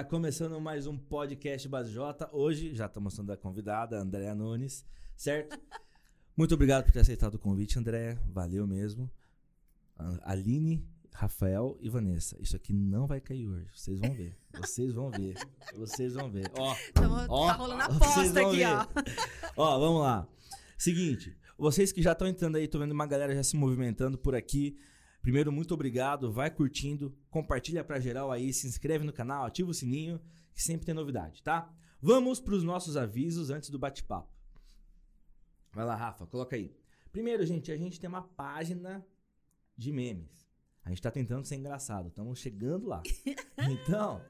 galera, começando mais um podcast Base J. Hoje já estamos mostrando a convidada, Andréa Nunes, certo? Muito obrigado por ter aceitado o convite, André. Valeu mesmo. A- Aline, Rafael e Vanessa. Isso aqui não vai cair hoje. Vocês vão ver. Vocês vão ver. Vocês vão ver. Ó, Tamo, Ó, tá rolando a aposta aqui, ver. ó. Ó, vamos lá. Seguinte, vocês que já estão entrando aí, tô vendo uma galera já se movimentando por aqui. Primeiro, muito obrigado. Vai curtindo, compartilha pra geral aí, se inscreve no canal, ativa o sininho, que sempre tem novidade, tá? Vamos pros nossos avisos antes do bate-papo. Vai lá, Rafa, coloca aí. Primeiro, gente, a gente tem uma página de memes. A gente tá tentando ser engraçado, estamos chegando lá. Então,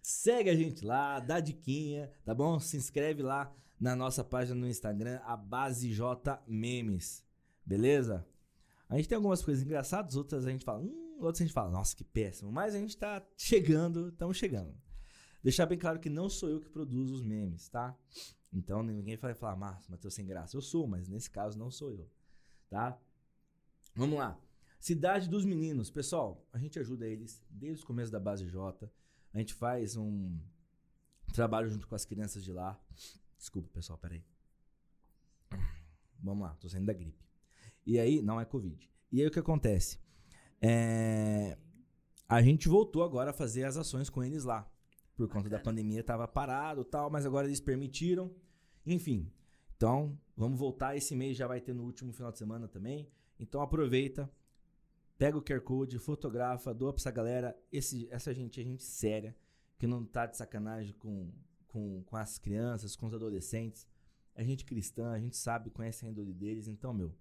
segue a gente lá, dá diquinha, tá bom? Se inscreve lá na nossa página no Instagram, a Base J Memes. Beleza? A gente tem algumas coisas engraçadas, outras a gente fala, hum, outras a gente fala, nossa, que péssimo. Mas a gente tá chegando, estamos chegando. Deixar bem claro que não sou eu que produzo os memes, tá? Então ninguém vai falar, Márcio, Matheus sem graça. Eu sou, mas nesse caso não sou eu, tá? Vamos lá. Cidade dos Meninos. Pessoal, a gente ajuda eles desde o começo da Base J. A gente faz um trabalho junto com as crianças de lá. Desculpa, pessoal, peraí. Vamos lá, tô saindo da gripe. E aí, não é Covid. E aí o que acontece? É, A gente voltou agora a fazer as ações com eles lá. Por conta da Bacana. pandemia, tava parado e tal, mas agora eles permitiram. Enfim. Então, vamos voltar. Esse mês já vai ter no último final de semana também. Então aproveita, pega o QR Code, fotografa, doa pra essa galera. Esse, essa gente é gente séria, que não tá de sacanagem com, com, com as crianças, com os adolescentes. É gente cristã, a gente sabe, conhece a índole deles. Então, meu,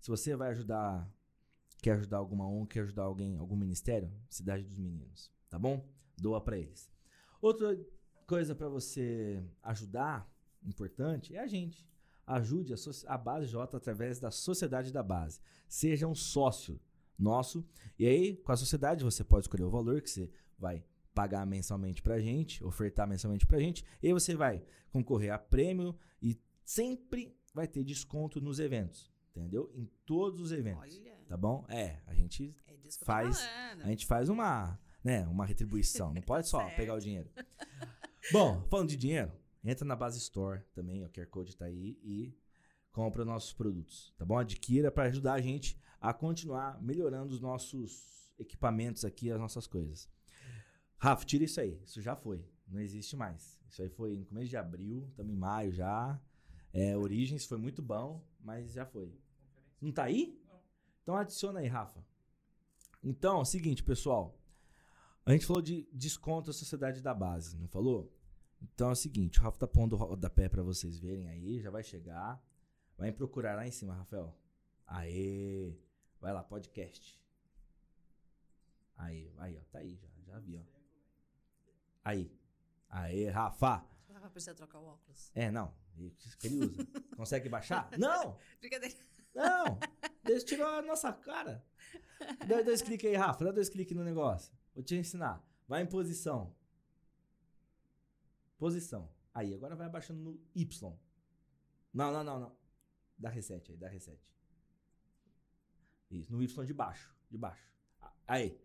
se você vai ajudar, quer ajudar alguma ONG, quer ajudar alguém, algum ministério, Cidade dos Meninos, tá bom? Doa pra eles. Outra coisa pra você ajudar, importante, é a gente. Ajude a, soci- a Base J através da Sociedade da Base. Seja um sócio nosso. E aí, com a sociedade, você pode escolher o valor que você vai pagar mensalmente pra gente, ofertar mensalmente pra gente. E aí você vai concorrer a prêmio e sempre vai ter desconto nos eventos. Entendeu? Em todos os eventos. Olha, Tá bom? É, a gente é faz- a gente faz uma, né, uma retribuição. Não pode só Certo. pegar o dinheiro. Bom, falando de dinheiro, entra na Base Store também, o QR Code tá aí e compra nossos produtos, tá bom? Adquira para ajudar a gente a continuar melhorando os nossos equipamentos aqui, as nossas coisas. Rafa, tira isso aí. Isso já foi. Não existe mais. Isso aí foi no começo de abril, estamos em maio já. É, Origens foi muito bom, mas já foi. Não tá aí? Então adiciona aí, Rafa. Então, é o seguinte, pessoal. A gente falou de desconto à sociedade da base, não falou? Então é o seguinte, o Rafa tá pondo o rodapé pra vocês verem aí, já vai chegar. Vai procurar lá em cima, Rafael. Aê! Vai lá, podcast. Aí, aí, ó, tá aí já, já vi, ó. Aí. Aê, Rafa! Ah, precisa trocar o óculos. É, não. O que ele usa? Consegue baixar? Não! Brincadeira. Não! Deixa eu tirar a nossa cara. Dá dois cliques aí, Rafa. Dá dois cliques no negócio. Vou te ensinar. Vai em posição. Posição. Aí, agora vai abaixando no Y. Não, não, não, não. Dá reset aí, dá reset. Isso, no Y de baixo. De baixo. Aí.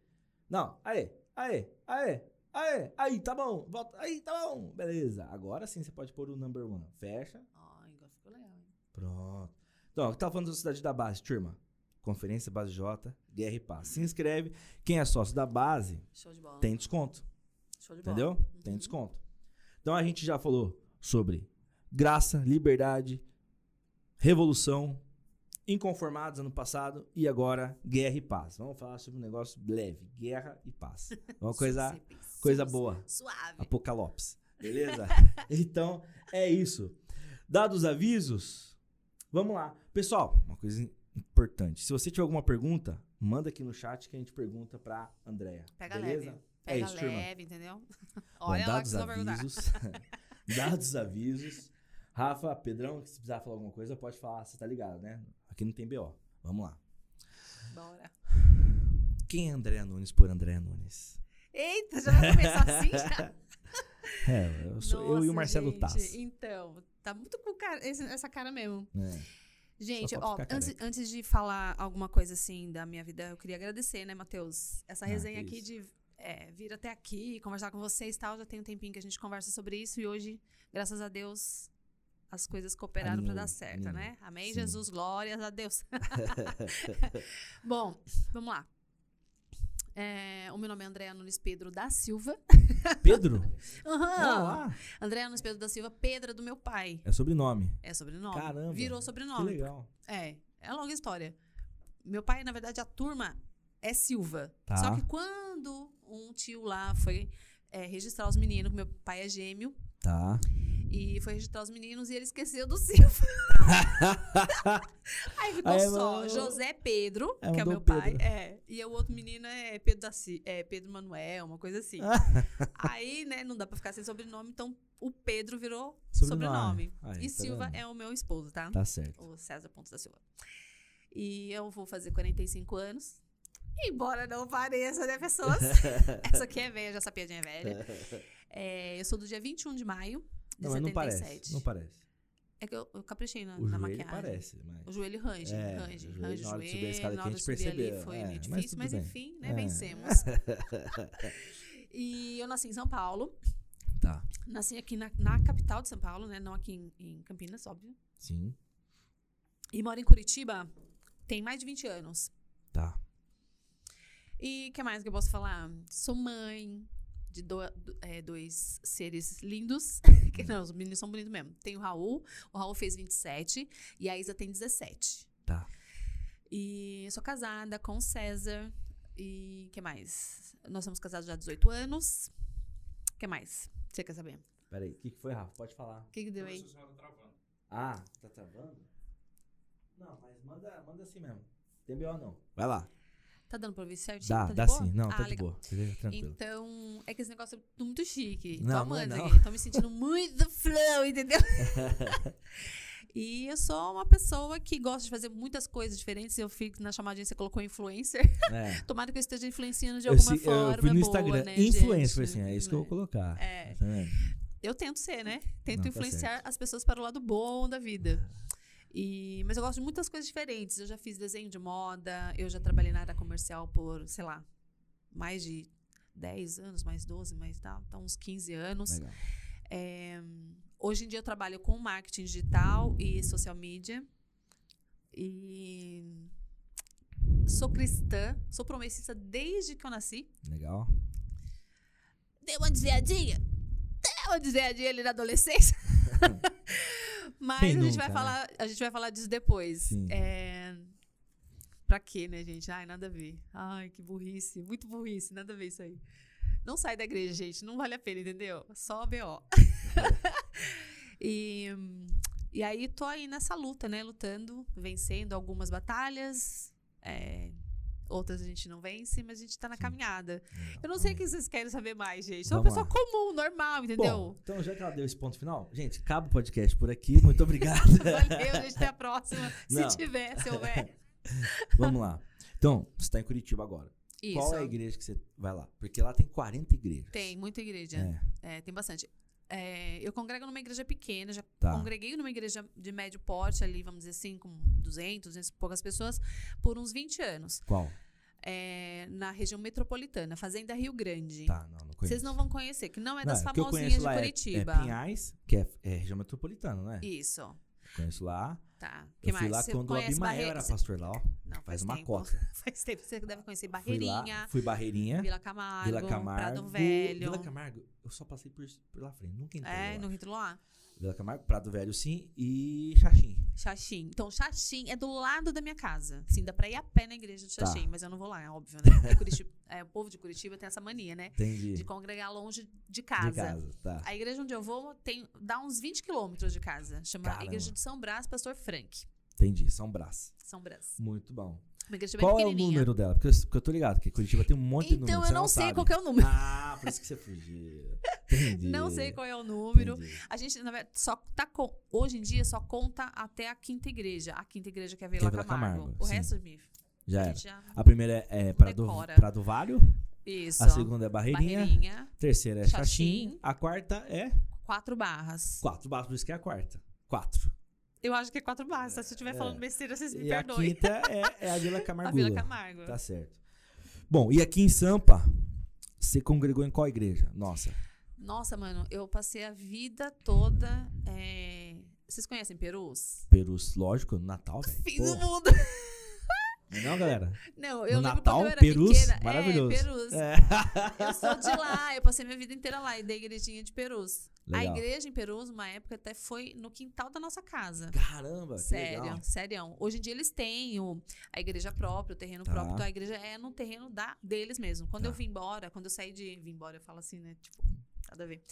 Não, aí, aí, aí, aí, aí, tá bom. Volta, aí, tá bom. Beleza. Agora sim você pode pôr o number one. Fecha. Ó, agora ficou legal, hein? Pronto. Então, o que tava falando da Sociedade da Base, turma? Conferência Base J, Guerra e Paz. Se inscreve. Quem é sócio da base de tem desconto. Show de bola. Entendeu? Uhum. Tem desconto. Então a gente já falou sobre graça, liberdade, revolução, inconformados ano passado e agora guerra e paz. Vamos falar sobre um negócio leve, guerra e paz. Uma coisa, coisa boa. Suave. Apocalipse. Beleza? então, é isso. Dados os avisos, vamos lá. Pessoal, uma coisa importante. Se você tiver alguma pergunta, manda aqui no chat que a gente pergunta pra Andréia. Pega beleza? leve. Pega isso, turma. leve, entendeu? Bom, Olha lá que dados vão perguntar. avisos. dados os avisos. Rafa, Pedrão, se precisar falar alguma coisa, pode falar. Você tá ligado, né? Aqui não tem BO. Vamos lá. Bora. Quem é Andréa Nunes por Andréa Nunes? Eita, já vai começar assim já? É, eu, sou, eu e o Nossa, Marcelo gente, Tass. Então, tá muito com cara- esse- essa cara mesmo. É. Gente, ó, antes, antes de falar alguma coisa assim da minha vida, eu queria agradecer, né, Matheus? Essa Ah, resenha aqui de é, vir até aqui, conversar com vocês e tal. Já tem um tempinho que a gente conversa sobre isso e hoje, graças a Deus, as coisas cooperaram para dar certo, né? Amém, Sim. Jesus, glórias a Deus. Bom, vamos lá. É, o meu nome é Andréa Nunes Pedro da Silva. Pedro? Aham. Olá. Andréa Nunes Pedro da Silva, Pedra do meu pai. É sobrenome. É sobrenome. Caramba. Virou Que sobrenome. legal. É, é longa história. Meu pai, na verdade, a turma é Silva. Tá. Só que quando um tio lá foi é, registrar os meninos, meu pai é gêmeo, Tá. E foi registrar os meninos e ele esqueceu do Silva. Aí ficou Aí, só José Pedro, que é o meu pai, Pedro. é, e o outro menino é Pedro, da, Ci- é Pedro Manuel, uma coisa assim. Aí, né, não dá pra ficar sem sobrenome, então o Pedro virou Sobrenome. sobrenome. Aí, e tá Silva vendo? é o meu esposo, tá? Tá certo. o César Pontes da Silva. E eu vou fazer 45 anos. Embora não pareça, né, pessoas? Essa aqui é velha, já essa piadinha é velha. É, eu sou do dia 21 de maio de Não, mas não 77. parece. Não parece. É que eu, eu caprichei na, O na joelho maquiagem. parece, mas... O joelho range, É, range, o joelho, range o na hora de subir a escada hora a gente ali foi É, mas difícil, mas, bem. enfim, né, É. vencemos. e eu nasci em São Paulo. Tá. Nasci aqui na, na capital de São Paulo, né? Não aqui em, em Campinas, óbvio. Sim. E moro em Curitiba tem mais de 20 anos. Tá. E o que mais que eu posso falar? Sou mãe de do- do- é, dois seres lindos. que não, os meninos são bonitos mesmo. Tem o Raul. O Raul fez 27 e a Isa tem 17. Tá. E eu sou casada com o César. E o que mais? Nós somos casados já há 18 anos. O que mais? Você quer saber? Peraí, o que, que foi, Rafa? Pode falar. O que, que deu aí? Ah, tá travando? Não, mas manda, manda assim mesmo. Tem B.O. não. Vai lá. Tá dando pra ouvir certinho? Dá, tá dá boa? sim. Não, ah, tá de legal. boa. Tranquilo. Então, é que esse negócio é muito chique. Não, Tô é amando não. aqui. Tô me sentindo muito flow, entendeu? e eu sou uma pessoa que gosta de fazer muitas coisas diferentes. Eu fico na chamadinha, você colocou influencer. É. Tomara que eu esteja influenciando de Eu, alguma se- forma. eu fui no boa, Instagram. né, Influencer, assim, é isso que eu vou colocar. É. Tá? Eu tento ser, né? Tento Não, tá influenciar as pessoas para o lado bom da vida. E, mas eu gosto de muitas coisas diferentes. Eu já fiz desenho de moda, eu já trabalhei na área comercial por, sei lá, mais de 10 anos, mais 12, mais tal, então uns 15 anos. É, hoje em dia eu trabalho com marketing digital e social media. E sou cristã, sou promessista desde que eu nasci. Legal. Dei uma desviadinha. Dei uma desviadinha ali na adolescência. Mas a gente, vai né? falar, a gente vai falar disso depois. Sim. É... Pra quê, né, gente? Ai, nada a ver. Ai, que burrice. Muito burrice. Nada a ver isso aí. Não sai da igreja, gente. Não vale a pena, entendeu? Só BO. e, e aí, tô aí nessa luta, né? Lutando, vencendo algumas batalhas. é, Outras a gente não vence, mas a gente tá na Sim. caminhada. Legal. Eu não sei o que vocês querem saber mais, gente. Sou uma pessoa lá. comum, normal, entendeu? Bom, então já que ela deu esse ponto final, gente, acaba o podcast por aqui. Muito obrigado. Valeu, gente. Até a próxima. Não. Se tiver, se houver. Vamos lá. Então, você está em Curitiba agora. Isso. Qual é a igreja que você vai lá? Porque lá tem 40 igrejas. Tem, muita igreja. É, É, tem bastante. É, eu congrego numa igreja pequena, já Tá. congreguei numa igreja de médio porte ali, vamos dizer assim, com 200, 200 e poucas pessoas, por uns 20 anos. qual? É, na região metropolitana, Fazenda Rio Grande. Tá, não, não conheço. Vocês não vão conhecer, que não é Não, das o que eu famosinhas de lá é- Curitiba. É, Pinhais, que é, é região metropolitana, não é? Isso. Conheço lá. Tá. que eu fui mais? lá Você quando o Abimael Barre- era pastor lá, ó. Não, Faz uma tempo. cota. Faz tempo. Você deve conhecer Fui Barreirinha, lá, fui Barreirinha, Vila Camargo, Vila Camargo. Prado Velho. Vila Camargo, eu só passei por, por lá frente, nunca entrei. É, no acho. Rio Loá. Vila Camargo, Prado Velho sim e Xaxim. Xaxim. Então, Xaxim é do lado da minha casa. Sim, dá pra ir a pé na igreja de Tá. Xaxim, mas eu não vou lá, é óbvio, né? Porque Curitiba- é, o povo de Curitiba tem essa mania, né? Entendi. De congregar longe de casa. De casa, tá. A igreja onde eu vou tem, dá uns 20 quilômetros de casa. Chama Caramba. Igreja de São Brás, Pastor Frank. Entendi, São Brás. São Brás. Muito bom. Uma igreja bem Qual é o número dela? Porque eu, porque eu tô ligado que Curitiba tem um monte de número. Então, eu não, sei sabe. qual é o número. Ah, por isso que você fugiu. Entendi. Não sei qual é o número. Entendi. A gente, na verdade, só tá com, hoje em dia só conta até a quinta igreja. A quinta igreja que é Vila, Que é Vila Camargo. Camargo, O sim. resto, me, Já a era. já. A primeira é, é Prado. Prado Vale, Isso. a segunda é Barreirinha, Barreirinha, terceira é Xaxim. A quarta é quatro barras. quatro. Basta, por isso que é a quarta. Quatro. Eu acho que é quatro barras. tá? Se eu estiver É. falando besteira, vocês me E a perdoem. quinta é, é a Vila A Camargo. Vila Camargo. Tá certo. Bom, e aqui em Sampa, Você congregou em qual igreja? Nossa. Nossa, mano, eu passei a vida toda. é, Vocês conhecem Perus? Perus, lógico, Natal, velho. Fim do mundo. Não, é não, galera? Não, eu no lembro Natal, eu era Perus, pequena. maravilhoso. É, Perus. É. Eu sou de lá, eu passei minha vida inteira lá, e da igrejinha de Perus. A Legal. igreja em Perus, uma época, até foi no quintal da nossa casa. Caramba, que Sério, legal. sério. Hoje em dia eles têm o, a igreja própria, o terreno Tá. próprio. Então a igreja é no terreno da, deles mesmo. Quando Tá. eu vim embora, quando eu saí de. Vim embora, eu falo assim, né? Tipo, nada a ver.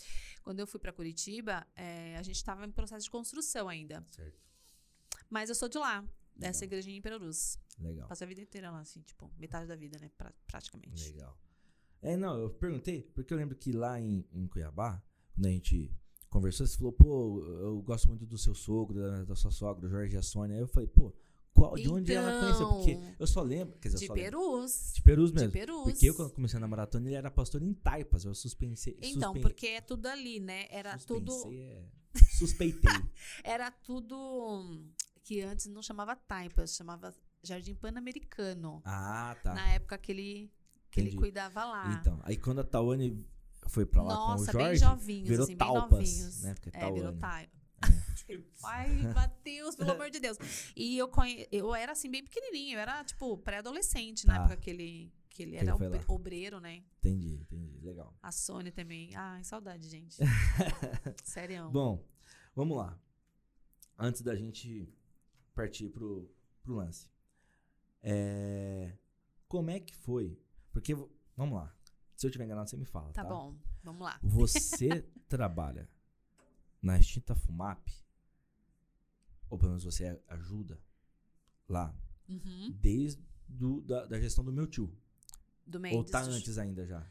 Quando eu fui pra Curitiba, é, a gente tava em processo de construção ainda. Certo. Mas eu sou de lá, dessa igrejinha em Perus. Legal. Passei a vida inteira lá, assim, tipo, metade da vida, né? pra- praticamente. Legal. É, não, eu perguntei, porque eu lembro que lá em, em Cuiabá, quando a gente conversou, você falou, pô, eu gosto muito do seu sogro, da, da sua sogra, o Jorge e a Sônia. Aí eu falei, pô, qual, de onde ela conheceu? Porque Então, eu só lembro, quer dizer, De só lembro. Perus. De Perus mesmo. De Perus. Porque eu, quando comecei a namorar a Tony, ele era pastor em Taipas. Eu suspensei. Então, suspen- porque é tudo ali, né? Era tudo. suspensei, é, suspeitei. Era tudo que antes não chamava Taipas, chamava Jardim Pan-Americano. ah, tá. Na época que ele, que ele cuidava lá. Então, aí quando a Tawane foi pra lá Nossa, com o bem Jorge, jovinhos, virou assim, bem Talpas, novinhos. né? Porque é é, virou. Taipas. Ai, Matheus, pelo amor de Deus. E eu, conhe... eu era assim, bem pequenininho. Eu era, tipo, pré-adolescente na Tá. época que ele, que ele Que era ele obreiro, né? Entendi, entendi. Legal. A Sônia também. Ai, saudade, gente. Sério. Bom, vamos lá. Antes da gente partir pro, pro lance. É, como é que foi? Porque, vamos lá. Se eu tiver enganado, você me fala. Tá Tá, bom, vamos lá. Você trabalha na extinta FUMAP, ou pelo menos você ajuda lá, Uhum. desde do, da, da gestão do meu tio. Do Mendes. ou tá antes ainda já?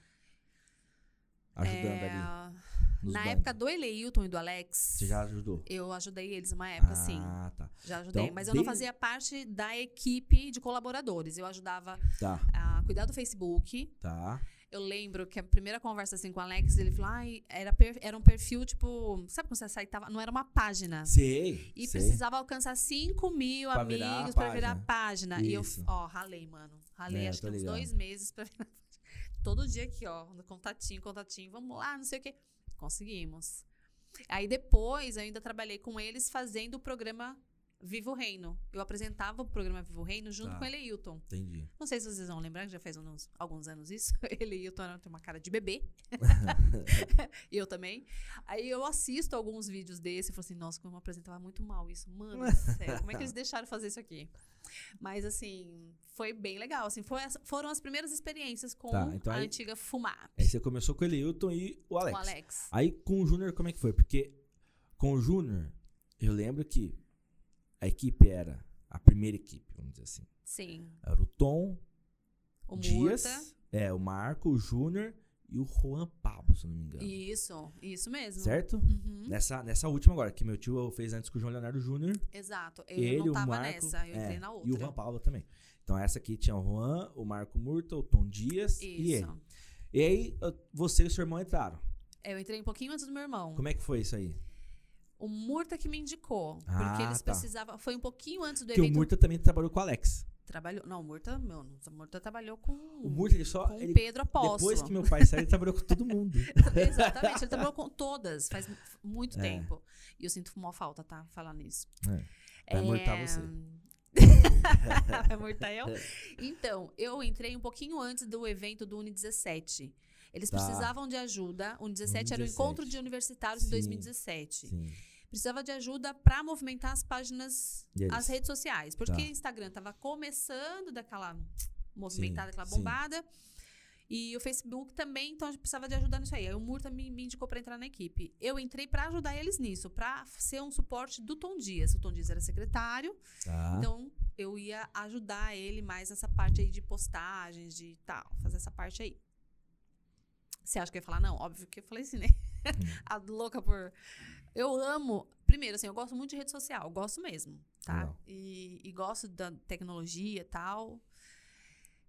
Ajudando É, ali. Na bancos. época do Eleilton e do Alex, Você já ajudou? eu ajudei eles uma época, sim. Ah, tá. Já ajudei. Então, mas eu não fazia parte da equipe de colaboradores. Eu ajudava Tá, a cuidar do Facebook. tá. Eu lembro que a primeira conversa assim com o Alex, ele falou: Ai, era, era um perfil, tipo, sabe quando você saitava? Não era uma página. Sei. E sei. precisava alcançar 5 mil Pra virar amigos pra virar a página. página. E eu, Isso. ó, ralei, mano. Ralei É, acho que uns ligado. dois meses pra virar a página. Todo dia aqui, ó, no contatinho, contatinho, vamos lá, não sei o quê. Conseguimos. Aí depois eu ainda trabalhei com eles fazendo o programa Vivo Reino. Eu apresentava o programa Vivo Reino junto Tá. com o Eleilton. Entendi. Não sei se vocês vão lembrar, que já faz uns- alguns anos isso. Eleilton era- tem uma cara de bebê. e eu também. Aí eu assisto alguns vídeos desse e falo assim, nossa, como eu apresentava muito mal isso. Mano, sério, como é que eles deixaram fazer isso aqui? Mas assim, foi bem legal. Assim, foi foram as primeiras experiências com Tá, então a aí- antiga Fumap. Aí você começou com o Eliilton e o Alex. Com o Alex. Aí com o Júnior, como é que foi? Porque com o Júnior, eu lembro que a equipe era a primeira equipe, vamos dizer assim. Sim. Era o Tom, O Dias, Murta. é, o Marco, o Júnior e o Juan Pablo, se não me engano. Isso, isso mesmo. Certo? Uhum, Nessa, nessa última agora, que meu tio fez antes com o João Leonardo Júnior. Exato. Eu Ele, não o tava Marco. nessa, eu é, entrei na outra. E o Juan Pablo também. Então essa aqui tinha o Juan, o Marco Murta, o Tom Dias e ele. Isso. E aí você e o seu irmão entraram. Eu entrei um pouquinho antes do meu irmão. Como é que foi isso aí? O Murta que me indicou. Ah, porque eles tá. precisavam. Foi um pouquinho antes do Porque o evento. Murta também trabalhou com o Alex. Trabalhou. Não, o Murta, meu, o Murta trabalhou com. O Murta, ele só. com ele- Pedro Apóstolo. depois que meu pai saiu, ele trabalhou com todo mundo. Exatamente, ele trabalhou com todas, faz muito É. tempo. E eu sinto uma falta, tá? Falar nisso. É. Vai murtar você. Vai murtar eu? Então, eu entrei um pouquinho antes do evento do Uni 17. Eles Tá. precisavam de ajuda. O Uni 17 era o 17. encontro de universitários em Sim, 2017. Sim. precisava de ajuda para movimentar as páginas, as redes sociais. Porque Tá. o Instagram tava começando daquela movimentada, Sim, aquela bombada. E o Facebook também, então a gente precisava de ajuda nisso aí. Aí o Murta me, me indicou para entrar na equipe. Eu entrei para ajudar eles nisso, para ser um suporte do Tom Dias. O Tom Dias era secretário, Tá. então eu ia ajudar ele mais nessa parte aí de postagens, de tal, fazer essa parte aí. Você acha que eu ia falar? Não, óbvio que eu falei assim, né? Hum. A louca por. Eu amo. Primeiro, assim, eu gosto muito de rede social, gosto mesmo, tá? E, e gosto da tecnologia e tal.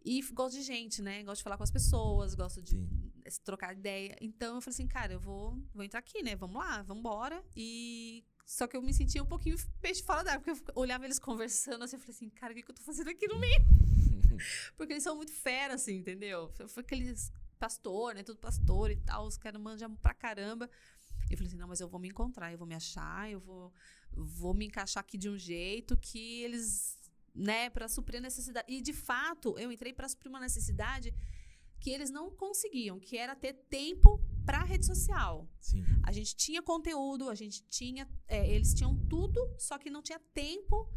E gosto de gente, né? Gosto de falar com as pessoas, gosto de Sim. trocar ideia. Então eu falei assim, cara, eu vou, vou entrar aqui, né? Vamos lá, vamos embora. E. Só que eu me sentia um pouquinho peixe fora d'água, porque eu olhava eles conversando assim, eu falei assim, cara, o que, que eu tô fazendo aqui no meio? Porque eles são muito fera, assim, entendeu? Foi aqueles pastor, né? Tudo pastor e tal. Os caras manjam pra caramba. Eu falei assim, não, mas eu vou me encontrar, eu vou me achar, eu vou, vou me encaixar aqui de um jeito que eles, né, para suprir a necessidade. E de fato, eu entrei para suprir uma necessidade que eles não conseguiam, que era ter tempo para rede social. Sim. A gente tinha conteúdo, a gente tinha, é, eles tinham tudo, só que não tinha tempo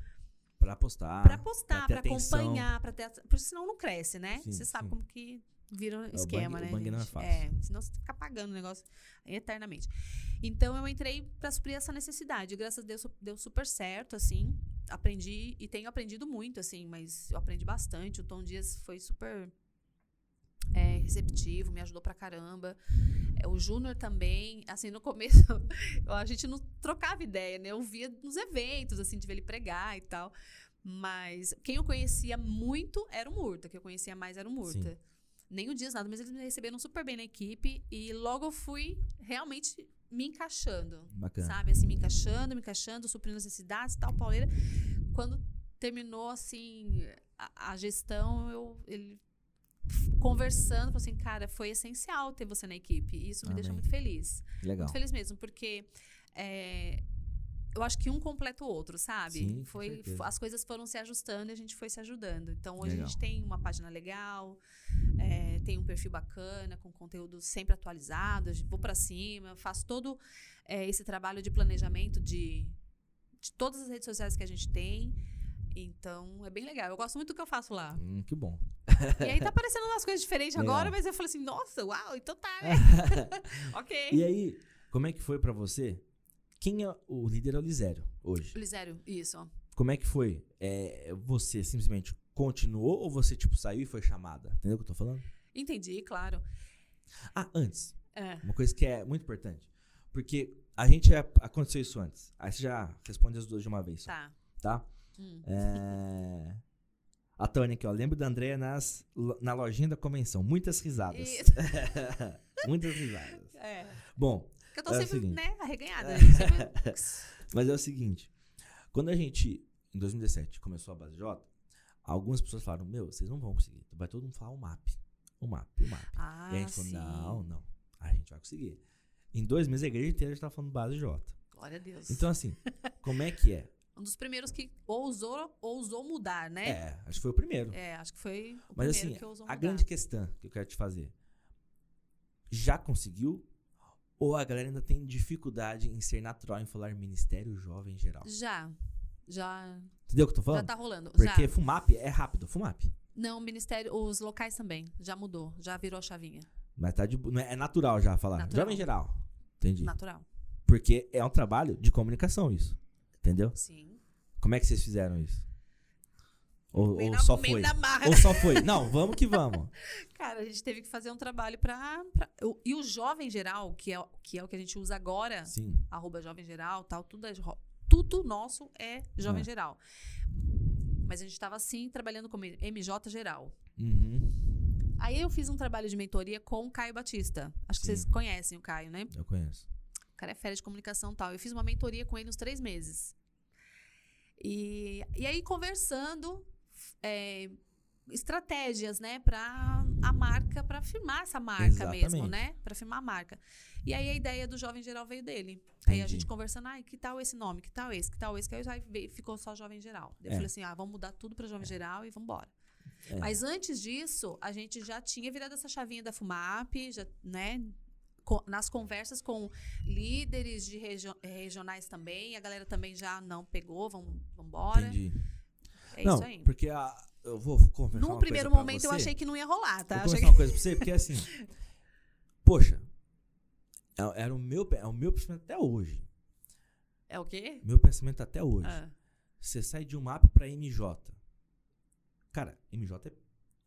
Pra postar. para postar, para acompanhar, para ter, porque senão não cresce, né? Sim, Você sabe sim. como que vira um o esquema, bang- né? o bang não é fácil. senão você fica pagando o negócio eternamente. Então eu entrei para suprir essa necessidade. Graças a Deus deu super certo, assim. Aprendi e tenho aprendido muito, assim, mas eu aprendi bastante. O Tom Dias foi super é, receptivo, me ajudou pra caramba. É, o Júnior também, assim, no começo a gente não trocava ideia, né? Eu via nos eventos, assim, de ver ele pregar e tal. Mas quem eu conhecia muito era o Murta, que eu conhecia mais era o Murta. Nem o Dias nada, mas eles me receberam super bem na equipe e logo eu fui realmente me encaixando. Bacana. Sabe, assim, me encaixando, me encaixando, suprindo as necessidades e tal, pauleira. Quando terminou, assim, a, a gestão, eu, ele conversando, falou assim, cara, foi essencial ter você na equipe. E isso me deixa Amém. muito feliz. Legal. Muito feliz mesmo, porque é, eu acho que um completa o outro, sabe? Sim, foi, as coisas foram se ajustando e a gente foi se ajudando. Então hoje Legal. a gente tem uma página legal, é, tem um perfil bacana, com conteúdo sempre atualizado. Vou pra cima, faço todo é, esse trabalho de planejamento de, de todas as redes sociais que a gente tem. Então é bem legal. Eu gosto muito do que eu faço lá. Hum, que bom. E aí tá aparecendo umas coisas diferentes Legal. agora, mas eu falei assim, nossa, uau, então tá, né? ok. E aí, como é que foi pra você? Quem é o líder é o Lisério hoje? Lisério, isso. Como é que foi? É, você simplesmente continuou ou você, tipo, saiu e foi chamada? Entendeu o que eu tô falando? Entendi, claro. Ah, antes. É. Uma coisa que é muito importante. Porque a gente já aconteceu isso antes. Aí você já responde as duas de uma vez, só, Tá. tá? Hum. É... A Tânia aqui, ó. Lembro da Andrea nas, na lojinha da convenção. Muitas risadas. Muitas risadas. É. Bom, Porque eu tô É sempre, seguinte. né, arreganhada. né? Sempre- mas é o seguinte. Quando a gente, em 2017, começou a base J, algumas pessoas falaram, meu, vocês não vão conseguir. Vai todo mundo falar o MAP. O MAP, o MAP. Ah, e a gente falou, sim. não, não. A gente vai conseguir. Em dois meses, a igreja inteira já tava falando base J. Glória a Deus. Então, assim, como é que é? um dos primeiros que ousou, ousou mudar, né? É, acho que foi o primeiro. É, acho que foi o Mas primeiro assim, que ousou a mudar. grande questão que eu quero te fazer. Já conseguiu? Ou a galera ainda tem dificuldade em ser natural em falar ministério jovem em geral? Já. Já, Entendeu o que eu tô já falando? tá rolando. Porque já. FUMAP é rápido, FUMAP. Não, ministério, os locais também. Já mudou. Já virou a chavinha. Mas tá de, bo- não é, é natural já falar. Natural. Jovem em geral. Entendi. Natural. Porque é um trabalho de comunicação isso. Entendeu? Sim. Como é que vocês fizeram isso? Ou, ou só foi? marra. Ou só foi? Não, vamos que vamos. Cara, a gente teve que fazer um trabalho pra. pra- e o jovem geral, que é, que é o que a gente usa agora, Sim. arroba jovem geral, tal, tudo, é, tudo nosso é jovem É. geral. Mas a gente estava assim, trabalhando como MJ geral. Uhum. Aí eu fiz um trabalho de mentoria com o Caio Batista. Acho que Sim. vocês conhecem o Caio, né? Eu conheço. O cara é fera de comunicação e tal. Eu fiz uma mentoria com ele uns três meses. E, e aí, conversando, é, estratégias, né, para a marca, para firmar essa marca mesmo, Exatamente. né? Para firmar a marca. E aí a ideia do Jovem Geral veio dele. Aí a Entendi. gente conversando, ai, que tal esse nome, que tal esse, que tal esse, que aí veio- ficou só Jovem Geral. Eu É. falei assim, ah, vamos mudar tudo para Jovem Geral e vamos embora. É. Mas antes disso, a gente já tinha virado essa chavinha da FUMAP, já, né? nas conversas com líderes de regio- regionais também, a galera também já não pegou, vamos embora. Entendi. É não, isso aí. porque a, eu vou conversar Num primeiro momento eu você. achei que não ia rolar, tá? Vou conversar uma coisa pra você, porque assim. poxa, é- era o meu, é o meu pensamento até hoje. que- É o quê? Meu pensamento até hoje. Ah, Você sai de um mapa pra MJ. Cara, MJ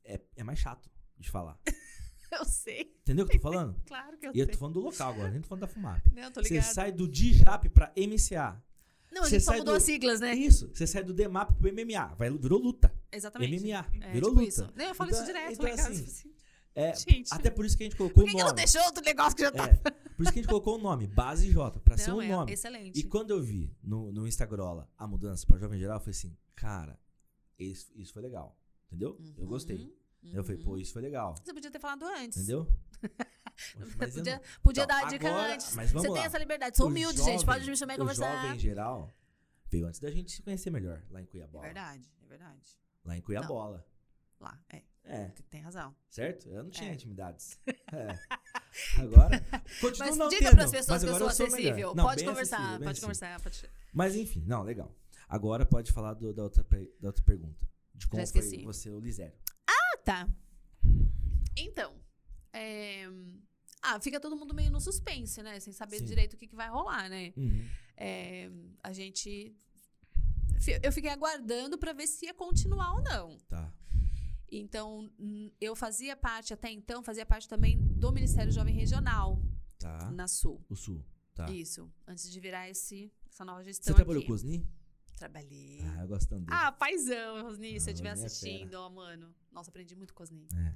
é, é, é mais chato de falar. eu sei, Entendeu o que eu tô falando? claro que eu E eu sei. tô falando do local agora, nem tô falando da FUMAP. Não, tô Você ligada. sai do DJAP pra MCA. Não, a você gente só mudou do- as siglas, né? isso. Você sai do DMAP pro MMA. Vai, virou luta. Exatamente. MMA. É, virou tipo luta. isso. Não, eu falo Então- isso direto. então, casa, assim, tipo assim, É, Gente. até por isso que a gente colocou Por que, o que nome. não deixou outro negócio que já tá? É, por isso que a gente colocou o nome, Base J, pra ser Não, um é nome. excelente. E quando eu vi no, no Instagram a mudança pra Jovem Geral, eu falei assim, cara, isso, isso foi legal. Entendeu? Eu gostei. Uhum, Eu falei, uhum. pô, isso foi legal. Você podia ter falado antes. Entendeu? Mas podia podia Então, dar a dica agora- antes. mas vamos Você tem lá. essa liberdade. Sou O humilde, jovem- gente. Pode me chamar e O conversar. jovem em geral veio antes da gente se conhecer melhor lá em É Cuiabá. verdade, é verdade. Lá em Cuiabola. Lá, é. É, Tem razão. certo? Eu não tinha É. intimidades. É. Agora, continuo Mas não diga para as pessoas que eu sou acessível. Não, pode conversar, acessível, pode acessível. conversar. Pode... Mas enfim, não, legal. Agora pode falar do- da, outra, da outra pergunta. De como Já foi você, o Lisério. Ah, tá. Então, é, ah, fica todo mundo meio no suspense, né? Sem saber Sim. direito o que, que vai rolar, né? Uhum. É, a gente. Eu fiquei aguardando pra ver se ia continuar ou não. Tá. Então, eu fazia parte, até então, fazia parte também do Ministério Jovem Regional, Tá. na Sul. O Sul. Tá. Isso, antes de virar esse, essa nova Você gestão trabalhou aqui. com o Osni? Trabalhei. Ah, eu gosto tanto dele. Ah, paizão, Rosni, se Ah, eu estiver Rosni é assistindo, ó, mano. Nossa, aprendi muito com o Rosni. É.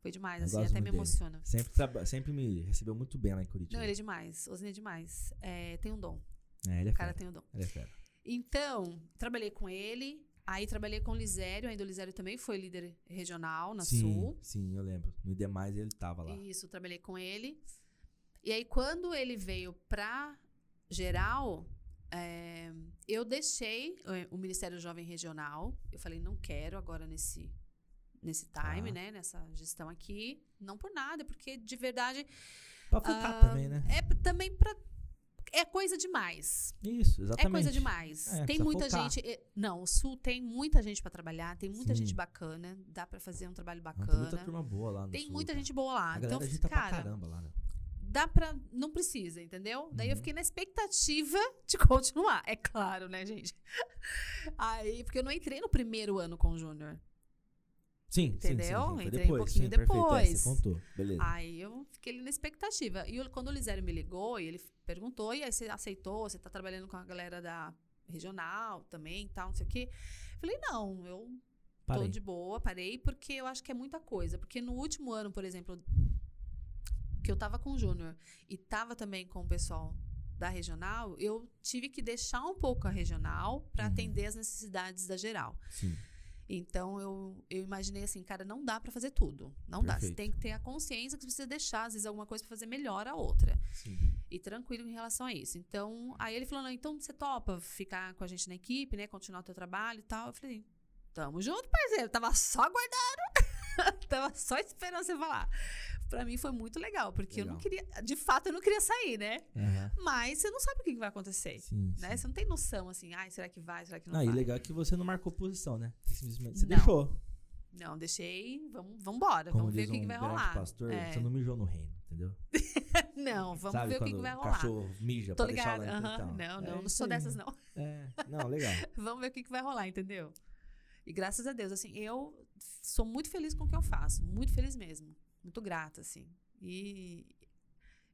Foi demais, assim, até me dele. emociona. Sempre, sempre me recebeu muito bem lá em Curitiba. Não, ele é demais. Osni é demais. É, tem um dom. É, ele é O cara fera. tem um dom. Ele é fera. Então, trabalhei com ele. Aí trabalhei com o Lisério. Ainda o Lisério também foi líder regional na sim, Sul. sim, eu lembro. No Idemais ele tava lá. Isso, trabalhei com ele. E aí, quando ele veio pra geral, é, eu deixei é, o Ministério Jovem Regional. Eu falei, não quero agora nesse, nesse time, Tá. né? Nessa gestão aqui. Não por nada, porque de verdade. Pra focar ah, também, né? É também pra. É coisa demais. Isso, exatamente. É coisa demais. É, tem muita focar. gente. Não, o Sul tem muita gente pra trabalhar, tem muita Sim. gente bacana, dá pra fazer um trabalho Não, tem bacana. muita turma boa lá no Tem Sul, muita cara. gente boa lá. A então, agita pra cara, caramba lá, né? dá pra. Não precisa, entendeu? Daí eu Uhum. fiquei na expectativa de continuar. É claro, né, gente? Aí, porque eu não entrei no primeiro ano com o Júnior. Sim, sim, sim, Entendeu? sim. Foi Entrei um depois, pouquinho sim, perfeito. É, depois. você contou. Beleza. Aí eu fiquei na expectativa. E eu- quando o Lisério me ligou, e ele perguntou, e aí você aceitou? Você tá trabalhando com a galera da regional também e tal, não sei o quê. Eu falei, não, eu Parei. tô de boa, parei, porque eu acho que é muita coisa. Porque no último ano, por exemplo, que eu tava com o Júnior e tava também com o pessoal da regional, eu tive que deixar um pouco a regional para Uhum. atender as necessidades da geral. Sim. Então eu, eu imaginei assim, cara, não dá pra fazer tudo. Não dá. Você Perfeito. tem que ter a consciência que você precisa deixar, às vezes, alguma coisa pra fazer melhor a outra. Sim. E tranquilo em relação a isso. Então, aí ele falou: não, então você topa ficar com a gente na equipe, né? Continuar o teu trabalho e tal. Eu falei, tamo junto, parceiro. Tava só aguardando. Tava só esperando você falar. Pra mim foi muito legal, porque eu não Legal. queria. De fato, eu não queria sair, né? Aham. Mas você não sabe o que vai acontecer. Sim, Né? sim. Você não tem noção assim, ai, será que vai, será que não Ah, e vai? legal é que você não marcou posição, né? Você simplesmente você Não. deixou. Não, deixei. Vamos, vamos embora. Como vamos ver o que, um que vai rolar. pastor, É. você não mijou no reino, entendeu? Não, vamos Sabe ver o que, que vai o rolar. cachorro mija Tô pra deixar ligada. lá então, Não, é não, não isso sou aí. dessas, não. É, não, legal. Vamos ver o que, que vai rolar, entendeu? E graças a Deus, assim, eu sou muito feliz com o que eu faço. Muito feliz mesmo. Muito grata, assim. E.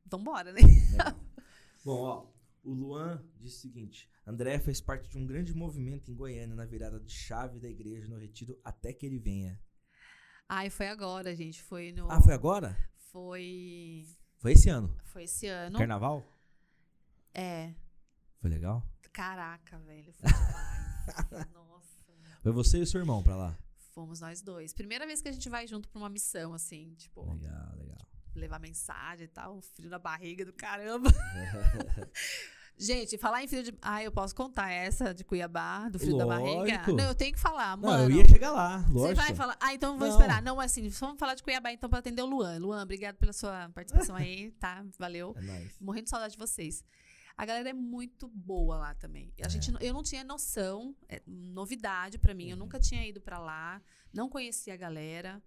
Vambora, né? Legal. Bom, ó, o Luan disse o seguinte: André fez parte de um grande movimento em Goiânia na virada de chave da igreja no retiro até que ele venha. Ai, foi agora, gente. Foi no. Ah, foi agora? Foi. Foi esse ano. Foi esse ano. Carnaval? É. Foi legal? Caraca, velho. Foi demais. Nossa. Foi você e o seu irmão pra lá. Fomos nós dois. Primeira vez que a gente vai junto pra uma missão, assim, tipo, Legal, legal. levar mensagem e tal, um frio na barriga do caramba. Gente, falar em frio de. Ah, eu posso contar essa de Cuiabá, do frio da barriga? Lógico. Não, eu tenho que falar, Não, mano. eu ia chegar lá, Você lógico. vai falar. Ah, então vou Não. esperar. Não, assim, vamos falar de Cuiabá então pra atender o Luan. Luan, obrigado pela sua participação aí, tá? Valeu. É nóis. Morrendo de saudade de vocês. A galera é muito boa lá também. A É. gente, eu não tinha noção, é novidade pra mim. Eu Uhum. nunca tinha ido pra lá, não conhecia a galera.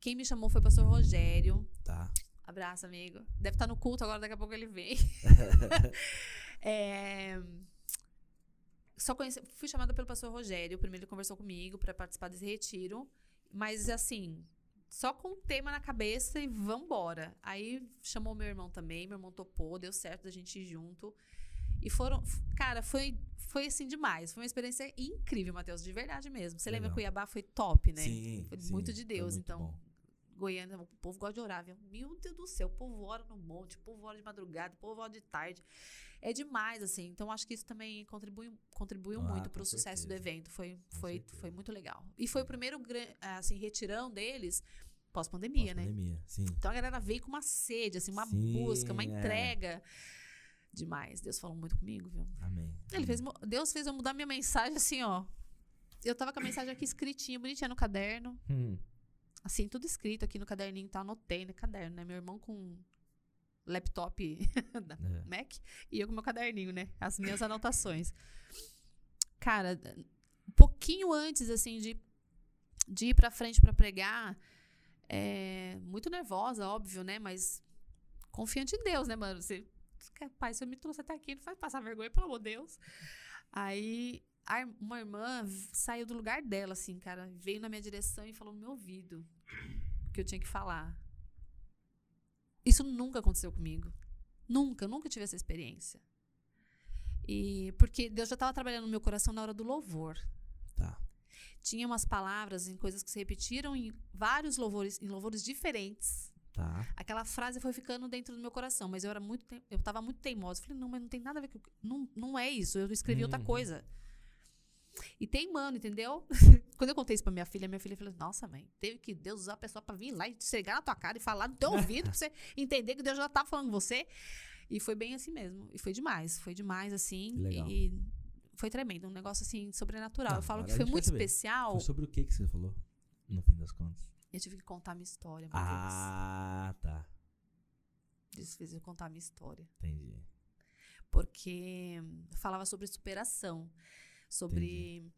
Quem me chamou foi o pastor Rogério. Tá. Abraço, amigo. Deve estar no culto agora, daqui a pouco ele vem. É, Só conheci, fui chamada pelo pastor Rogério. Primeiro ele conversou comigo para participar desse retiro. Mas assim, só com o tema na cabeça e vambora. Aí chamou meu irmão também, meu irmão topou, deu certo da gente ir junto. E foram. Cara, foi, foi assim demais. Foi uma experiência incrível, Matheus, de verdade mesmo. Você lembra Legal. Cuiabá? Foi top, né? Sim, Foi sim, muito de Deus. muito então, bom. Goiânia, o povo gosta de orar, viu? Meu Deus do céu, o povo ora no monte, o povo ora de madrugada, o povo ora de tarde. É demais, assim. Então, acho que isso também contribui, contribuiu Ah, muito para o sucesso do evento. Foi, foi, certeza. foi muito legal. E foi o primeiro, gran- assim, retirão deles pós-pandemia, né? Pós-pandemia, sim. Então a galera veio com uma sede, assim, uma Sim, busca, uma é. entrega. Demais. Deus falou muito comigo, viu? Amém. Ele fez, Deus fez eu mudar minha mensagem assim, ó. Eu tava com a mensagem aqui escritinha, bonitinha no caderno. Hum, Assim, tudo escrito aqui no caderninho tal. Anotei no caderno, né? Meu irmão com laptop da é. Mac e eu com meu caderninho, né? As minhas anotações. Cara, um pouquinho antes, assim, de, de ir pra frente pra pregar, é, muito nervosa, óbvio, né? Mas confiante em Deus, né, mano? Você, pai, você me trouxe até aqui, não faz passar vergonha, pelo amor de Deus. Aí, uma irmã saiu do lugar dela, assim, cara, veio na minha direção e falou no meu ouvido o que eu tinha que falar. Isso nunca aconteceu comigo. Nunca, nunca tive essa experiência. E porque Deus já estava trabalhando no meu coração na hora do louvor. Tá. Tinha umas palavras em coisas que se repetiram em vários louvores, em louvores diferentes. Tá. Aquela frase foi ficando dentro do meu coração, mas eu era muito, eu tava muito teimosa. Falei, não, mas não tem nada a ver com, não, não é isso. Eu escrevi outra Uhum. coisa. E teimando, entendeu? Quando eu contei isso pra minha filha, minha filha falou: Nossa, mãe, teve que Deus usar a pessoa pra vir lá e chegar na tua cara e falar no teu ouvido pra você entender que Deus já tá falando com você. E foi bem assim mesmo. E foi demais. Foi demais, assim. Legal. E foi tremendo. Um negócio assim, sobrenatural. Não, eu falo que foi muito saber. especial. Foi sobre o que que você falou, no fim das contas? Eu tive que contar a minha história, meu Ah, tá. Deus. Deus fez eu contar a minha história. Entendi. porque falava sobre superação, sobre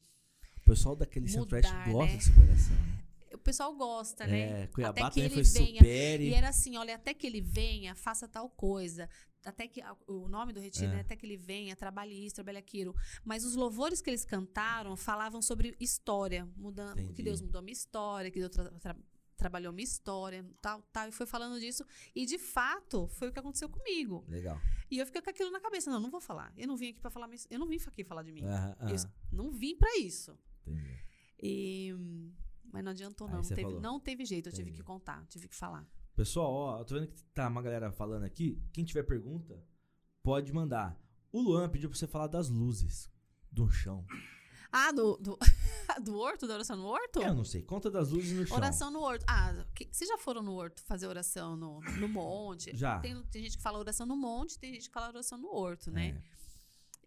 O pessoal daquele Mudar, Centro-Oeste gosta né? de superação. né? o pessoal gosta, né? É, Cuiabá Até que ele foi venha. supere. E era assim, olha, até que ele venha, faça tal coisa. Até que a- o nome do retiro, É. né? Até que ele venha, trabalhe isso, trabalhe aquilo. Mas os louvores que eles cantaram falavam sobre história, mudando, Entendi. que Deus mudou a minha história, que Deus tra- tra- trabalhou minha história, tal, tal, e foi falando disso. E de fato, foi o que aconteceu comigo. Legal. E eu fiquei com aquilo na cabeça, não, não vou falar. Eu não vim aqui para falar, eu não vim aqui falar de mim. Aham, Eu não vim pra isso. Entendi. E, mas não adiantou, não. Não teve, falou. não teve jeito, eu tive Entendi. que contar, tive que falar. Pessoal, ó, eu tô vendo que tá uma galera falando aqui. Quem tiver pergunta, pode mandar. O Luan pediu pra você falar das luzes do chão. Ah, do, do, do horto, da oração no horto? Eu não sei. Conta das luzes no chão. Oração no horto. Ah, que- vocês já foram no horto fazer oração no, no monte? Já. Tem, tem gente que fala oração no monte, tem gente que fala oração no horto, né? É.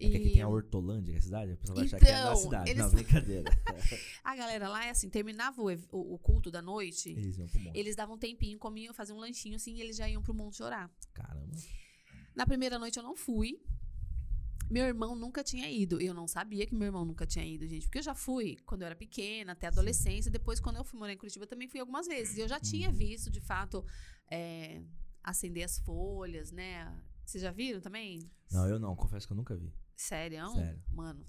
É que aqui tem a Hortolândia, que é a cidade, a pessoa vai achar que é da Então, cidade. eles- Não, brincadeira. A galera lá é assim, terminava o, o, o culto da noite, Eles iam pro monte. eles davam um tempinho, comiam, faziam um lanchinho assim, e eles já iam pro monte orar. Caramba. Na primeira noite eu não fui. Meu irmão nunca tinha ido. Eu não sabia que meu irmão nunca tinha ido, gente. Porque eu já fui quando eu era pequena, até adolescência. Depois, quando eu fui morar em Curitiba, também fui algumas vezes. E eu já tinha Uhum. visto, de fato, é, acender as folhas, né? Vocês já viram também? Não, eu não. Confesso que eu nunca vi. Sério? Sério. Mano.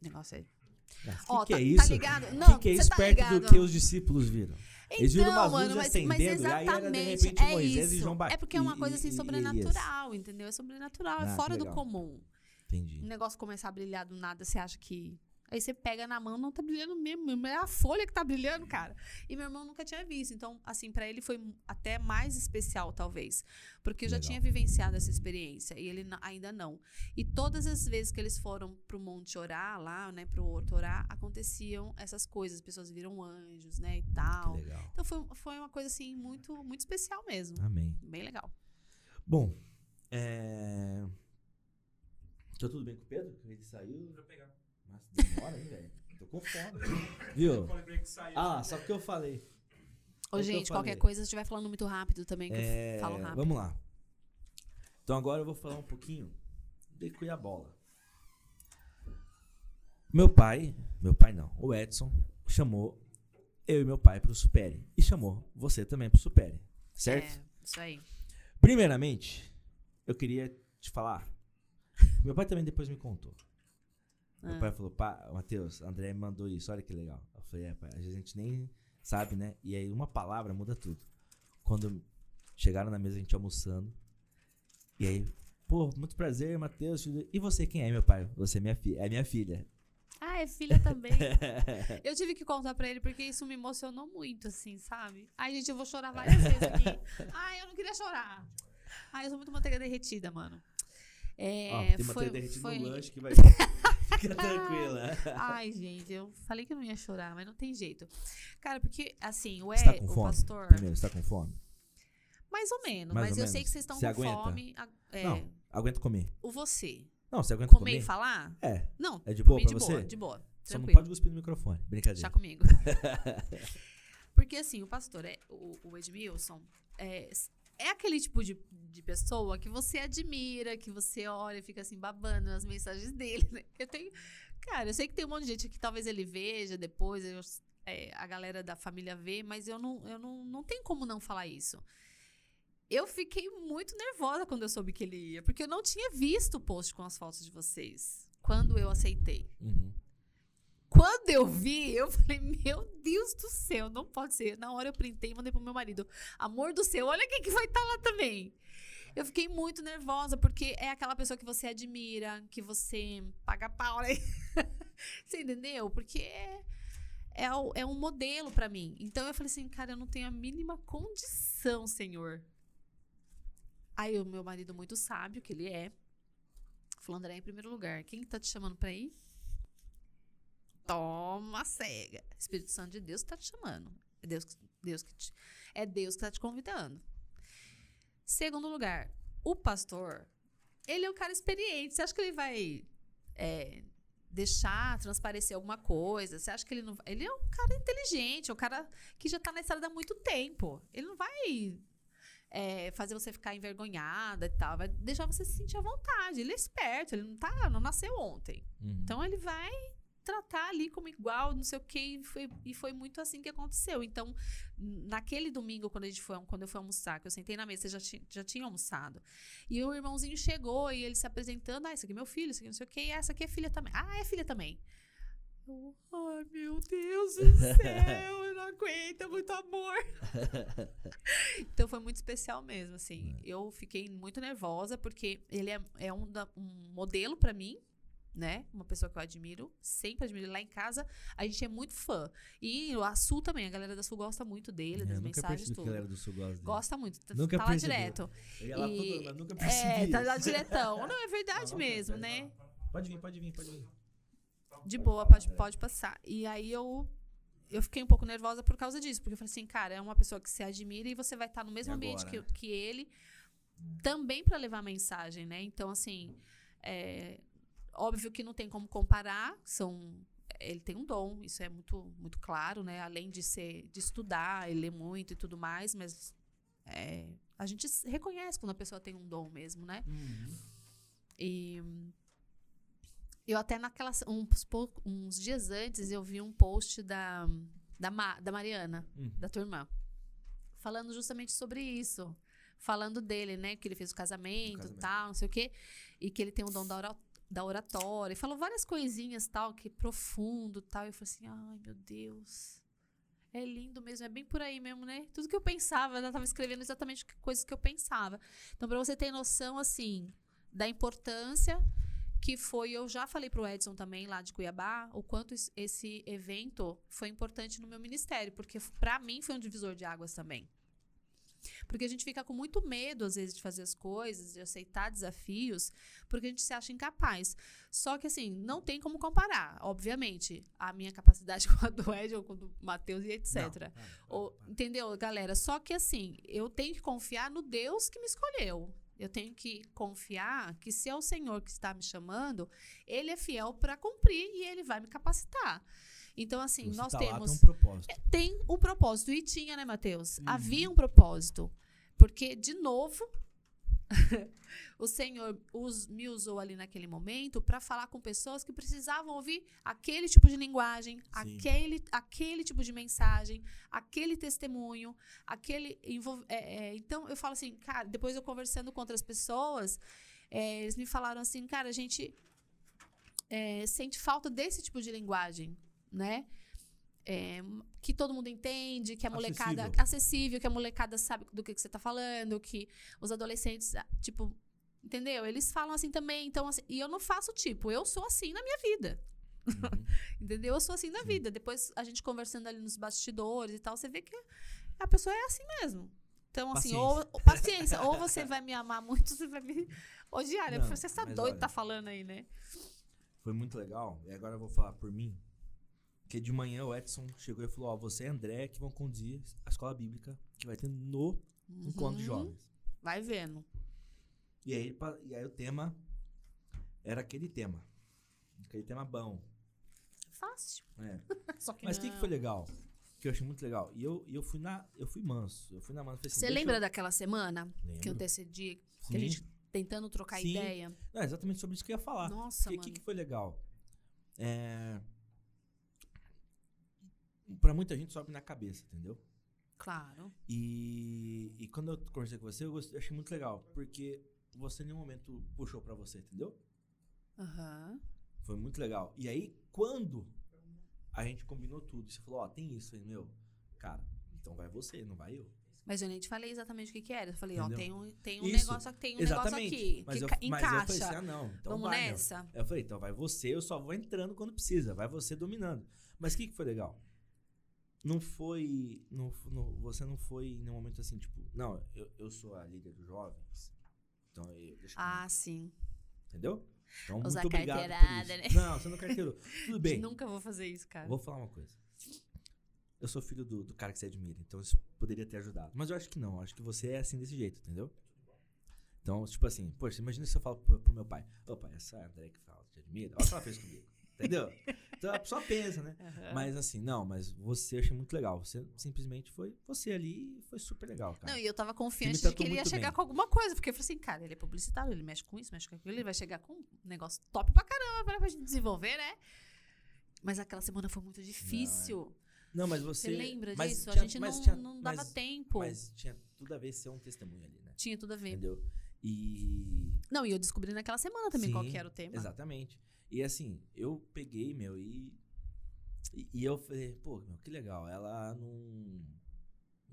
O negócio é. Mas que que tá, é tá isso? ligado? O Não, que, que é isso tá perto ligado? do que os discípulos viram? Eles viram umas Então, luzes mano, mas, mas era, exatamente repente, é Moisés isso. É porque é uma coisa assim e- e sobrenatural, entendeu? É sobrenatural, Ah, é fora do comum. Entendi. o negócio começar a brilhar do nada, você acha que. Aí você pega na mão, não tá brilhando mesmo, é a folha que tá brilhando, cara. E meu irmão nunca tinha visto. Então, assim, pra ele foi até mais especial, talvez. Porque eu já Legal. tinha vivenciado essa experiência e ele ainda não. E todas as vezes que eles foram pro monte orar, lá, né, pro horto orar, aconteciam essas coisas. As pessoas viram anjos, né, e Que tal. legal. Então foi, foi uma coisa, assim, muito, muito especial mesmo. Amém. Bem legal. Bom, é... Tá tudo bem com o Pedro? Ele saiu. Pra pegar. Nossa, demora, hein, velho? Tô com fome. Viu? Ah, só porque eu falei. Ô, gente, qualquer coisa, se estiver falando muito rápido também, que É, eu falo rápido. Vamos lá. Então agora eu vou falar um pouquinho de Cuiabola. Meu pai, meu pai não, o Edson chamou eu e meu pai pro Supere e chamou você também pro Supere, certo? É, isso aí. Primeiramente, eu queria te falar. Meu pai também depois me contou. Meu Ah. pai falou, pá, Matheus, André me mandou isso, olha que legal. Eu falei, é, pai, às vezes a gente nem sabe, né? E aí uma palavra muda tudo. Quando chegaram na mesa, a gente almoçando. E aí, pô, muito prazer, Matheus. E você quem é, meu pai? Você é minha filha. É minha filha. Ah, é filha também. eu tive que contar pra ele porque isso me emocionou muito, assim, sabe? Ai, gente, eu vou chorar várias vezes aqui. Ai, eu não queria chorar. Ai, eu sou muito manteiga derretida, mano. É, Ó, tem foi, manteiga derretida foi... no lanche que vai Fica tranquila. Ai, gente, eu falei que não ia chorar, mas não tem jeito. Cara, porque, assim, o, tá é, com o fome? pastor. Primeiro, você tá com fome? Mais ou menos, Mais mas ou eu sei menos. que vocês estão Você com aguenta? fome. a- É, Não, aguenta comer. o você. Não, você aguenta Comer comer? e falar? É. Não. É de boa mim, pra de você? boa, de boa. Só não Tranquilo. pode cuspir no microfone. Brincadeira. Deixa comigo. Porque assim, o pastor, é, o, o Edmilson, é, é aquele tipo de, de pessoa que você admira, que você olha e fica assim babando nas mensagens dele, né? Eu tenho. Cara, eu sei que tem um monte de gente que talvez ele veja depois, eu- é, a galera da família vê, mas eu não, eu não, não tem como não falar isso. Eu fiquei muito nervosa quando eu soube que ele ia, porque eu não tinha visto o post com as fotos de vocês quando eu aceitei. Uhum. Quando eu vi, eu falei, meu Deus do céu, não pode ser. Na hora eu printei e mandei pro meu marido. Amor do céu, olha quem que vai estar lá também. Eu fiquei muito nervosa, porque é aquela pessoa que você admira, que você paga pau, né? você entendeu? Porque é, é, é um modelo pra mim. Então eu falei assim, cara, eu não tenho a mínima condição, senhor. Aí o meu marido, muito sábio que ele é, falou, André, em primeiro lugar, quem tá te chamando pra ir? Toma cega. Espírito Santo de Deus tá te chamando. É Deus, que- Deus que te, é Deus que tá te convidando. Segundo lugar, o pastor, ele é um cara experiente. Você acha que ele vai é, deixar transparecer alguma coisa? Você acha que ele não vai. Ele é um cara inteligente, é um cara que já tá na estrada há muito tempo. Ele não vai é, fazer você ficar envergonhada e tal. Vai deixar você se sentir à vontade. Ele é esperto, ele não tá, não nasceu ontem. Uhum. Então ele vai tratar ali como igual, não sei o quê, e foi, e foi muito assim que aconteceu. Então, naquele domingo, quando, a gente foi, quando eu fui almoçar, que eu sentei na mesa, já, ti- já tinha almoçado. E o irmãozinho chegou e ele se apresentando, ah, esse aqui é meu filho, esse aqui não sei o quê, e essa aqui é filha também. Ah, é filha também. Eu, Ai, meu Deus do céu, eu não aguento, é muito amor. então foi muito especial mesmo, assim. Eu fiquei muito nervosa, porque ele é, é um, um modelo pra mim, né? Uma pessoa que eu admiro, sempre admiro. Lá em casa, a gente é muito fã. E a Sul também, a galera da Sul gosta muito dele, É, das mensagens, percebi tudo. ele era do sul gosta dele. Gosta muito, tá, Nunca tá lá percebi. direto. Eu ia lá E- todo, mas nunca percebi É, tá lá diretão. Não, é verdade Não, mesmo, né? Pode vir, pode vir, pode vir. De boa, pode, pode passar. E aí eu. Eu fiquei um pouco nervosa por causa disso, porque eu falei assim, cara, é uma pessoa que você admira e você vai estar no mesmo E ambiente que, que ele, também para levar a mensagem, né? Então, assim, é, óbvio que não tem como comparar, são ele tem um dom, isso é muito muito claro, né? Além de ser de estudar, ele lê muito e tudo mais, mas é, a gente reconhece quando a pessoa tem um dom mesmo, né? E eu até naquelas uns, uns dias antes eu vi um post da da, Ma- da Mariana, Uhum. da tua irmã, falando justamente sobre isso, falando dele, né, que ele fez o casamento, casamento. tal, não sei o quê, e que ele tem o dom da, ora- da oratória, e falou várias coisinhas tal, que profundo, tal, e eu falei assim, ai meu Deus. É lindo mesmo, é bem por aí mesmo, né? Tudo que eu pensava, ela tava escrevendo exatamente coisas que eu pensava. Então, pra você ter noção, assim, da importância que foi, eu já falei pro Edson também, lá de Cuiabá, o quanto es- esse evento foi importante no meu ministério, porque pra mim foi um divisor de águas também. Porque a gente fica com muito medo, às vezes, de fazer as coisas, de aceitar desafios, porque a gente se acha incapaz. Só que, assim, não tem como comparar, obviamente, a minha capacidade com a do Edson, com a do Matheus e etc. Não, para, para, Ou- entendeu, galera? Só que assim, eu tenho que confiar no Deus que me escolheu. Eu tenho que confiar que se é o Senhor que está me chamando, Ele é fiel para cumprir e Ele vai me capacitar. Então, assim, Você nós tá lá, temos tem um propósito. tem um propósito. E tinha, né, Matheus? Uhum. Havia um propósito. Porque, de novo, o Senhor os, me usou ali naquele momento para falar com pessoas que precisavam ouvir aquele tipo de linguagem, aquele, aquele tipo de mensagem, aquele testemunho, aquele. é, é, então, eu falo assim, cara, depois eu conversando com outras pessoas, é, eles me falaram assim, cara, a gente é, sente falta desse tipo de linguagem, né? É, que todo mundo entende, que a molecada Acessível. acessível, que a molecada sabe do que, que você tá falando, que os adolescentes, ah, tipo, entendeu? Eles falam assim também, então assim, e eu não faço tipo, eu sou assim na minha vida. Uhum. Entendeu? Eu sou assim na Sim. vida. Depois a gente conversando ali nos bastidores e tal, você vê que a pessoa é assim mesmo. Então, assim, Paciência. ou paciência, ou você vai me amar muito, ou você vai me odiar, né? Porque você está doido, olha- tá falando aí, né? foi muito legal, e agora eu vou falar por mim, que de manhã o Edson chegou e falou, ó, você e André que vão conduzir a escola bíblica que vai ter no encontro de Uhum. jovens. Vai vendo. E aí, e aí o tema era aquele tema. Aquele tema bom. Fácil. É. Que Mas o que, que foi legal? Que eu achei muito legal. E eu, eu fui na. Eu fui manso. Eu fui na manso. assim, Você lembra eu- daquela semana que Lembro. que Sim. a gente tentando trocar Sim. ideia? Não, é exatamente sobre isso que eu ia falar. Nossa, Porque o mano. que, que foi legal? É. Pra muita gente sobe na cabeça, entendeu? Claro. E, e quando eu conversei com você, eu gostei- achei muito legal. Porque você em nenhum momento puxou pra você, entendeu? Aham. Foi muito legal. E aí, quando a gente combinou tudo, você falou, ó, tem isso, eu falei, meu, cara, então vai você, não vai eu. Mas eu nem te falei exatamente o que, que era. Eu falei, ó, tem um, tem um Isso, negócio aqui, tem um Exatamente. negócio aqui. mas, que eu, ca- mas eu encaixa. falei assim, ah, não, então Vamos vai, meu. nessa? Eu falei, então vai você, eu só vou entrando quando precisa, vai você dominando. Mas o que, que foi legal? Não foi. Não, não- você não foi em nenhum momento assim, tipo, não, eu, eu sou a líder dos jovens. Então eu. Deixa Ah, sim. Entendeu? Então, Usar muito obrigado por carteirada, isso. né? Não, você não carteirou. Tudo bem. Nunca vou fazer isso, cara. Vou falar uma coisa. Eu sou filho do, do cara que você admira, então isso poderia ter ajudado. Mas eu acho que não, eu acho que você é assim desse jeito, entendeu? Então, tipo assim, poxa, imagina se eu falo pro, pro meu pai, ô pai, essa André que fala, te admira, olha o que ela fez comigo. Entendeu? Então a pessoa pensa, né? Aham. Mas assim, não, mas você achei muito legal. Você simplesmente foi você ali e foi super legal, cara. Não, e eu tava confiante de que ele ia chegar bem. com alguma coisa. Porque eu falei assim, cara, ele é publicitário, ele mexe com isso, mexe com aquilo, ele vai chegar com um negócio top pra caramba pra pra gente desenvolver, né? Mas aquela semana foi muito difícil. Não, mas você. Você lembra mas disso? tinha- a gente não, tinha- não dava mas- tempo. Mas tinha tudo a ver ser um testemunho ali, né? Tinha tudo a ver. Entendeu? E. Não, e eu descobri naquela semana também qual Sim, que era o tema. Exatamente. E assim, eu peguei, meu, e. E, e eu falei, pô, meu, que legal. Ela não.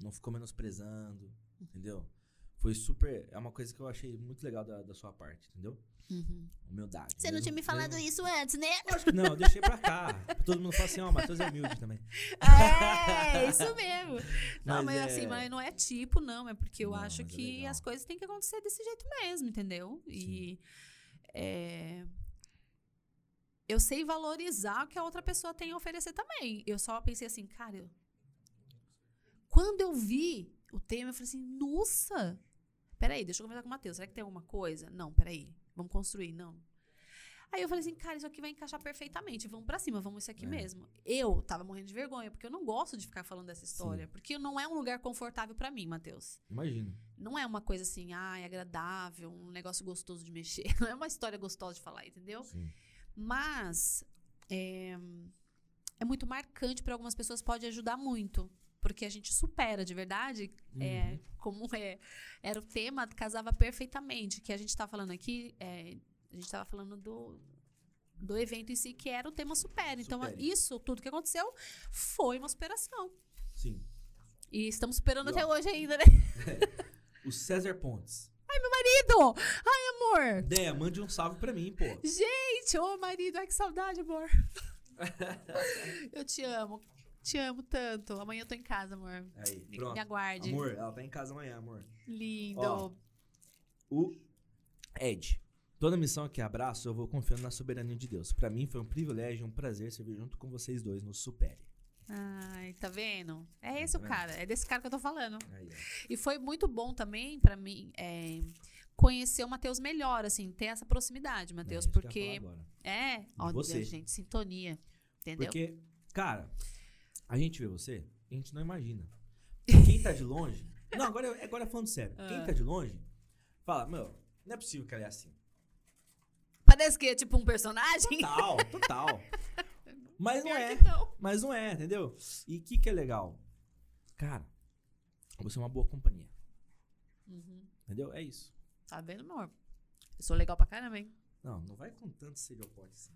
Não ficou menosprezando, entendeu? Foi super. É uma coisa que eu achei muito legal da, da sua parte, entendeu? Uhum. Humildade. Você não tinha me falado isso antes, né? Acho que não, eu deixei pra cá. Todo mundo fala assim, ó, o Matheus é humilde também. É, isso mesmo. Não, Mas mas, é- assim, mas não é tipo, não. É porque eu Não, acho é que legal. as coisas têm que acontecer desse jeito mesmo, entendeu? E é, eu sei valorizar o que a outra pessoa tem a oferecer também. Eu só pensei assim, cara, eu- quando eu vi o tema, eu falei assim, nossa, peraí, deixa eu conversar com o Matheus. Será que tem alguma coisa? Não, peraí, vamos construir, não. Aí eu falei assim, cara, isso aqui vai encaixar perfeitamente. Vamos pra cima, vamos isso aqui É. mesmo. Eu tava morrendo de vergonha, porque eu não gosto de ficar falando dessa história. Porque não é um lugar confortável pra mim, Matheus. Imagino. Não é uma coisa assim, ai, agradável, um negócio gostoso de mexer. Não é uma história gostosa de falar, entendeu? Sim. Mas é, é muito marcante para algumas pessoas, pode ajudar muito. Porque a gente supera, de verdade, é, Uhum. como é, era o tema, casava perfeitamente. Que a gente tá falando aqui, é, a gente tava falando do, do evento em si, que era o tema supera. Então, Supere. isso, tudo que aconteceu, foi uma superação. Sim. E estamos superando E, ó, até hoje ainda, né? O César Pontes. Marido! Ai, amor! Deia, mande um salve pra mim, pô. Gente, ô marido, ai que saudade, amor. eu te amo. Te amo tanto. Amanhã eu tô em casa, amor. Aí, Me, pronto. me aguarde. Amor, ela tá em casa amanhã, amor. Lindo. Ó. O Ed. Toda missão que abraço, eu vou confiando na soberania de Deus. Pra mim foi um privilégio e um prazer servir junto com vocês dois no Supere. Ai, tá vendo? É esse o Tá vendo? cara. É desse cara que eu tô falando. Aí. E foi muito bom também pra mim é, conhecer o Matheus melhor, assim, ter essa proximidade, Matheus. É eu ia porque. É, olha, você. gente, sintonia. Entendeu? Porque, cara, a gente vê você, a gente não imagina. Quem tá de longe. Não, agora, agora falando sério. Quem Ah. tá de longe, fala, meu, não é possível que ela é assim. Parece que é tipo um personagem. Total, total. Mas não é. Mas não é, entendeu? E o que, que é legal? Cara, você é uma boa companhia. Uhum. Entendeu? É isso. Tá vendo, amor? Eu sou legal pra caramba, hein? Não, não vai com tanto ao pote assim.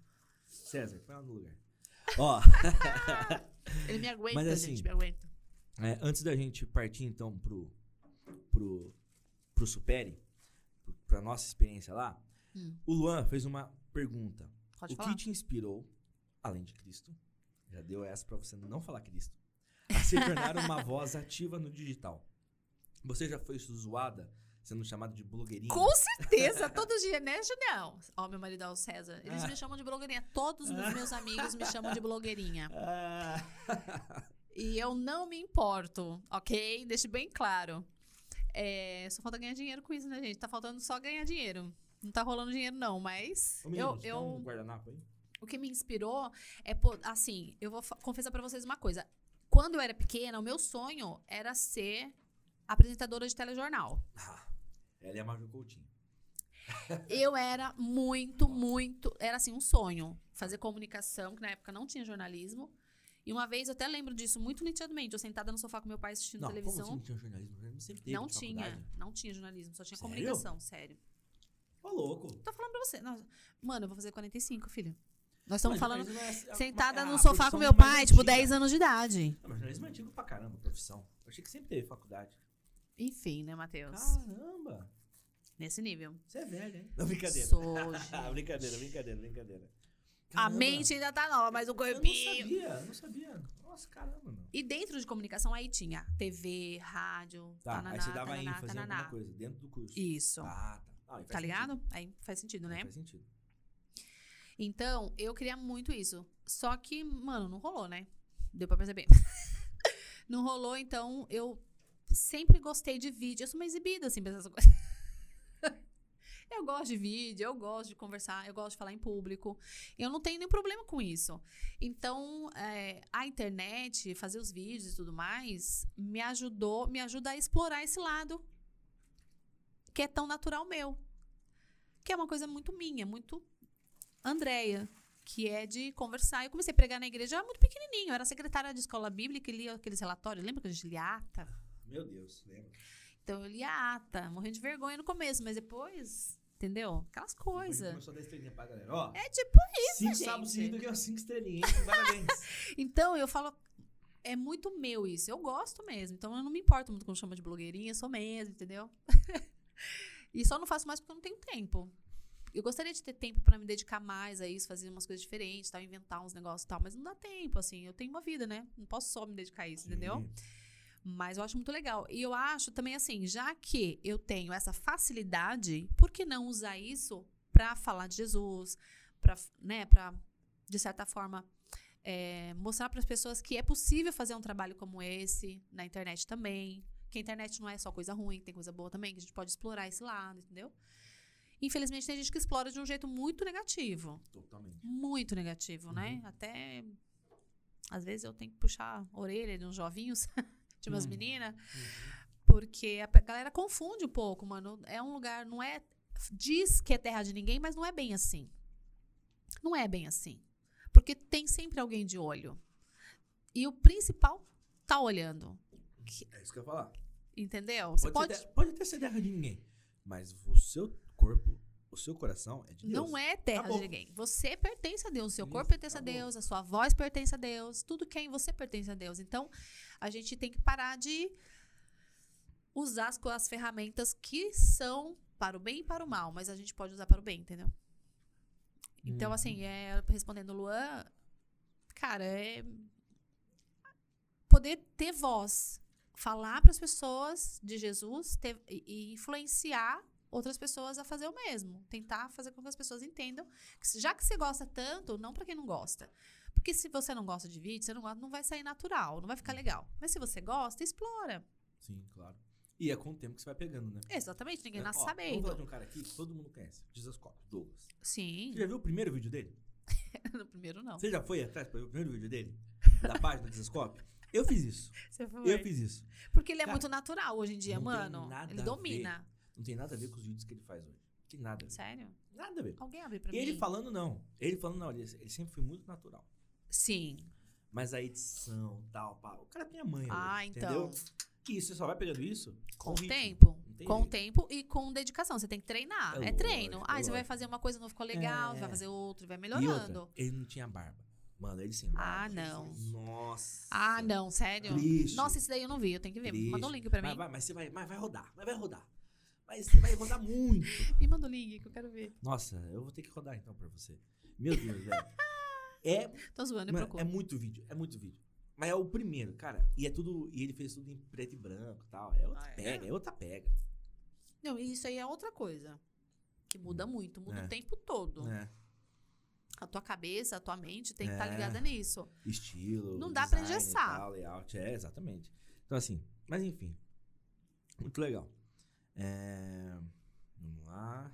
César, põe ela no lugar. Ó, Ele me aguenta, Mas assim, gente, me aguenta. é, antes da gente partir então pro, pro, pro Supere, pra nossa experiência lá, Hum. o Luan fez uma pergunta. Pode o falar. que te inspirou, além de Cristo, já deu essa pra você não falar Cristo, a se tornar uma voz ativa no digital? Você já foi zoada sendo chamado de blogueirinha. Com certeza, todo dia, né, Julião? Ó, meu marido é o César. Eles Ah. me chamam de blogueirinha. Todos os meus amigos me chamam de blogueirinha. Ah. E eu não me importo, ok? Deixe bem claro. É, só falta ganhar dinheiro com isso, né, gente? Tá faltando só ganhar dinheiro. Não tá rolando dinheiro, não, mas. Ô, menino, eu, você quer um eu, guardanapo aí? O que me inspirou é, assim, eu vou confessar pra vocês uma coisa. Quando eu era pequena, o meu sonho era ser apresentadora de telejornal. Ah, ela é a Marvel Coutinho. Eu era muito, muito. Era assim, um sonho. Fazer comunicação, que na época não tinha jornalismo. E uma vez eu até lembro disso muito nitidamente. Eu sentada no sofá com meu pai assistindo Não, televisão. como assim não tinha jornalismo? Jornalismo sempre teve não tinha, faculdade. não tinha jornalismo, só tinha Sério? comunicação, sério. Ô, louco. Tô falando pra você. Nossa, mano, eu vou fazer 45, filho. Nós estamos Mas falando é- é- sentada é no a sofá com meu pai, tipo, antiga. 10 anos de idade. Não, mas jornalismo é antigo pra caramba, profissão. Eu achei que sempre teve faculdade. Enfim, né, Matheus? Caramba. Nesse nível. Você é velho, hein? Não, brincadeira. Sou, brincadeira, brincadeira, brincadeira. A Caramba. mente ainda tá nova, mas o Eu não corpinho. sabia, eu não sabia. Nossa, caramba, mano. E dentro de comunicação aí tinha TV, rádio, Tá, tananá, aí você dava tananá, ênfase em tananá. alguma coisa dentro do curso. Isso. Ah, tá. Ah, Tá ligado? Aí faz sentido, sentido. Aí né? Faz sentido. Então, eu queria muito isso. Só que, mano, não rolou, né? Deu pra perceber. não rolou, então eu sempre gostei de vídeo. Eu sou uma exibida, assim, pra essas coisas. eu gosto de vídeo, eu gosto de conversar, eu gosto de falar em público. Eu não tenho nenhum problema com isso. Então, é, a internet, fazer os vídeos e tudo mais, me ajudou, me ajuda a explorar esse lado que é tão natural meu. Que é uma coisa muito minha, muito Andréia, que é de conversar. Eu comecei a pregar na igreja muito pequenininho. Eu era secretária de escola bíblica e lia aqueles relatórios. Lembra que a gente lia ata? Meu Deus, lembra? Então eu lia ata, morrendo de vergonha no começo, mas depois, entendeu? Aquelas coisas. Começou a dar estrelinha pra galera. Ó, É tipo cinco gente. sábados seguidos que é cinco estrelinhas? Parabéns. Então, eu falo, é muito meu isso. Eu gosto mesmo. Então, eu não me importo muito quando chama de blogueirinha, sou mesmo, entendeu? e só não faço mais porque eu não tenho tempo. Eu gostaria de ter tempo pra me dedicar mais a isso, fazer umas coisas diferentes, tal, inventar uns negócios e tal, mas não dá tempo, assim. Eu tenho uma vida, né? Não posso só me dedicar a isso, entendeu? Mas eu acho muito legal. E eu acho também assim, já que eu tenho essa facilidade, por que não usar isso pra falar de Jesus, para, né, para de certa forma é, mostrar para as pessoas que é possível fazer um trabalho como esse na internet também, que a internet não é só coisa ruim, tem coisa boa também, que a gente pode explorar esse lado, entendeu? Infelizmente tem gente que explora de um jeito muito negativo, Totalmente. muito negativo, né? Uhum. Até às vezes eu tenho que puxar a orelha de uns jovinhos, de umas Uhum. meninas, Uhum. porque a galera confunde um pouco, mano. É um lugar, não é. Diz que é terra de ninguém, mas não é bem assim. Não é bem assim. Porque tem sempre alguém de olho. E o principal tá olhando. É isso que eu ia falar. Entendeu? Você Pode, pode. Ser, ter- pode ter ser terra de ninguém. Mas o seu corpo, o seu coração é de Deus. Não é terra Acabou. de ninguém. Você pertence a Deus, seu Isso, corpo pertence acabou. a Deus, a sua voz pertence a Deus, tudo que é em você pertence a Deus. Então, a gente tem que parar de usar as, as ferramentas que são para o bem e para o mal, mas a gente pode usar para o bem, entendeu? Então, Uhum. assim, é, respondendo o Luan, cara, é poder ter voz, falar para as pessoas de Jesus ter- e influenciar outras pessoas a fazer o mesmo, tentar fazer com que as pessoas entendam, que já que você gosta tanto, não para quem não gosta. Porque se você não gosta de vídeo, você não gosta, não vai sair natural, não vai ficar legal. Mas se você gosta, explora. Sim, claro. E é com o tempo que você vai pegando, né? Exatamente, ninguém É, nasce ó, Vamos falar sabendo. de um cara aqui que todo mundo conhece. Jesus Cop, Douglas. Sim, Você já viu o primeiro vídeo dele? no primeiro não. Você já foi atrás pra ver o primeiro vídeo dele? Da página do Jesus Cop? Eu fiz isso. Você foi. Eu fiz isso. Porque ele é Cara, muito natural hoje em dia, mano. Ele domina. Não tem nada a ver com os vídeos que ele faz hoje. Não tem nada a ver. Sério? Nada a ver. Alguém abre pra E ele mim? falando não. Ele falando não. Ele, ele sempre foi muito natural. Sim. Mas a edição, tal, pá. O cara tem a manha. Ah, hoje, então. Entendeu? Que você só vai pegando isso Com o ritmo. tempo. Com o jeito. tempo e com dedicação. Você tem que treinar. É É, treino. lógico, Ah, é você vai fazer uma coisa, não ficou legal, você É. vai fazer outra, vai melhorando. outra, ele não tinha barba. Mano, ele sem barba. Ah, não. Nossa. Ah, não, sério? Triste. Nossa, esse daí eu não vi, eu tenho que ver. Triste. Manda um link pra mim. Mas vai, mas você vai, mas vai rodar, mas vai rodar. Mas você vai rodar muito. Me manda o link que eu quero ver. Nossa, eu vou ter que rodar então pra você. Meu Deus, velho. É, Tô zoando, eu mano, procuro. é muito vídeo, é muito vídeo. Mas é o primeiro, cara. E é tudo. E ele fez tudo em preto e branco e tal. É outra Ah, é? pega, é outra pega. Não, e isso aí é outra coisa. Que muda muito, muda É. o tempo todo. É. A tua cabeça, a tua mente tem que estar É. ligada nisso. Estilo. Não dá pra engessar. tal, layout. É, exatamente. Então, assim, mas enfim. Muito legal. É, Vamos lá.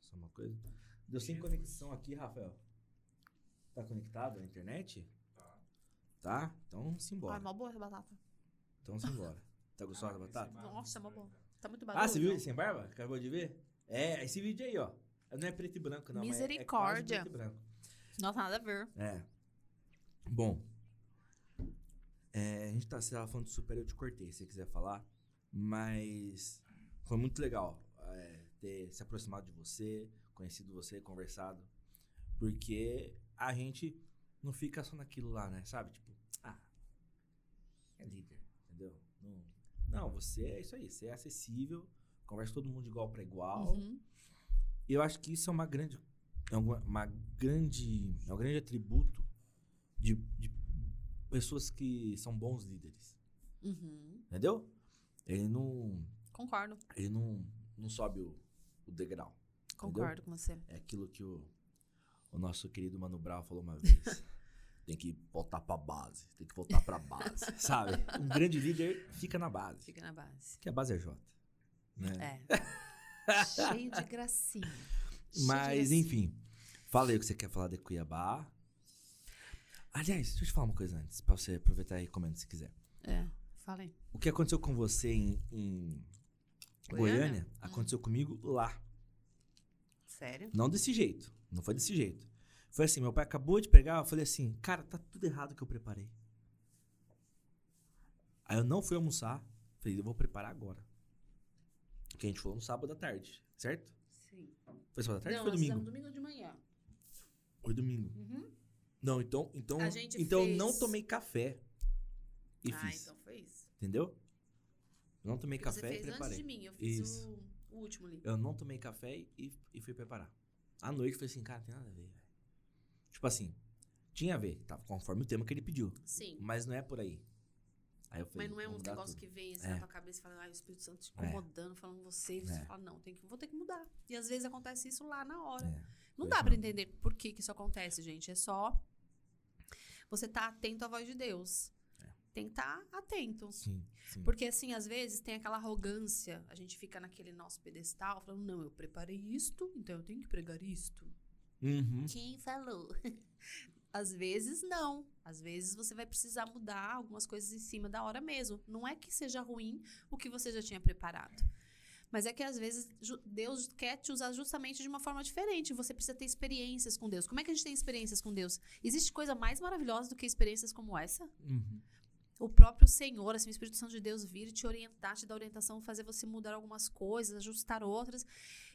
Só uma coisa. Deu sem conexão aqui, Rafael. Tá conectado na internet? Tá. Então, Ai, simbora. mó boa essa batata. Então, simbora. Tá gostosa da batata? Nossa, é mó boa. Tá muito barulho. Ah, você viu ele sem barba? Acabou de ver? É, esse vídeo aí, ó. Não é preto e branco, não. mas é- É Misericórdia. preto e branco. Nossa, nada a ver. É. Bom. É, a gente tá, você tava falando do super, eu te cortei, se você quiser falar. Mas foi muito legal é, ter se aproximado de você, conhecido você, conversado. Porque a gente não fica só naquilo lá, né? Sabe? Tipo, ah, é líder, entendeu? Não, não você é isso aí, você é acessível, conversa todo mundo de igual para igual. Uhum. E eu acho que isso é uma grande. É uma, uma grande. É um grande atributo de, de pessoas que são bons líderes. Uhum. Entendeu? Ele não. Concordo. Ele não, não sobe o, o degrau. Concordo com você. É aquilo que o, o nosso querido Mano Brown falou uma vez. tem que voltar pra base. Tem que voltar pra base. sabe? Um grande líder fica na base. Fica na base. Que a base é J. Né? É. Cheio de gracinha. Cheio Mas, gracinha. enfim. Fala aí o que você quer falar de Cuiabá. Aliás, deixa eu te falar uma coisa antes, pra você aproveitar e comenta se quiser. É, fala aí. O que aconteceu com você em, em Goiânia? Goiânia, aconteceu comigo lá. Sério? Não desse jeito. Não foi desse jeito. Foi assim, meu pai acabou de pegar, eu falei assim, cara, tá tudo errado que eu preparei. Aí eu não fui almoçar, falei, eu vou preparar agora. Que a gente falou no sábado à tarde, certo? Sim. Foi sábado à tarde Não, ou foi domingo? fizemos domingo de manhã. Foi domingo. Uhum. Não, então, então, A gente então eu fez- não tomei café e ah, fiz, então foi isso. entendeu? Eu não tomei Você café e preparei. antes de mim, eu fiz Isso. o, o último ali. Eu não tomei café e, e fui preparar. À noite eu falei assim, cara, tem nada a ver, velho. Tipo assim, tinha a ver, tava conforme o tema que ele pediu, Sim. mas não é por aí. Aí eu falei, Mas não é um negócio tudo. que vem assim É. na tua cabeça e fala, ai, o Espírito Santo te incomodando, falando você, você É. fala, não, tem que, vou ter que mudar. E às vezes acontece isso lá na hora. É, Não dá mesmo. entender por que, que isso acontece, gente. É só você tá atento à voz de Deus. Tem que estar atento. Sim, sim. Porque, assim, às vezes tem aquela arrogância. A gente fica naquele nosso pedestal falando, não, eu preparei isto, então eu tenho que pregar isto. Uhum. Quem falou? Às vezes, não. Às vezes você vai precisar mudar algumas coisas em cima da hora mesmo. Não é que seja ruim o que você já tinha preparado. Mas é que às vezes Deus quer te usar justamente de uma forma diferente. Você precisa ter experiências com Deus. Como é que a gente tem experiências com Deus? Existe coisa mais maravilhosa do que experiências como essa? Uhum. O próprio Senhor, assim, o Espírito Santo de Deus vir e te orientar, te dar orientação, fazer você mudar algumas coisas, ajustar outras,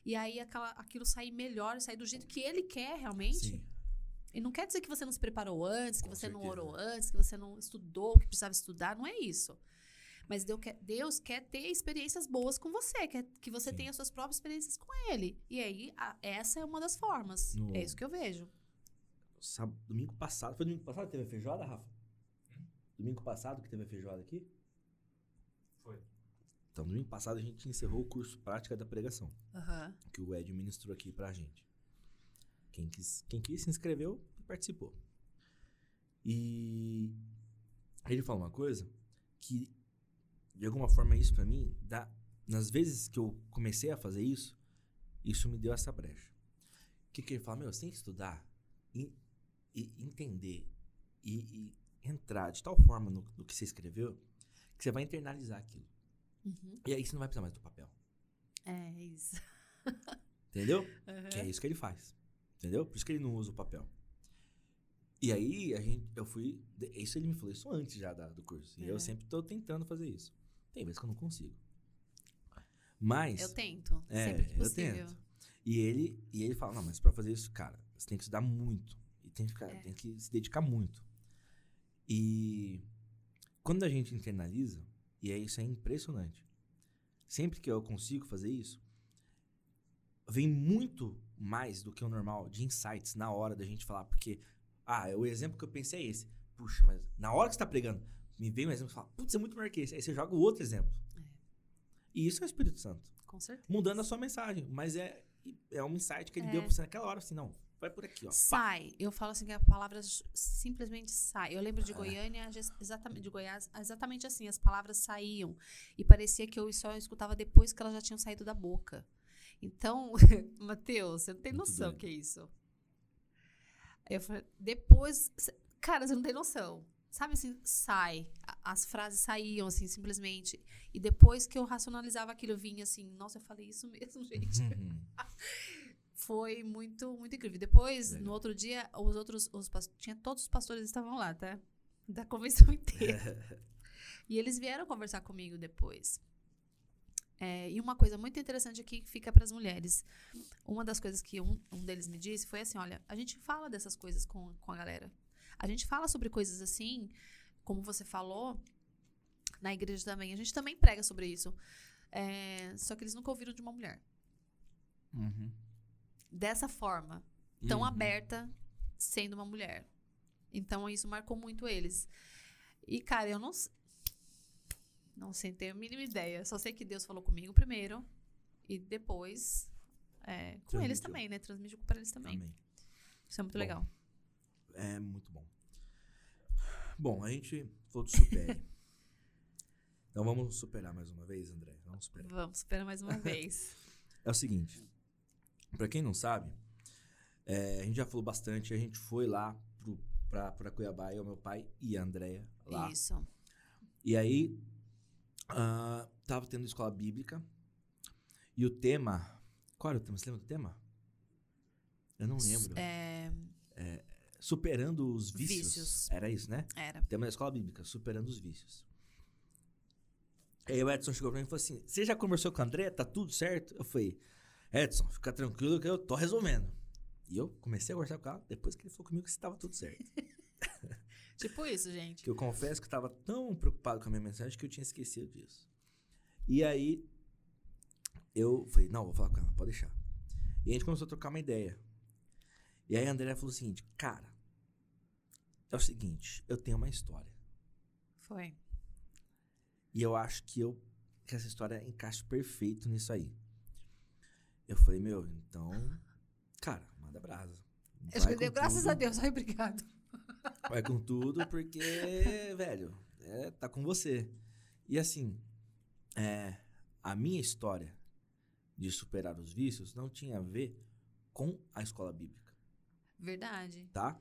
e aí aquela, aquilo sair melhor, sair do jeito que Ele quer realmente. Sim. E não quer dizer que você não se preparou antes, que Com você não certeza. orou antes, que você não estudou o que precisava estudar, não é isso. Mas Deus quer, Deus quer ter experiências boas com você, quer que você Sim. tenha suas próprias experiências com Ele. E aí, a- essa é uma das formas. No- É isso que eu vejo. Sábado, domingo passado, foi domingo passado que teve a feijoada, Rafa? Domingo passado que teve a feijoada aqui? Foi. Então, domingo passado a gente encerrou o curso Prática da Pregação. Aham. que o Ed ministrou aqui pra gente. Quem quis, quem quis se inscreveu e participou. E ele falou uma coisa que, de alguma forma, isso pra mim, dá, nas vezes que eu comecei a fazer isso, isso me deu essa brecha. O que, que ele fala? Meu, você tem que estudar e, e entender e, e entrar de tal forma no, no que você escreveu que você vai internalizar aquilo. Uhum. E aí você não vai precisar mais do papel. É isso. Entendeu? Aham. Que é isso que ele faz. Entendeu? Por isso que ele não usa o papel. E aí, a gente, eu fui. Isso ele me falou isso antes já da- do curso. E É. eu sempre tô tentando fazer isso. Tem vezes que eu não consigo. Mas. Eu tento, É, sempre que eu possível. tento. E ele, e ele fala: não, mas pra fazer isso, cara, você tem que estudar muito. E tem que, ficar, É. tem que se dedicar muito. E quando a gente internaliza, e é isso é impressionante. Sempre que eu consigo fazer isso, vem muito mais do que o normal de insights na hora da gente falar, porque ah, o exemplo que eu pensei é esse. Puxa, mas na hora que você tá pregando, me vem um exemplo e fala, putz, é muito melhor que esse. Aí você joga o outro exemplo. É. E isso é o Espírito Santo. Com certeza. mudando a sua mensagem. Mas é, é um insight que ele É. deu pra você naquela hora, assim, não, vai por aqui, ó. Pá. Sai. Eu falo assim que a palavra simplesmente sai. Eu lembro de É. Goiânia, exatamente, de Goiás, exatamente assim. As palavras saíam. E parecia que eu só escutava depois que elas já tinham saído da boca. Então, Matheus, você não tem Muito noção doido. que é isso. Eu falei, depois. Cara, você não tem noção. Sabe assim, sai. As frases saíam, assim, simplesmente. E depois que eu racionalizava aquilo, vinha assim, nossa, eu falei isso mesmo, gente. Uhum. Foi muito, muito incrível. Depois, Legal. no outro dia, os outros, os, tinha todos os pastores estavam lá, tá? Da convenção inteira. e eles vieram conversar comigo depois. É, e uma coisa muito interessante aqui que fica para as mulheres. Uma das coisas que um, um deles me disse foi assim: olha, a gente fala dessas coisas com, com a galera. A gente fala sobre coisas assim, como você falou, na igreja também. A gente também prega sobre isso. É, só que eles nunca ouviram de uma mulher. Uhum. Dessa forma, tão Uhum. aberta, sendo uma mulher. Então isso marcou muito eles. E, cara, eu não. Não sei, tenho a mínima ideia. Só sei que Deus falou comigo primeiro. E depois. é, com eles também, né? Transmitiu para eles também. Amém. Isso é muito Bom. legal. É muito bom. Bom, a gente falou do supere. então vamos superar mais uma vez, André. Vamos superar. Vamos, espera mais uma vez. É o seguinte, pra quem não sabe, é, a gente já falou bastante, a gente foi lá pra Cuiabá, eu, meu pai e a Andréia lá. Isso. E aí, ah, tava tendo escola bíblica, e o tema... Qual era o tema? Você lembra do tema? Eu não lembro. É, Superando os vícios. Vícios. Era isso, né? era. Tema da escola bíblica, superando os vícios. Aí o Edson chegou pra mim e falou assim: Você já conversou com a André? Tá tudo certo? Eu falei: Edson, fica tranquilo que eu tô resolvendo. E eu comecei a conversar com ela depois que ele falou comigo que estava tudo certo. Tipo isso, gente. que eu confesso que eu tava tão preocupado com a minha mensagem que eu tinha esquecido disso. E aí eu falei: Não, vou falar com ela, pode deixar. E a gente começou a trocar uma ideia. E aí a André falou o seguinte: Cara, é o seguinte, eu tenho uma história. Foi. E eu acho que eu que essa história encaixa perfeito nisso aí. Eu falei, meu, então, cara, manda brasa. Eu com graças tudo, a Deus. Ai, obrigado. Vai com tudo, porque, velho, é, tá com você. E assim, é, a minha história de superar os vícios não tinha a ver com a escola bíblica, Verdade. tá?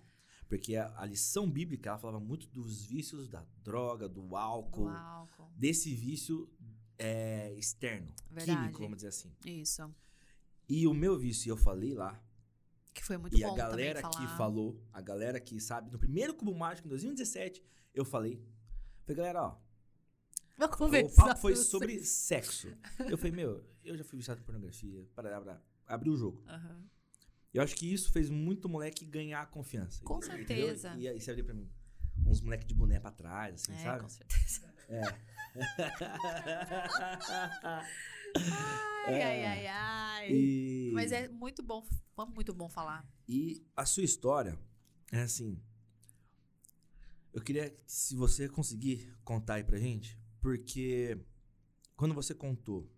Porque a, a lição bíblica, ela falava muito dos vícios da droga, do álcool, Do álcool. desse vício é, externo, Verdade. químico, vamos dizer assim. Isso. E o meu vício, eu falei lá, Que foi muito e bom a galera que falou, a galera que sabe, no primeiro Cubo Mágico, em 2017, eu falei, falei, galera, ó, o papo foi sobre sexo. Eu falei, meu, eu já fui viciado em pornografia, para, para abrir o jogo. Aham. Eu acho que isso fez muito moleque ganhar confiança. Com entendeu? certeza. E aí você abria pra mim, uns moleque de boné pra trás, assim, É, sabe? com certeza. É. Ai, ai, ai, ai. E... Mas é muito bom, foi muito bom falar. E a sua história é assim. Eu queria que se você conseguir contar aí pra gente, porque quando você contou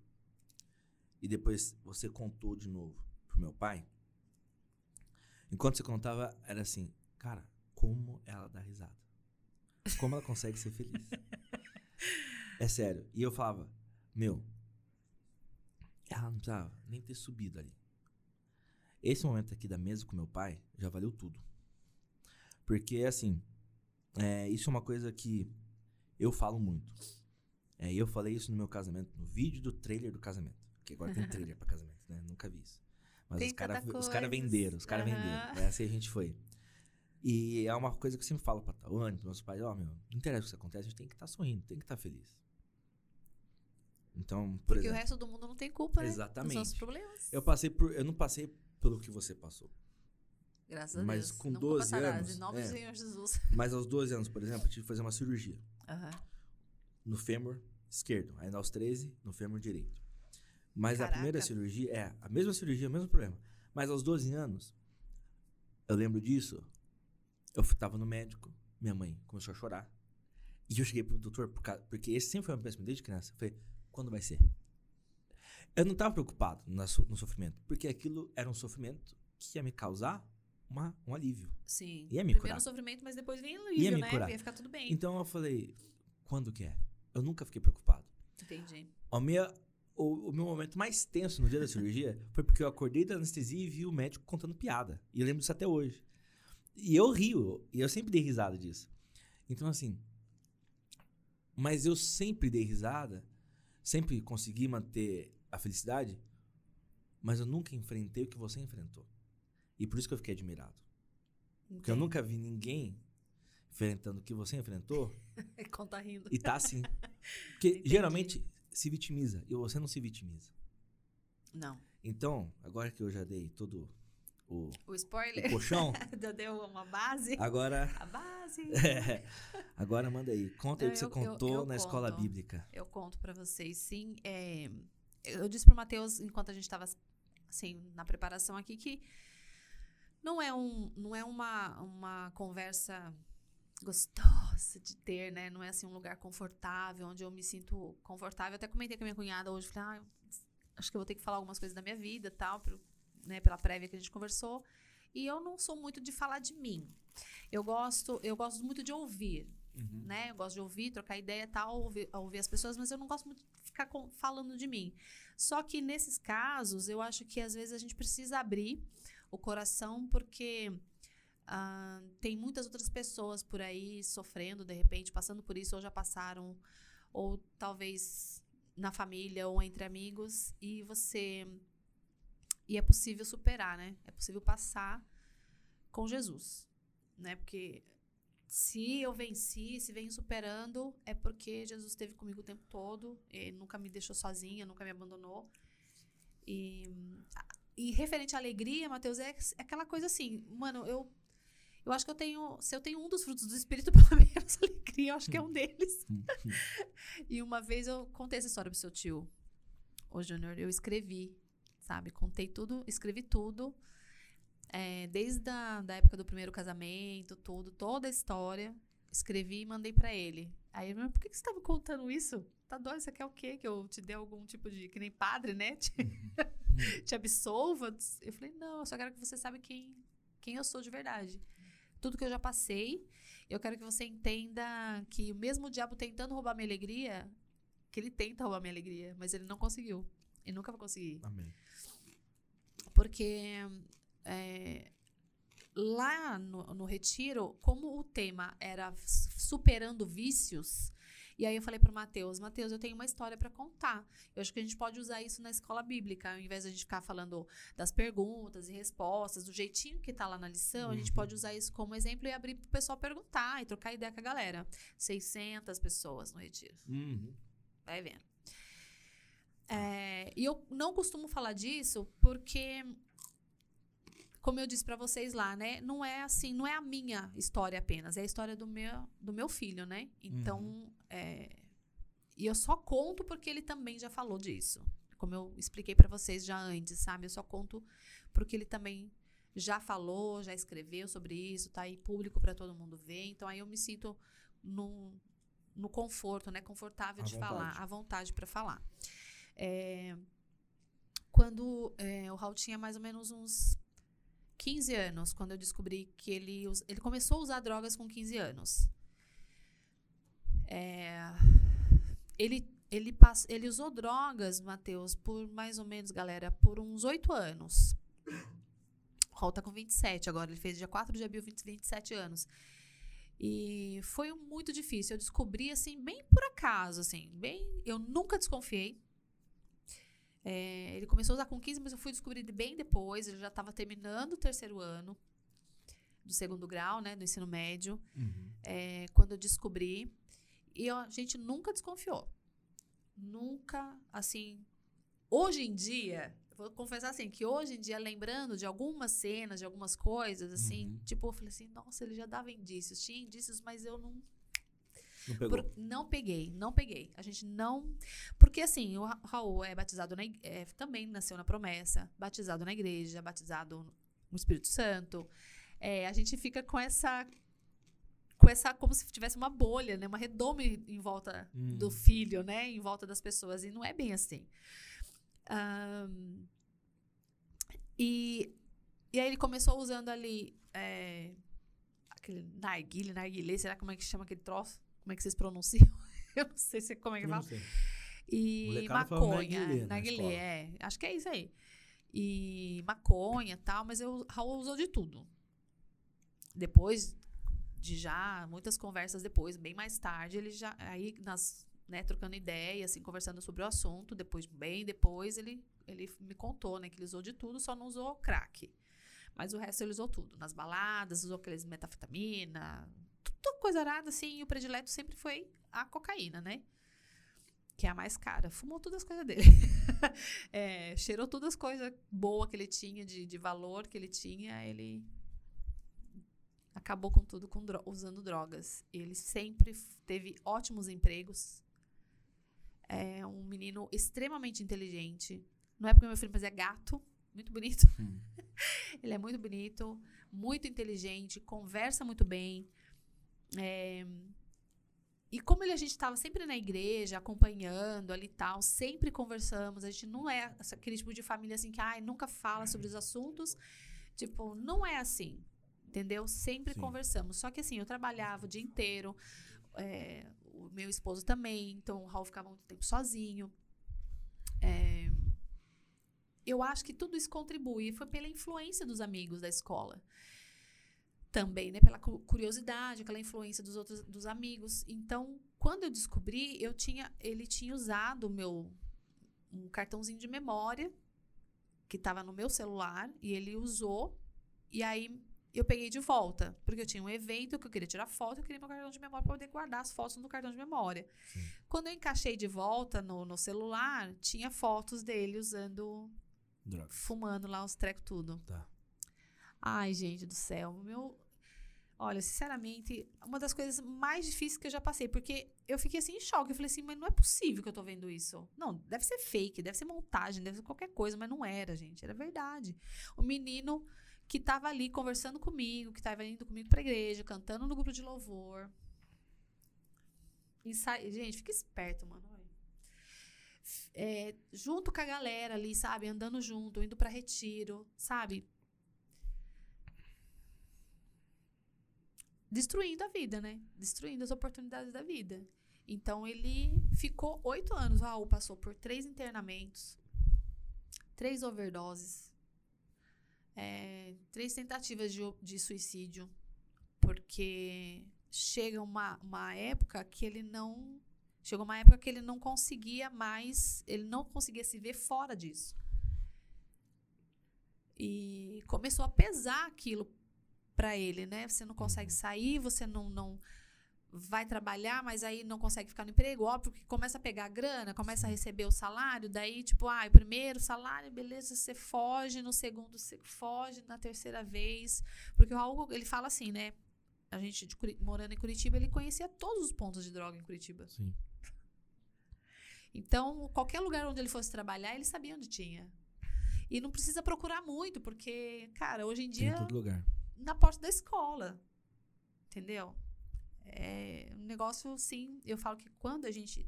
e depois você contou de novo pro meu pai, enquanto você contava era assim, cara, como ela dá risada? Como ela consegue ser feliz? é sério. E eu falava, meu, ela não precisava nem ter subido ali. Esse momento aqui da mesa com meu pai já valeu tudo. Porque, assim, é, isso é uma coisa que eu falo muito. É, e eu falei isso no meu casamento, no vídeo do trailer do casamento. Que agora tem trailer pra casamento, né? Nunca vi isso. Mas Tem os caras cara venderam, os caras Aham. venderam. É assim a gente foi. E é uma coisa que eu sempre falo pra Tawane, pros meus pais, ó, meu, não interessa o que acontece, a gente tem que estar sorrindo, tem que estar feliz. Então, por Porque exemplo, o resto do mundo não tem culpa, né? Exatamente. Dos nossos problemas. eu passei por. Eu não passei pelo que você passou. Graças a mas Deus. com Nunca 12 passarás, anos, Em nome é. do Senhor Jesus. Mas aos 12 anos, por exemplo, eu tive que fazer uma cirurgia Aham. no fêmur esquerdo. Aí aos 13, no fêmur direito. Mas a Caraca. primeira cirurgia, é, a mesma cirurgia, o mesmo problema. Mas aos 12 anos, eu lembro disso, eu tava no médico, minha mãe começou a chorar. E eu cheguei pro doutor, por causa- porque esse sempre foi meu pensamento desde criança. Eu falei, quando vai ser? Eu não tava preocupado no sofrimento, porque aquilo era um sofrimento que ia me causar uma, um alívio. Sim. Ia me Primeiro curar. sofrimento, mas depois vem o Ia alívio, me né? curar. Ia ficar tudo bem. Então eu falei, quando que é? Eu nunca fiquei preocupado. Entendi. A minha, o, o meu momento mais tenso no dia da cirurgia foi porque eu acordei da anestesia e vi o médico contando piada. E eu lembro disso até hoje. E eu rio, e eu sempre dei risada disso. Então, assim. Mas eu sempre dei risada, sempre consegui manter a felicidade, mas eu nunca enfrentei o que você enfrentou. E por isso que eu fiquei admirado. Porque eu Entendi. nunca vi ninguém enfrentando o que você enfrentou Conta rindo. e tá assim. Porque Entendi. geralmente se vitimiza e você não se vitimiza. Não. Então, agora que eu já dei todo o, O o spoiler colchão, já deu uma base. agora. A base. é, agora manda aí. Conta aí o Não, que você eu- eu- contou eu na escola conto. bíblica. Eu conto pra vocês, sim. É, eu disse pro Matheus, enquanto a gente tava, assim, na preparação aqui, que não é, um, não é uma, uma conversa gostosa de ter, né? Não é, assim, um lugar confortável, onde eu me sinto confortável. Até comentei com a minha cunhada hoje, falei, ah, acho que eu vou ter que falar algumas coisas da minha vida e tal, pro- né, pela prévia que a gente conversou. E eu não sou muito de falar de mim. Eu gosto, eu gosto muito de ouvir né? Eu gosto de ouvir, trocar ideia tal, ouvir, ouvir as pessoas, mas eu não gosto muito de ficar com- falando de mim. Só que nesses casos, eu acho que às vezes a gente precisa abrir o coração, porque ah, tem muitas outras pessoas por aí sofrendo, de repente, passando por isso, ou já passaram, ou talvez na família ou entre amigos, e você. E é possível superar, né? É possível passar com Jesus, né? Porque se eu venci, se venho superando, é porque Jesus esteve comigo o tempo todo, ele nunca me deixou sozinha, nunca me abandonou. E, e referente à alegria, Mateus, é, é aquela coisa assim, mano, eu eu acho que eu tenho, se eu tenho um dos frutos do espírito, pelo menos alegria, eu acho que é um deles. e uma vez eu contei essa história pro seu tio, ô Júnior, eu escrevi, sabe? Contei tudo, escrevi tudo. É, desde a da época do primeiro casamento, tudo, toda a história, escrevi e mandei pra ele. Aí ele, por que que você me contando isso? Tá doido? Você quer o quê? Que eu te dê algum tipo de. Que nem padre, né? Te, te absolva? Eu falei, não, eu só quero que você saiba quem, quem eu sou de verdade. Tudo que eu já passei, eu quero que você entenda que mesmo o diabo tentando roubar minha alegria, que ele tenta roubar minha alegria, mas ele não conseguiu. E nunca vai conseguir. Amém. Porque é, lá no, no retiro, como o tema era superando vícios, e aí eu falei pro Matheus, Matheus, eu tenho uma história para contar. Eu acho que a gente pode usar isso na escola bíblica, ao invés de a gente ficar falando das perguntas e respostas, do jeitinho que tá lá na lição, a gente Uhum. pode usar isso como exemplo e abrir pro pessoal perguntar e trocar ideia com a galera. 600 pessoas no retiro. Uhum. Vai vendo. É, e eu não costumo falar disso porque, como eu disse pra vocês lá, né? Não é assim, não é a minha história apenas, é a história do meu, do meu filho, né? Então, é, e eu só conto porque ele também já falou disso. Como eu expliquei pra vocês já antes, sabe? Eu só conto porque ele também já falou, já escreveu sobre isso, tá aí público pra todo mundo ver. Então aí eu me sinto no, no conforto, né? Confortável À de falar, vontade. à vontade pra falar. É, quando é, o Raul tinha mais ou menos uns 15 anos, quando eu descobri que ele, ele começou a usar drogas com 15 anos. É, ele, ele, pass, ele usou drogas, Matheus, por mais ou menos, galera, por uns 8 anos. O Raul tá com 27 agora, ele fez dia 4 de abril, 20, 27 anos. E foi muito difícil. Eu descobri, assim, bem por acaso, assim, bem... Eu nunca desconfiei. É, ele começou a usar com 15, mas eu fui descobrir bem depois. Ele já estava terminando o terceiro ano do segundo grau, né, do ensino médio, Uhum. é, quando eu descobri. E a gente nunca desconfiou. Nunca, assim. Hoje em dia, vou confessar assim, que hoje em dia, lembrando de algumas cenas, de algumas coisas, assim, Uhum. tipo, eu falei assim, nossa, ele já dava indícios. Tinha indícios, mas eu não Não pegou. por- não peguei, não peguei. A gente não. Porque assim, o Ra- Raul é batizado na é, também nasceu na promessa, batizado na igreja, batizado no Espírito Santo. É, a gente fica com essa. Com essa, como se tivesse uma bolha, né? Uma redoma em volta Hum. do filho, né? Em volta das pessoas. E não é bem assim. Ahn, e, e aí ele começou usando ali é, aquele narguile, narguilé, será como é que chama aquele troço? Como é que vocês pronunciam? Eu não sei se, como é que fala. E Molecada maconha, narguilé é. Acho que é isso aí. E maconha e tal, mas eu, Raul usou de tudo. Depois de já, muitas conversas depois, bem mais tarde, ele já, aí nas, né, trocando ideia, assim, conversando sobre o assunto, depois, bem depois, ele, ele me contou, né, que ele usou de tudo, só não usou crack. Mas o resto ele usou tudo. Nas baladas, usou aqueles metafetamina, tudo coisa arada, assim, e o predileto sempre foi a cocaína, né? Que é a mais cara. Fumou todas as coisas dele. É, cheirou todas as coisas boas que ele tinha, de, de valor que ele tinha, ele acabou com tudo com dro- usando drogas. Ele sempre teve ótimos empregos. É um menino extremamente inteligente. Não é porque meu filho, mas é gato. Muito bonito. Hum. Ele é muito bonito, muito inteligente, conversa muito bem. É, E como ele, a gente estava sempre na igreja, acompanhando ali e tal, sempre conversamos. A gente não é aquele tipo de família assim que ai, nunca fala sobre os assuntos. Tipo, não é assim. Entendeu? Sempre Sim. conversamos. Só que assim, eu trabalhava o dia inteiro. é, o meu esposo também. Então o Raul ficava muito tempo sozinho. É, eu acho que tudo isso contribui. Foi pela influência dos amigos da escola. Também, né? Pela cu- curiosidade, aquela influência dos outros dos amigos. Então, quando eu descobri, eu tinha, ele tinha usado o meu um cartãozinho de memória que estava no meu celular e ele usou. E aí eu peguei de volta, porque eu tinha um evento que eu queria tirar foto, eu queria meu cartão de memória para poder guardar as fotos no cartão de memória. Sim. Quando eu encaixei de volta no, no celular, tinha fotos dele usando Droga. fumando lá os trecos tudo. Tá. Ai, gente do céu, meu. Olha, sinceramente, uma das coisas mais difíceis que eu já passei, porque eu fiquei assim em choque. Eu falei assim, mas não é possível que eu tô vendo isso. Não, deve ser fake, deve ser montagem, deve ser qualquer coisa, mas não era, gente, era verdade. O menino que tava ali conversando comigo, que tava indo comigo pra igreja, cantando no grupo de louvor. Ensa... Gente, fica esperto, mano. É, junto com a galera ali, sabe? Andando junto, indo pra retiro, sabe? Destruindo a vida, né? Destruindo as oportunidades da vida. Então ele ficou oito anos. O Raul passou por três internamentos, três overdoses, é, três tentativas de, de suicídio, porque chega uma, uma época que ele não. Chegou uma época que ele não conseguia mais, ele não conseguia se ver fora disso. E começou a pesar aquilo para ele, né? Você não consegue sair, você não, não vai trabalhar, mas aí não consegue ficar no emprego, óbvio que começa a pegar a grana, começa a receber o salário, daí tipo, ah, o primeiro salário, beleza, você foge, no segundo você foge, na terceira vez, porque o Raul, ele fala assim, né? A gente morando em Curitiba, ele conhecia todos os pontos de droga em Curitiba. Sim. Então, qualquer lugar onde ele fosse trabalhar, ele sabia onde tinha. E não precisa procurar muito, porque, cara, hoje em Tem em dia todo lugar. Na porta da escola. Entendeu? É um negócio, sim. Eu falo que quando a gente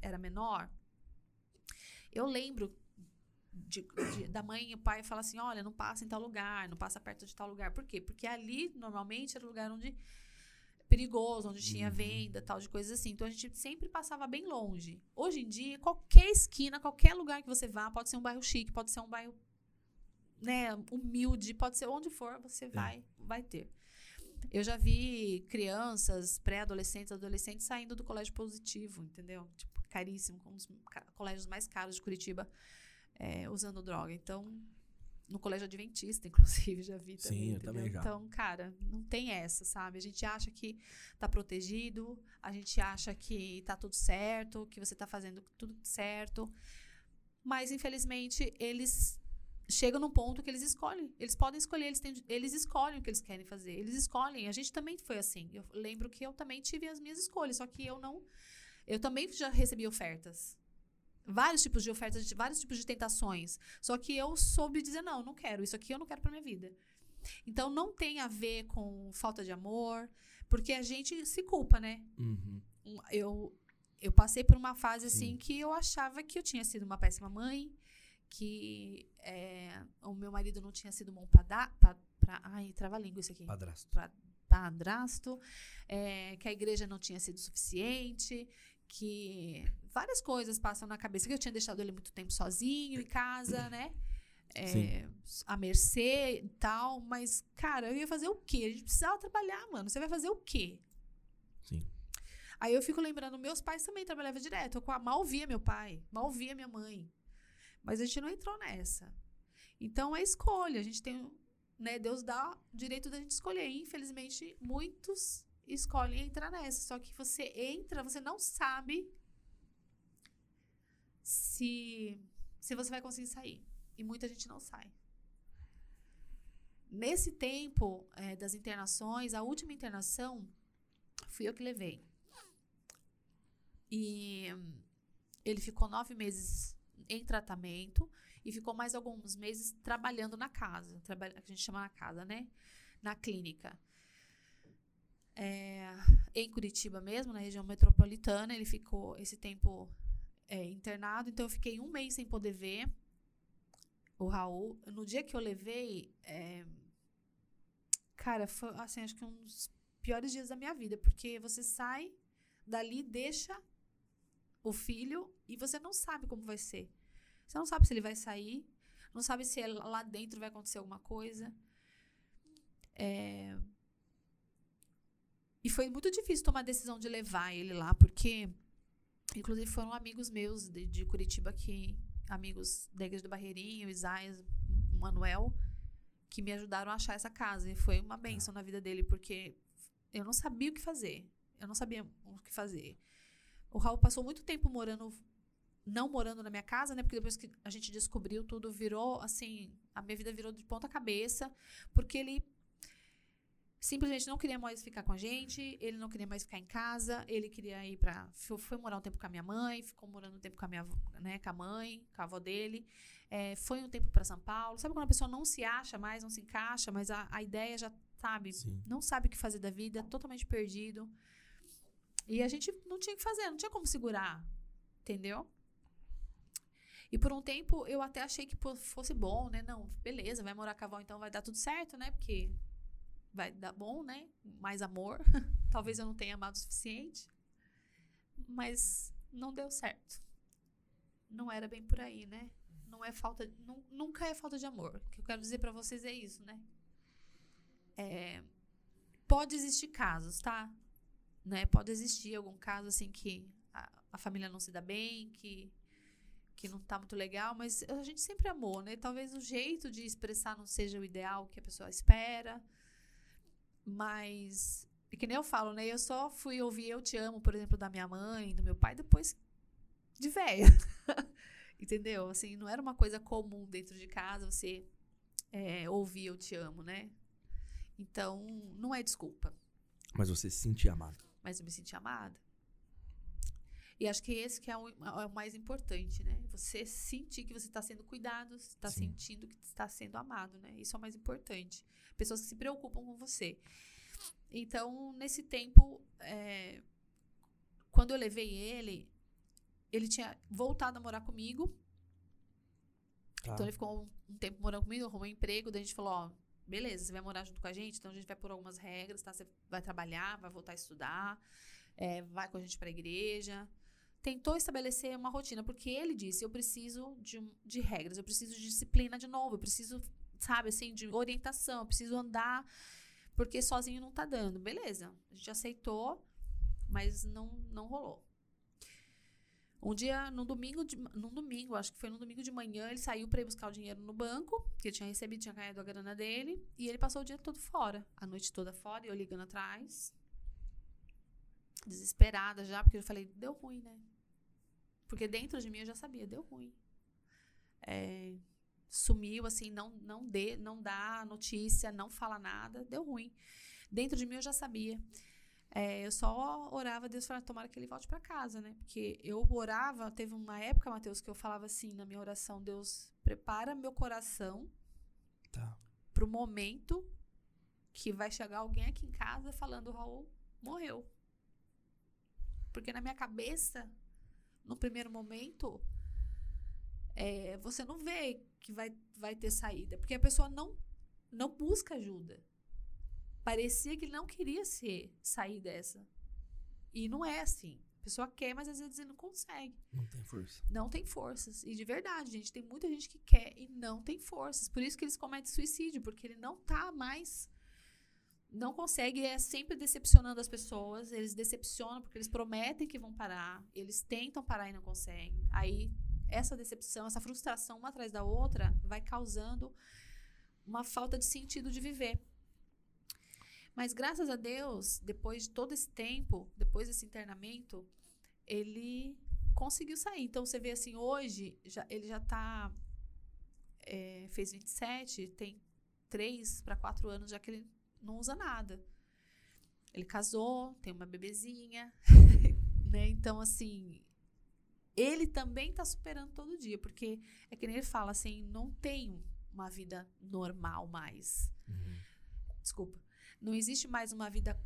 era menor, eu lembro de- de- da mãe e o pai falar assim: olha, não passa em tal lugar, não passa perto de tal lugar. Por quê? Porque ali, normalmente, era o lugar onde. perigoso, onde tinha Uhum. venda, tal, de coisas assim. Então a gente sempre passava bem longe. Hoje em dia, qualquer esquina, qualquer lugar que você vá, pode ser um bairro chique, pode ser um bairro né, humilde, pode ser onde for, você vai, vai ter. Eu já vi crianças, pré-adolescentes, adolescentes saindo do colégio positivo, entendeu? Tipo, caríssimo, um dos colégios mais caros de Curitiba, é, usando droga. Então, no colégio adventista, inclusive, já vi Sim, também. eu entendeu? também já. Então, cara, não tem essa, sabe? A gente acha que tá protegido, a gente acha que tá tudo certo, que você tá fazendo tudo certo. Mas, infelizmente, eles chegam num ponto que eles escolhem. Eles podem escolher, eles, têm, eles escolhem o que eles querem fazer. Eles escolhem. A gente também foi assim. Eu lembro que eu também tive as minhas escolhas, só que eu não. Eu também já recebi ofertas. Vários tipos de ofertas, de- vários tipos de tentações. Só que eu soube dizer, não, não quero. Isso aqui eu não quero pra minha vida. Então não tem a ver com falta de amor, porque a gente se culpa, né? Uhum. um- eu, eu passei por uma fase assim Sim. que eu achava que eu tinha sido uma péssima mãe, que é, o meu marido não tinha sido bom para ai, trava língua isso aqui. Padrasto. Pra, padrasto, é, que a igreja não tinha sido suficiente, que várias coisas passam na cabeça, que eu tinha deixado ele muito tempo sozinho em casa, né? É, a mercê e tal, mas, cara, eu ia fazer o quê? A gente precisava trabalhar, mano. Você vai fazer o quê? Sim. Aí eu fico lembrando, meus pais também trabalhavam direto. Eu mal via meu pai, mal via minha mãe. Mas a gente não entrou nessa. Então é escolha. A gente tem. Né, Deus dá o direito da gente escolher. Infelizmente, muitos escolhem entrar nessa. Só que você entra, você não sabe se, se você vai conseguir sair. E muita gente não sai. Nesse tempo é, das internações, a última internação fui eu que levei. E ele ficou nove meses em tratamento e ficou mais alguns meses trabalhando na casa, trabalha, que a gente chama na casa, né? Na clínica. É, em Curitiba mesmo, na região metropolitana, ele ficou esse tempo é, internado, então eu fiquei um mês sem poder ver o Raul. No dia que eu levei, é, cara, foi assim, acho que um dos piores dias da minha vida, porque você sai dali, deixa o filho e você não sabe como vai ser. Você não sabe se ele vai sair, não sabe se lá dentro vai acontecer alguma coisa. É... E foi muito difícil tomar a decisão de levar ele lá, porque, inclusive, foram amigos meus de, de Curitiba, que, amigos da Igreja do Barreirinho, Isaías, Manuel, que me ajudaram a achar essa casa. E foi uma benção na vida dele, porque eu não sabia o que fazer. Eu não sabia o que fazer. O Raul passou muito tempo morando, não morando na minha casa, né? Porque depois que a gente descobriu tudo, virou assim, a minha vida virou de ponta cabeça, porque ele simplesmente não queria mais ficar com a gente, ele não queria mais ficar em casa, ele queria ir para foi morar um tempo com a minha mãe, ficou morando um tempo com a minha, né, com a mãe, com a avó dele, é, foi um tempo para São Paulo. Sabe quando a pessoa não se acha mais, não se encaixa, mas a, a ideia já sabe, Sim. não sabe o que fazer da vida, totalmente perdido. E a gente não tinha que fazer, não tinha como segurar, entendeu? E por um tempo eu até achei que fosse bom, né? Não, beleza, vai morar com a avó, então vai dar tudo certo, né? Porque vai dar bom, né? Mais amor. Talvez eu não tenha amado o suficiente. Mas não deu certo. Não era bem por aí, né? Não é falta, não, nunca é falta de amor. O que eu quero dizer para vocês é isso, né? É, pode existir casos, tá? Né? Pode existir algum caso assim que a, a família não se dá bem, que que não tá muito legal, mas a gente sempre amou, né? Talvez o jeito de expressar não seja o ideal que a pessoa espera, mas é que nem eu falo, né? Eu só fui ouvir Eu Te Amo, por exemplo, da minha mãe, do meu pai, depois de velha. Entendeu? Assim, não era uma coisa comum dentro de casa você é, ouvir Eu Te Amo, né? Então, não é desculpa. Mas você se sentia amada. Mas eu me senti amada. E acho que esse que é o, é o mais importante, né? Você sentir que você está sendo cuidado, está sentindo que está sendo amado, né? Isso é o mais importante. Pessoas que se preocupam com você. Então, nesse tempo, é, quando eu levei ele, ele tinha voltado a morar comigo. Tá. Então, ele ficou um, um tempo morando comigo, arrumou um emprego. Daí a gente falou: Ó, beleza, você vai morar junto com a gente, então a gente vai por algumas regras, tá? Você vai trabalhar, vai voltar a estudar, é, vai com a gente para a igreja. Tentou estabelecer uma rotina, porque ele disse: eu preciso de, de regras, eu preciso de disciplina de novo, eu preciso, sabe, assim, de orientação, eu preciso andar, porque sozinho não tá dando. Beleza, a gente aceitou, mas não, não rolou. Um dia, no domingo, de, num domingo, acho que foi no domingo de manhã, ele saiu para ir buscar o dinheiro no banco, que tinha recebido, tinha caído a grana dele, e ele passou o dia todo fora, a noite toda fora, e eu ligando atrás, desesperada já, porque eu falei, deu ruim, né? Porque dentro de mim eu já sabia, deu ruim. É, sumiu, assim, não, não, dê, não dá notícia, não fala nada, deu ruim. Dentro de mim eu já sabia. É, eu só orava, Deus falava, tomara que ele volte para casa, né? Porque eu orava, teve uma época, Mateus, que eu falava assim na minha oração, Deus, prepara meu coração Tá. pro momento que vai chegar alguém aqui em casa falando, Raul morreu. Porque na minha cabeça, no primeiro momento, é, você não vê que vai, vai ter saída, porque a pessoa não, não busca ajuda. Parecia que ele não queria ser, sair dessa. E não é assim. A pessoa quer, mas às vezes ele não consegue. Não tem força. Não tem forças. E de verdade, gente, tem muita gente que quer e não tem forças. Por isso que eles cometem suicídio, porque ele não tá mais. Não consegue, é sempre decepcionando as pessoas. Eles decepcionam porque eles prometem que vão parar. Eles tentam parar e não conseguem. Aí, essa decepção, essa frustração uma atrás da outra, vai causando uma falta de sentido de viver. Mas graças a Deus, depois de todo esse tempo, depois desse internamento, ele conseguiu sair. Então você vê assim, hoje já, ele já tá. É, fez 27, tem 3 para 4 anos já que ele não usa nada. Ele casou, tem uma bebezinha, né? Então, assim, ele também tá superando todo dia, porque é que nem ele fala assim, não tem uma vida normal mais. Uhum. Desculpa. Não existe mais uma vida.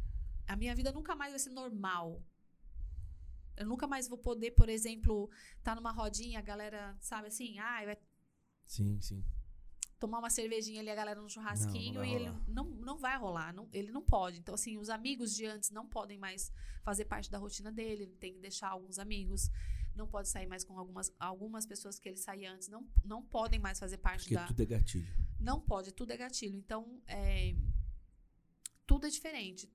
A minha vida nunca mais vai ser normal. Eu nunca mais vou poder, por exemplo, estar tá numa rodinha, a galera, sabe assim, ah, vai Sim, sim. tomar uma cervejinha ali, a galera no churrasquinho, Não, não e ele rolar. não, não vai rolar, não, ele não pode. Então, assim, os amigos de antes não podem mais fazer parte da rotina dele, ele tem que deixar alguns amigos, não pode sair mais com algumas, algumas pessoas que ele saía antes, não, não podem mais fazer parte Porque da, tudo é gatilho. não pode, tudo é gatilho. Então, é, tudo é diferente.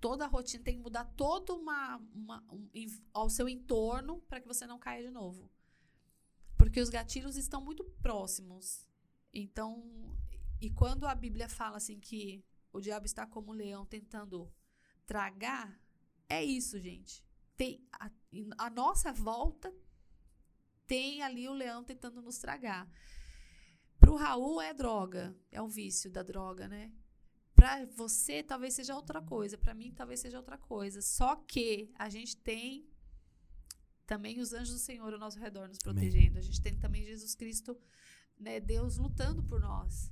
Toda a rotina tem que mudar todo uma, uma- um, ao seu entorno para que você não caia de novo. Porque os gatilhos estão muito próximos. Então, e quando a Bíblia fala assim que o diabo está como um leão tentando tragar, é isso, gente. Tem a, a nossa volta tem ali o leão tentando nos tragar. Pro Raul é droga, é o vício da droga, né? Pra você talvez seja outra coisa, pra mim talvez seja outra coisa. Só que a gente tem também os anjos do Senhor ao nosso redor nos Amém. protegendo. A gente tem também Jesus Cristo, né, Deus lutando por nós.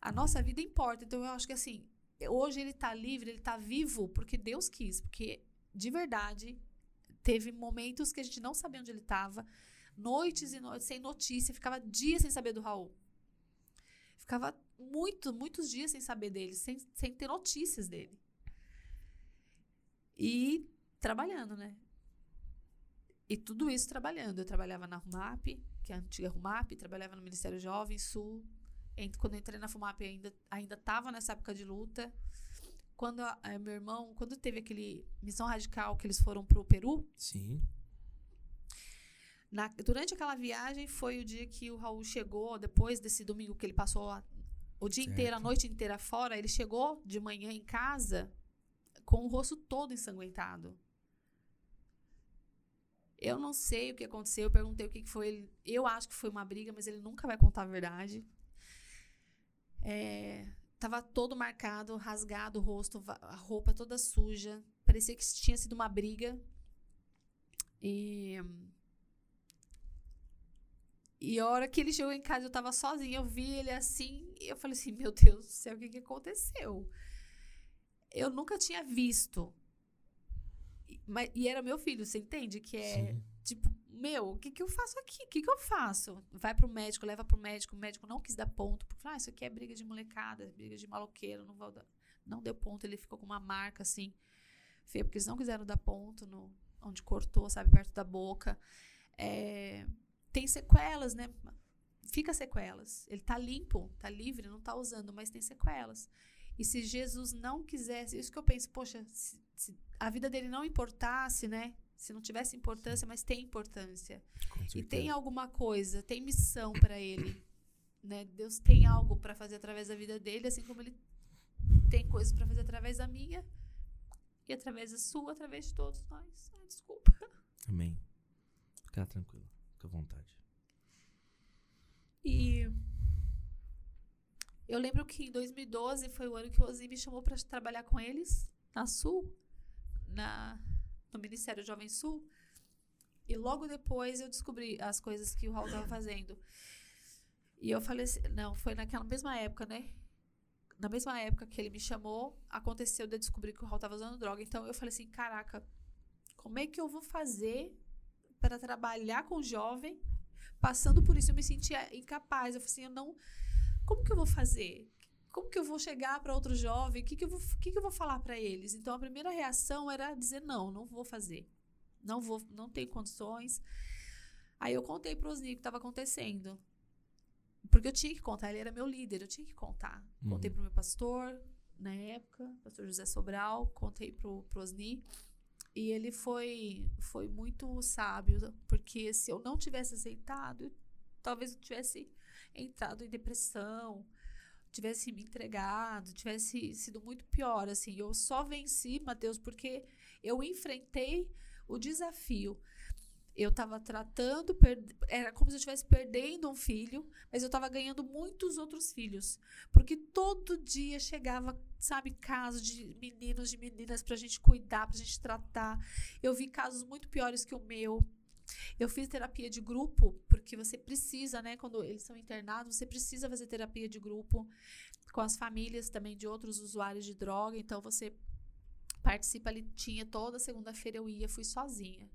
A nossa vida importa. Então eu acho que assim, hoje ele tá livre, ele tá vivo porque Deus quis, porque de verdade teve momentos que a gente não sabia onde ele estava, noites e noites sem notícia, ficava dias sem saber do Raul. Ficava muito, muitos dias sem saber dele, sem, sem ter notícias dele. E trabalhando, né? E tudo isso trabalhando. Eu trabalhava na RUMAP, que é a antiga RUMAP, trabalhava no Ministério Jovem Sul. Quando entrei na FUMAP, ainda ainda estava nessa época de luta. Quando a- a meu irmão, quando teve aquele missão radical que eles foram pro Peru, Sim. na- durante aquela viagem foi o dia que o Raul chegou, depois desse domingo que ele passou a- o dia Certo. inteiro, a noite inteira fora, ele chegou de manhã em casa com o rosto todo ensanguentado. Eu não sei o que aconteceu, eu perguntei o que foi. Eu acho que foi uma briga, mas ele nunca vai contar a verdade. É, tava todo marcado, rasgado o rosto, a roupa toda suja. Parecia que tinha sido uma briga. E e a hora que ele chegou em casa, eu tava sozinha, eu vi ele assim, e eu falei assim, meu Deus do céu, o que que aconteceu? Eu nunca tinha visto. E, mas, e era meu filho, você entende? Que é, Sim. tipo, meu, o que que eu faço aqui? O que que eu faço? Vai pro médico, leva pro médico, o médico não quis dar ponto, porque, ah, isso aqui é briga de molecada, briga de maloqueiro, não vou dar. Não deu ponto, ele ficou com uma marca, assim, feia, porque eles não quiseram dar ponto no, onde cortou, sabe, perto da boca. É, tem sequelas, né? Fica sequelas. Ele tá limpo, tá livre, não tá usando, mas tem sequelas. E se Jesus não quisesse, isso que eu penso, poxa, se, se a vida dele não importasse, né? Se não tivesse importância, mas tem importância. E tem alguma coisa, tem missão para ele, né? Deus tem algo para fazer através da vida dele, assim como ele tem coisas para fazer através da minha e através da sua, através de todos nós. Ai, desculpa. Amém. Fica tranquilo. Fica à vontade. E eu lembro que em 2012 foi o ano que o Ozi me chamou para trabalhar com eles na Sul, na no Ministério Jovem Sul. E logo depois eu descobri as coisas que o Raul estava fazendo. E eu falei assim, não, foi naquela mesma época, né? Na mesma época que ele me chamou, aconteceu de eu descobrir que o Raul estava usando droga. Então eu falei assim, caraca, como é que eu vou fazer para trabalhar com jovem passando por isso, eu me sentia incapaz. Eu falei assim, eu não. Como que eu vou fazer? Como que eu vou chegar para outro jovem? O que, que, eu vou, que, que eu vou falar para eles? Então a primeira reação era dizer não, não vou fazer. Não vou, não tenho condições. Aí eu contei para os o que estava acontecendo. Porque eu tinha que contar, ele era meu líder, eu tinha que contar. Uhum. Contei pro meu pastor, na época, pastor José Sobral, contei pro, pro Osni. E ele foi, foi muito sábio, porque se eu não tivesse aceitado, talvez eu tivesse entrado em depressão, tivesse me entregado, tivesse sido muito pior. Assim, eu só venci, Mateus, porque eu enfrentei o desafio eu estava tratando, era como se eu estivesse perdendo um filho, mas eu estava ganhando muitos outros filhos. Porque todo dia chegava, sabe, casos de meninos, de meninas para a gente cuidar, para a gente tratar. Eu vi casos muito piores que o meu. Eu fiz terapia de grupo, porque você precisa, né? Quando eles são internados, você precisa fazer terapia de grupo com as famílias também de outros usuários de droga. Então você participa ali. Tinha toda segunda-feira eu ia, fui sozinha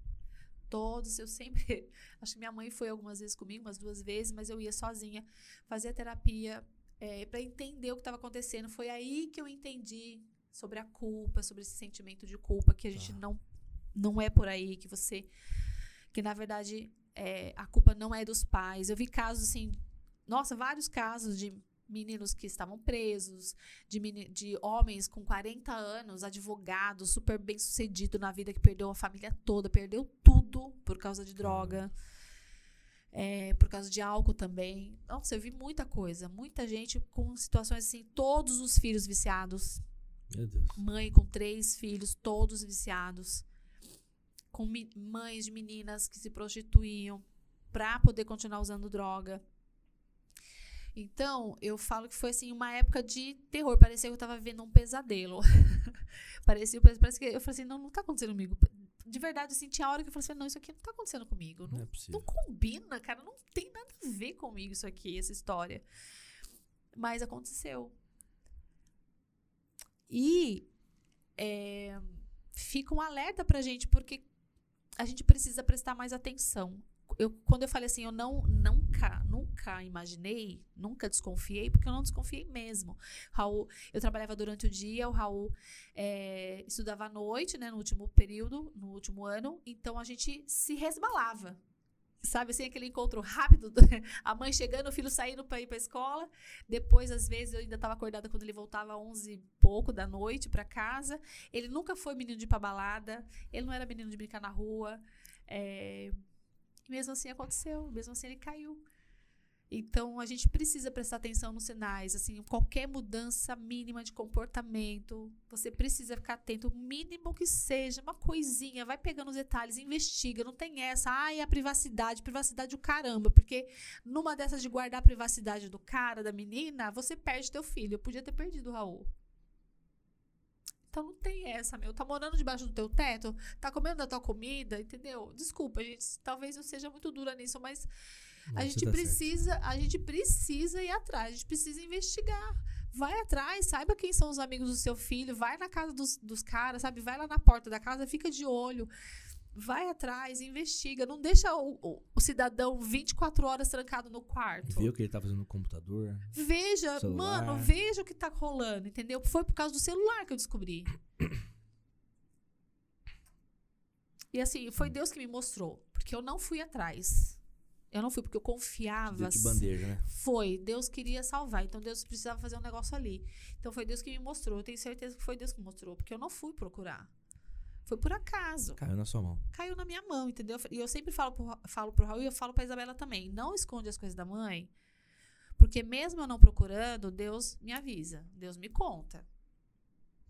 todos. Eu sempre. Acho que minha mãe foi algumas vezes comigo, umas duas vezes, mas eu ia sozinha fazer a terapia é, para entender o que estava acontecendo. Foi aí que eu entendi sobre a culpa, sobre esse sentimento de culpa, que a gente ah. não, não é por aí, que você. Que na verdade é, a culpa não é dos pais. Eu vi casos assim. Nossa, vários casos de meninos que estavam presos, de, de homens com 40 anos, advogados, super bem sucedido na vida, que perdeu a família toda, perdeu tudo por causa de droga. É, por causa de álcool também. Nossa, eu vi muita coisa. Muita gente com situações assim, todos os filhos viciados. Meu Deus. Mãe com três filhos, todos viciados. Com mães de meninas que se prostituíam para poder continuar usando droga. Então, eu falo que foi assim uma época de terror. Parecia que eu tava vivendo um pesadelo. Parecia, parece que eu falei assim, não, não tá acontecendo comigo. De verdade, assim, tinha hora que eu falei assim, não, isso aqui não tá acontecendo comigo. Não, não, é não combina, cara, não tem nada a ver comigo isso aqui, essa história. Mas aconteceu. E é, fica um alerta pra gente, porque a gente precisa prestar mais atenção eu, quando eu falei assim, eu não, nunca, nunca imaginei, nunca desconfiei, porque eu não desconfiei mesmo. Raul, eu trabalhava durante o dia, o Raul é, estudava à noite, né, no último período, no último ano, então a gente se resbalava. Sabe assim, aquele encontro rápido, a mãe chegando, o filho saindo para ir para escola. Depois, às vezes, eu ainda estava acordada quando ele voltava às 11 e pouco da noite para casa. Ele nunca foi menino de ir pra balada, ele não era menino de brincar na rua. É, e mesmo assim aconteceu, mesmo assim ele caiu. Então a gente precisa prestar atenção nos sinais, assim, qualquer mudança mínima de comportamento, você precisa ficar atento, o mínimo que seja, uma coisinha, vai pegando os detalhes, investiga, não tem essa, ai, a privacidade, privacidade o caramba, porque numa dessas de guardar a privacidade do cara, da menina, você perde teu filho. Eu podia ter perdido o Raul. Então não tem essa, meu. Tá morando debaixo do teu teto, tá comendo da tua comida, entendeu? Desculpa, gente, talvez eu seja muito dura nisso, mas a gente precisa, certo. a gente precisa ir atrás, a gente precisa investigar. Vai atrás, saiba quem são os amigos do seu filho, vai na casa dos, dos caras, sabe? Vai lá na porta da casa, fica de olho vai atrás, investiga, não deixa o, o, o, cidadão 24 horas trancado no quarto. Vê o que ele tá fazendo no computador. Veja, celular. mano, veja o que tá rolando, entendeu? Foi por causa do celular que eu descobri. E assim, foi Deus que me mostrou, porque eu não fui atrás. Eu não fui porque eu confiava. De bandeja, né? Foi. Deus queria salvar. Então Deus precisava fazer um negócio ali. Então foi Deus que me mostrou. Eu tenho certeza que foi Deus que mostrou. Porque eu não fui procurar. Foi por acaso. Caiu na sua mão. Caiu na minha mão, entendeu? E eu sempre falo pro, falo pro Raul e eu falo pra Isabela também. Não esconde as coisas da mãe. Porque mesmo eu não procurando, Deus me avisa. Deus me conta.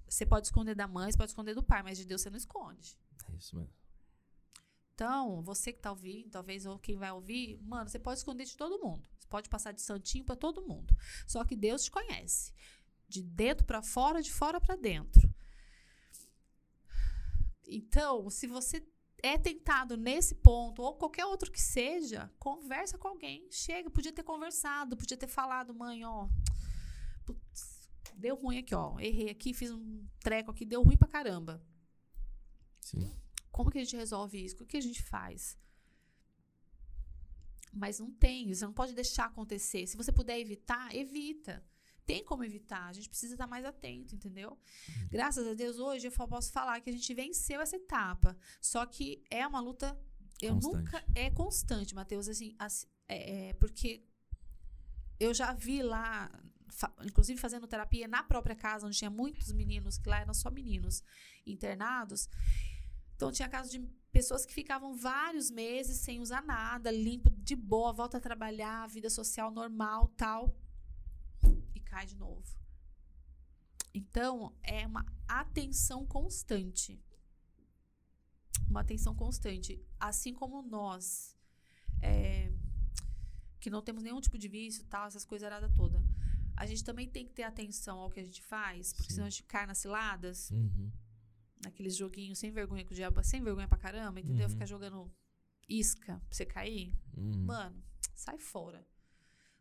Você pode esconder da mãe, você pode esconder do pai, mas de Deus você não esconde. É isso mesmo. Então, você que tá ouvindo, talvez ou quem vai ouvir, mano, você pode esconder de todo mundo. Você pode passar de santinho para todo mundo. Só que Deus te conhece. De dentro para fora, de fora para dentro. Então, se você é tentado nesse ponto, ou qualquer outro que seja, conversa com alguém. Chega, podia ter conversado, podia ter falado, mãe, ó. Putz, deu ruim aqui, ó. Errei aqui, fiz um treco aqui, deu ruim pra caramba. Sim. Como que a gente resolve isso? O que a gente faz? Mas não tem, você não pode deixar acontecer. Se você puder evitar, evita. Tem como evitar, a gente precisa estar mais atento, entendeu? Graças a Deus, hoje eu posso falar que a gente venceu essa etapa. Só que é uma luta. Eu Constante. nunca. É constante, Matheus, assim, assim, é, é, porque eu já vi lá, fa- inclusive fazendo terapia na própria casa, onde tinha muitos meninos, que lá eram só meninos internados. Então tinha casos de pessoas que ficavam vários meses sem usar nada, limpo, de boa, volta a trabalhar, vida social normal, tal, cai de novo. Então é uma atenção constante. Uma atenção constante. Assim como nós, é, que não temos nenhum tipo de vício, tal, essas coisas arada toda. A gente também tem que ter atenção ao que a gente faz, porque Sim. senão a gente cai nas ciladas Uhum. naqueles joguinhos sem vergonha com o diabo, sem vergonha pra caramba, entendeu? Uhum. Ficar jogando isca pra você cair. Uhum. Mano, sai fora.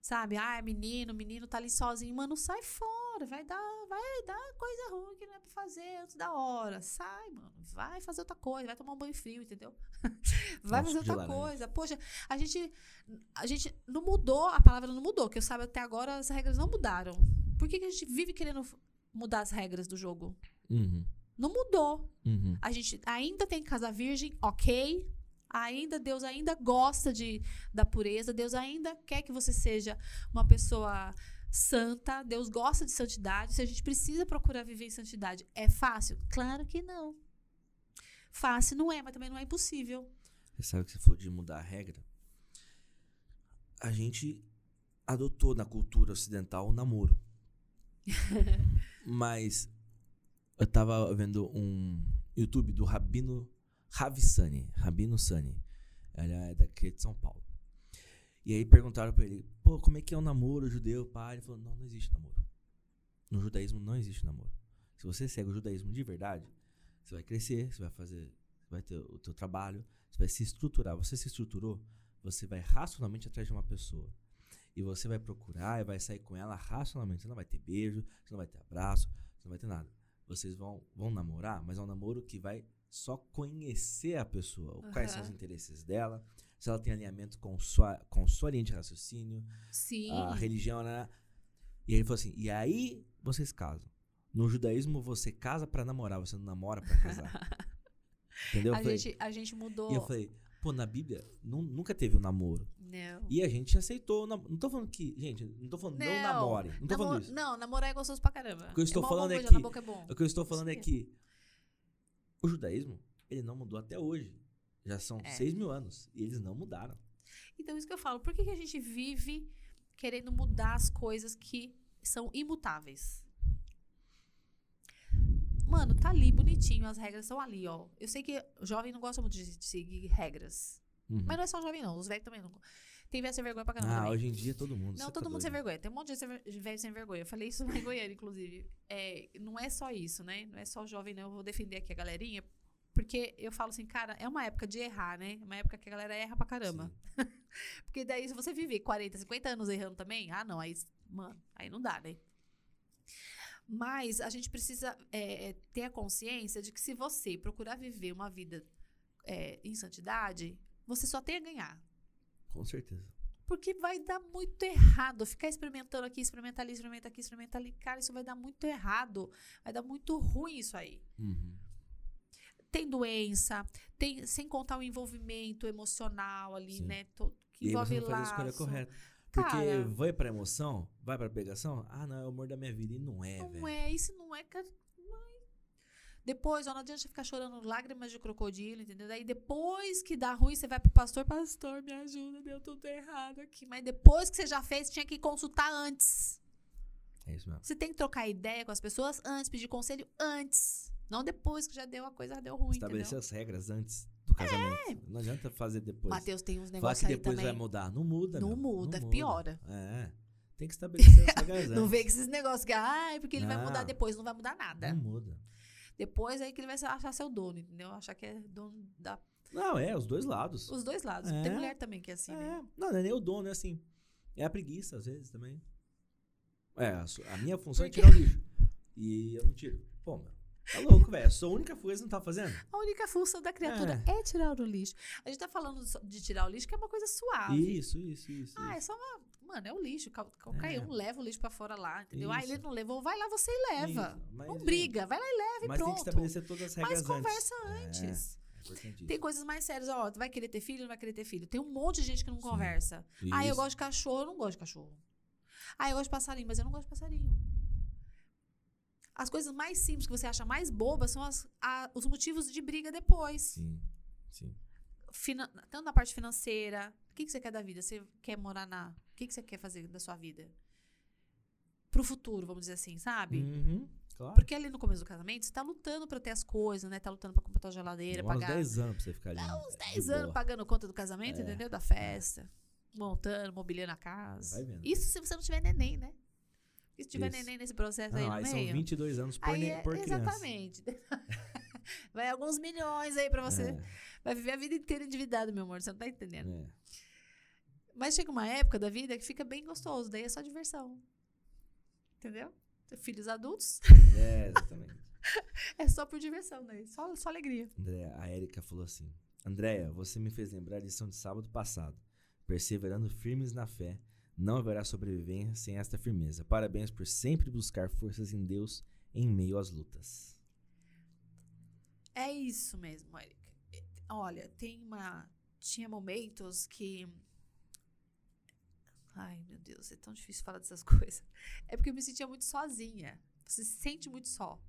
Sabe? Ah, menino, menino tá ali sozinho. Mano, sai fora. Vai dar, vai dar coisa ruim que não é pra fazer antes da hora. Sai, mano. Vai fazer outra coisa. Vai tomar um banho frio, entendeu? vai Um fazer outra laranja. coisa. Poxa, a gente, a gente não mudou, a palavra não mudou. Que eu sabe até agora as regras não mudaram. Por que, que a gente vive querendo mudar as regras do jogo? Uhum. Não mudou. Uhum. A gente ainda tem que casar virgem, ok. Ainda, Deus ainda gosta de, da pureza. Deus ainda quer que você seja uma pessoa santa. Deus gosta de santidade. Se a gente precisa procurar viver em santidade, é fácil? Claro que não. Fácil não é, mas também não é impossível. Você sabe que você falou de mudar a regra? A gente adotou na cultura ocidental o namoro. Mas eu tava vendo um YouTube do Rabino Ravissani, Rabino Sani. Ele é daqui de São Paulo. E aí perguntaram pra ele, pô, como é que é o namoro judeu, pai? Ele falou, não, não existe namoro. No judaísmo não existe namoro. Se você segue o judaísmo de verdade, você vai crescer, você vai fazer, vai ter o teu trabalho, você vai se estruturar. Você se estruturou, você vai racionalmente atrás de uma pessoa. E você vai procurar e vai sair com ela racionalmente. Você não vai ter beijo, você não vai ter abraço, você não vai ter nada. Vocês vão, vão namorar, mas é um namoro que vai só conhecer a pessoa. Quais são os interesses dela, se ela tem alinhamento com sua, com sua linha de raciocínio, Sim. a religião, né? E ele falou assim: e aí vocês casam. No judaísmo você casa pra namorar, você não namora pra casar. Entendeu? Eu A falei- gente, a gente mudou. e eu falei, pô, na Bíblia nu- nunca teve um namoro. Não. E a gente aceitou. Não tô falando que. Gente, não tô falando não, Não, namore. Não tô Namo- falando isso. Não, namorar é gostoso pra caramba. O que eu estou é falando é que- na boca é bom. O que eu estou falando é que o judaísmo, ele não mudou até hoje. Já são É. seis mil anos. E eles não mudaram. Então, isso que eu falo. Por que, que a gente vive querendo mudar as coisas que são imutáveis? Mano, tá ali bonitinho, as regras são ali, ó. Eu sei que jovem não gosta muito de, de seguir regras. Uhum. Mas não é só jovem, não. Os velhos também não. Tem velho sem vergonha pra caramba Ah, também. hoje em dia todo mundo. Não, todo tá mundo sem doido. vergonha. Tem um monte de sem velho sem vergonha. Eu falei isso em Goiânia, inclusive. É, não é só isso, né? Não é só o jovem, não. Eu vou defender aqui a galerinha. Porque eu falo assim, cara, é uma época de errar, né? É uma época que a galera erra pra caramba. Porque daí, se você viver 40, 50 anos errando também, ah, não, aí, mano, aí não dá, né? Mas a gente precisa é, é, ter a consciência de que se você procurar viver uma vida é, em santidade, você só tem a ganhar. Com certeza. Porque vai dar muito errado. Ficar experimentando aqui, experimentar ali, experimentar aqui, experimentar ali. Cara, isso vai dar muito errado. Vai dar muito ruim isso aí. Uhum. Tem doença, tem, sem contar o envolvimento emocional ali, Sim. né? to- que E envolve a escolha correta. Porque Cara. vai pra emoção, vai pra pegação. Ah, não, é o amor da minha vida. E não é, Não velho. é, isso não é. Depois, ó, não adianta ficar chorando lágrimas de crocodilo, entendeu? Daí depois que dá ruim, você vai pro pastor, pastor, me ajuda, deu tudo errado aqui. Mas depois que você já fez, tinha que consultar antes. É isso mesmo. Você tem que trocar ideia com as pessoas antes, pedir conselho antes. Não depois que já deu a coisa, deu ruim, Estabelecer as regras antes do casamento. Não adianta fazer depois. Matheus tem uns negócios que aí depois vai mudar. Não muda, Não meu. muda, piora. É. Tem que estabelecer as regras Não antes. vem com esses negócios que, ai, porque ele vai Não. mudar depois, não vai mudar nada. Não muda. Depois aí que ele vai achar seu dono, entendeu? Achar que é dono da. Não, é, os dois lados. Os dois lados. É. Tem mulher também que é assim, né? É. Não, não é nem o dono, é assim. É a preguiça, às vezes, também. É, a, a minha função Por é tirar o lixo. E eu não tiro. Pô, meu. Tá louco, velho. A sua única coisa não tá fazendo? A única função da criatura é. tirar o lixo. A gente tá falando de tirar o lixo, que é uma coisa suave. Isso, isso, isso. Ah, isso. é só uma. Mano, é o lixo. Qualquer É. um leva o lixo pra fora lá, entendeu? Ah, Isso. ele não levou, vai lá você e leva. Isso, mas, não gente, briga, vai lá e leva e Mas tem que pronto. estabelecer todas as regras Mas antes. conversa É, antes. É. Tem coisas mais sérias, ó, tu vai querer ter filho, não vai querer ter filho. Tem um monte de gente que não Sim. conversa. Ah, eu Isso. gosto de cachorro, eu não gosto de cachorro. Ah, eu gosto de passarinho, mas eu não gosto de passarinho. As coisas mais simples que você acha mais bobas são as- a- os motivos de briga depois. Sim, sim. Finan- tanto na parte financeira. O que, que você quer da vida? Você quer morar na. O que, que você quer fazer da sua vida? Pro futuro, vamos dizer assim, sabe? Uhum, claro. Porque ali no começo do casamento, você tá lutando pra ter as coisas, né? Tá lutando pra comprar tua geladeira, Demora uns pagar. 10 anos pra você ficar ali. Dá uns de 10 boa. anos pagando conta do casamento, É, entendeu? Da festa. Montando, mobiliando a casa. Vai vendo. Isso se você não tiver neném, né? E se tiver Isso. neném nesse processo Ah, aí não, no aí meio. são 22 anos por, aí ne- é- por criança. exatamente. Vai alguns milhões aí pra você. É, Vai viver a vida inteira endividado, meu amor. Você não tá entendendo. é. Mas chega uma época da vida que fica bem gostoso. Daí é só diversão. Entendeu? Filhos adultos É, exatamente. é só por diversão, né? Só, só alegria. André, a Erika falou assim: Andréia, você me fez lembrar a lição de sábado passado. Perseverando firmes na fé, não haverá sobrevivência sem esta firmeza. Parabéns por sempre buscar forças em Deus em meio às lutas. É isso mesmo, Erika. Olha, tem uma. Tinha momentos que. Ai, meu Deus, é tão difícil falar dessas coisas. É porque eu me sentia muito sozinha. Você se sente muito só.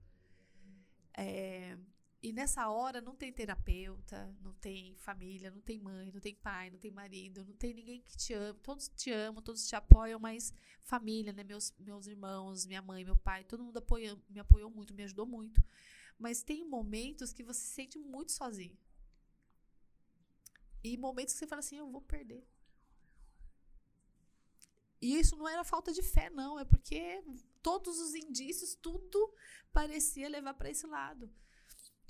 É, E nessa hora não tem terapeuta, não tem família, não tem mãe, não tem pai, não tem marido, não tem ninguém que te ama. Todos te amam, todos te apoiam, mas família, né? Meus, meus irmãos, minha mãe, meu pai, todo mundo apoia, me apoiou muito, me ajudou muito. Mas tem momentos que você se sente muito sozinho. E momentos que você fala assim, eu vou perder. E isso não era falta de fé, não. É porque todos os indícios, tudo parecia levar para esse lado.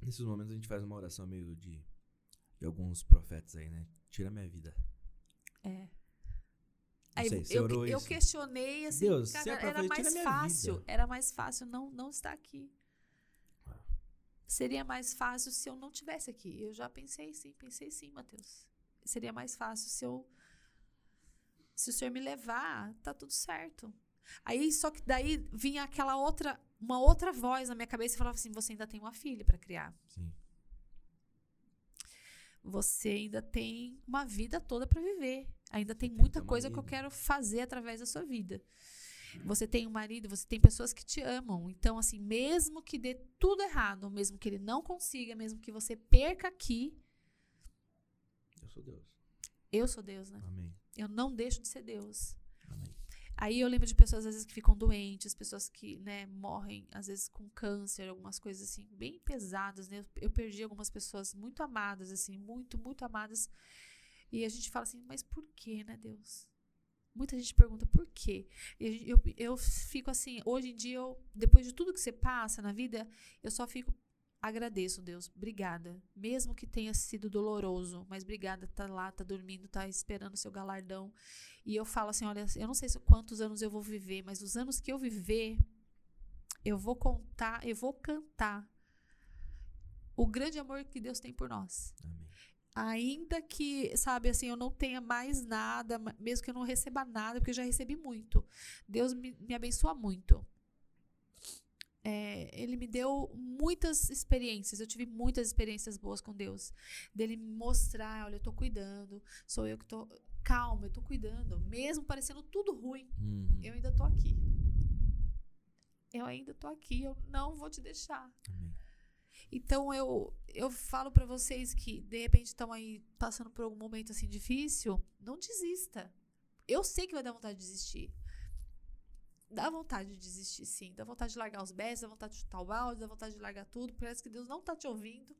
Nesses momentos a gente faz uma oração meio de, de alguns profetas aí, né? Tira minha vida. É. Aí sei, eu, eu questionei assim, Deus, é cara, pra era mais fácil, vida. era mais fácil não não estar aqui. Seria mais fácil se eu não tivesse aqui. Eu já pensei sim, pensei sim, Mateus. Seria mais fácil se eu se o senhor me levar, tá tudo certo. Aí só que daí vinha aquela outra uma outra voz na minha cabeça e falava assim: você ainda tem uma filha para criar. Sim. Você ainda tem uma vida toda para viver. Ainda tem muita coisa que eu marido. quero fazer através da sua vida. Você tem um marido, você tem pessoas que te amam. Então, assim, mesmo que dê tudo errado, mesmo que ele não consiga, mesmo que você perca aqui, Eu sou Deus. eu sou Deus, né? Amém. Eu não deixo de ser Deus. Amém. Aí eu lembro de pessoas, às vezes, que ficam doentes, pessoas que, né, morrem, às vezes, com câncer, algumas coisas, assim, bem pesadas, né? Eu, eu perdi algumas pessoas muito amadas, assim, muito, muito amadas. E a gente fala assim, mas por que, né, Deus? Muita gente pergunta por quê. E eu, eu fico assim, hoje em dia, eu, depois de tudo que você passa na vida, eu só fico, agradeço, Deus, obrigada. Mesmo que tenha sido doloroso, mas obrigada, tá lá, tá dormindo, tá esperando o seu galardão. E eu falo assim, olha, eu não sei se- quantos anos eu vou viver, mas os anos que eu viver, eu vou contar, eu vou cantar o grande amor que Deus tem por nós. Amém. Ainda que, sabe, assim, eu não tenha mais nada, mesmo que eu não receba nada, porque eu já recebi muito. Deus me, me abençoa muito. É, ele me deu muitas experiências, eu tive muitas experiências boas com Deus. Dele me mostrar, olha, eu tô cuidando, sou eu que tô. Calma, eu tô cuidando. Mesmo parecendo tudo ruim, Uhum. eu ainda tô aqui. Eu ainda tô aqui, eu não vou te deixar. Amém. Então eu eu falo pra vocês que de repente estão aí passando por algum momento assim difícil, não desista. Eu sei que vai dar vontade de desistir. Dá vontade de desistir, sim. Dá vontade de largar os bestos, dá vontade de chutar o balde, dá vontade de largar tudo. Parece que Deus não tá te ouvindo.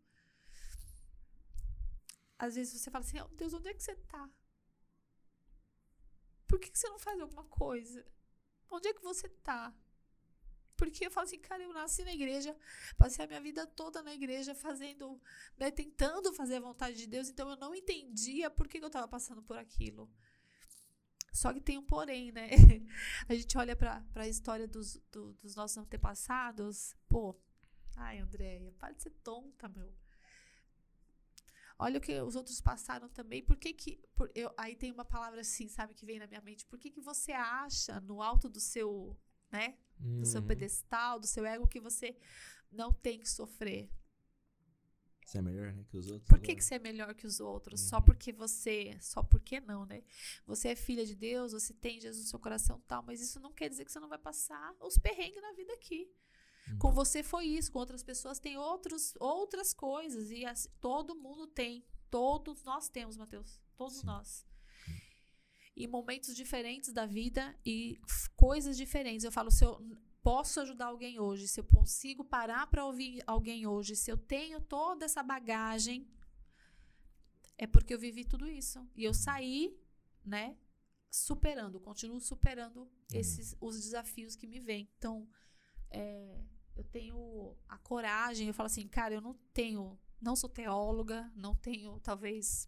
Às vezes você fala assim, oh, Deus, onde é que você tá? Por que, que você não faz alguma coisa? Onde é que você tá? Porque eu falo assim, cara, eu nasci na igreja, passei a minha vida toda na igreja fazendo, né, tentando fazer a vontade de Deus, então eu não entendia por que, que eu estava passando por aquilo. Só que tem um porém, né? A gente olha para a história dos, do- dos nossos antepassados, pô, Ai, Andréia, para de ser tonta, meu. Olha o que os outros passaram também. Por que que. Por, eu, aí tem uma palavra assim, sabe, que vem na minha mente. Por que, que você acha no alto do seu. né? Do seu Uhum. pedestal, do seu ego, que você não tem que sofrer? Você é melhor, né, que os outros. Por que, agora? que você é melhor que os outros? Só Uhum. porque você. Só porque não, né? Você é filha de Deus, você tem Jesus no seu coração tal, mas isso não quer dizer que você não vai passar os perrengues na vida aqui. Uhum. Com você foi isso, com outras pessoas tem outros, outras coisas. E assim, todo mundo tem. Todos nós temos, Mateus. Todos Sim. nós. Em momentos diferentes da vida e coisas diferentes. Eu falo, se eu posso ajudar alguém hoje, se eu consigo parar para ouvir alguém hoje, se eu tenho toda essa bagagem, é porque eu vivi tudo isso. E eu saí, né, superando, continuo superando esses os desafios que me vêm. Então, é, eu tenho a coragem, eu falo assim, cara, eu não tenho, não sou teóloga, não tenho talvez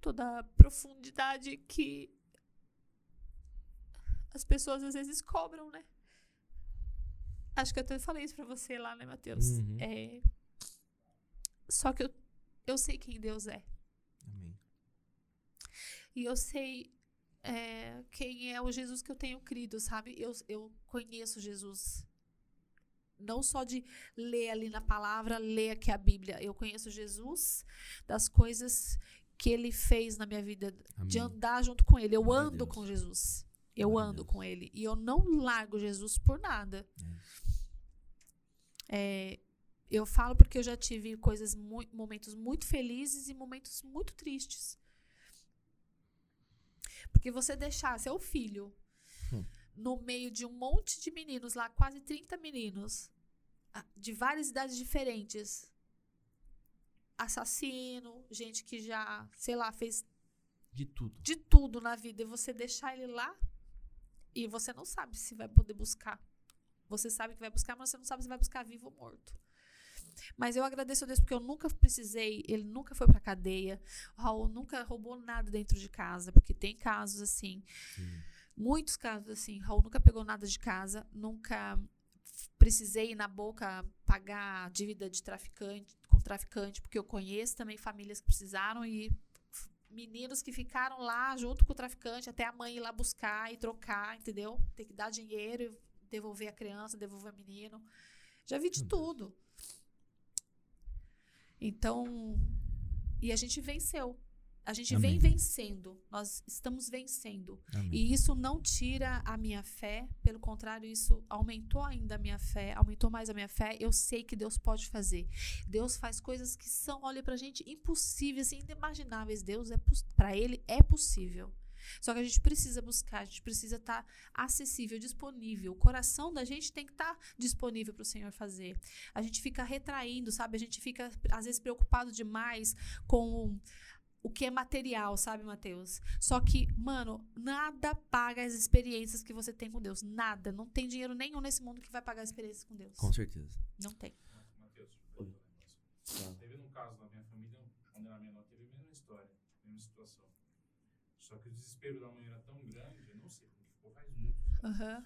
toda a profundidade que as pessoas às vezes cobram, né? Acho que eu até falei isso pra você lá, né, Matheus? Uhum. É, só que eu, eu sei quem Deus é. Amém. E eu sei é, quem é o Jesus que eu tenho crido, sabe? Eu, eu conheço Jesus. Não só de ler ali na palavra, ler aqui a Bíblia. Eu conheço Jesus das coisas que ele fez na minha vida, de Amém. andar junto com ele. Eu ando Deus. com Jesus. Eu ando com ele. E eu não largo Jesus por nada. É, eu falo porque eu já tive coisas momentos muito felizes e momentos muito tristes. Porque você deixar seu filho Hum. no meio de um monte de meninos lá, quase 30 meninos, de várias idades diferentes, assassino, gente que já, sei lá, fez De tudo. de tudo na vida e você deixar ele lá e você não sabe se vai poder buscar. Você sabe que vai buscar, mas você não sabe se vai buscar vivo ou morto. Mas eu agradeço a Deus porque eu nunca precisei, ele nunca foi pra cadeia, o Raul nunca roubou nada dentro de casa, porque tem casos assim, Sim. muitos casos assim, Raul nunca pegou nada de casa, nunca precisei ir na boca pagar dívida de traficante com traficante, porque eu conheço também famílias que precisaram e meninos que ficaram lá junto com o traficante até a mãe ir lá buscar e trocar, entendeu? Ter que dar dinheiro e devolver a criança, devolver o menino. Já vi de tudo. Então, e a gente venceu. A gente vem Amém. vencendo. Nós estamos vencendo. Amém. E isso não tira a minha fé, pelo contrário, isso aumentou ainda a minha fé, aumentou mais a minha fé. Eu sei que Deus pode fazer. Deus faz coisas que são, olha pra gente, impossíveis, inimagináveis. Deus é para ele é possível. Só que a gente precisa buscar, a gente precisa estar acessível, disponível. O coração da gente tem que estar disponível para o Senhor fazer. A gente fica retraindo, sabe? A gente fica, às vezes, preocupado demais com o que é material, sabe, Mateus? Só que, mano, nada paga as experiências que você tem com Deus. Nada. Não tem dinheiro nenhum nesse mundo que vai pagar as experiências com Deus. Com certeza. Não tem. Negócio. Teve um caso na minha família, quando era menor, teve a mesma história, a mesma situação. Só que o desespero da mãe era tão grande, eu não sei como que ficou, faz muitos anos, Aham.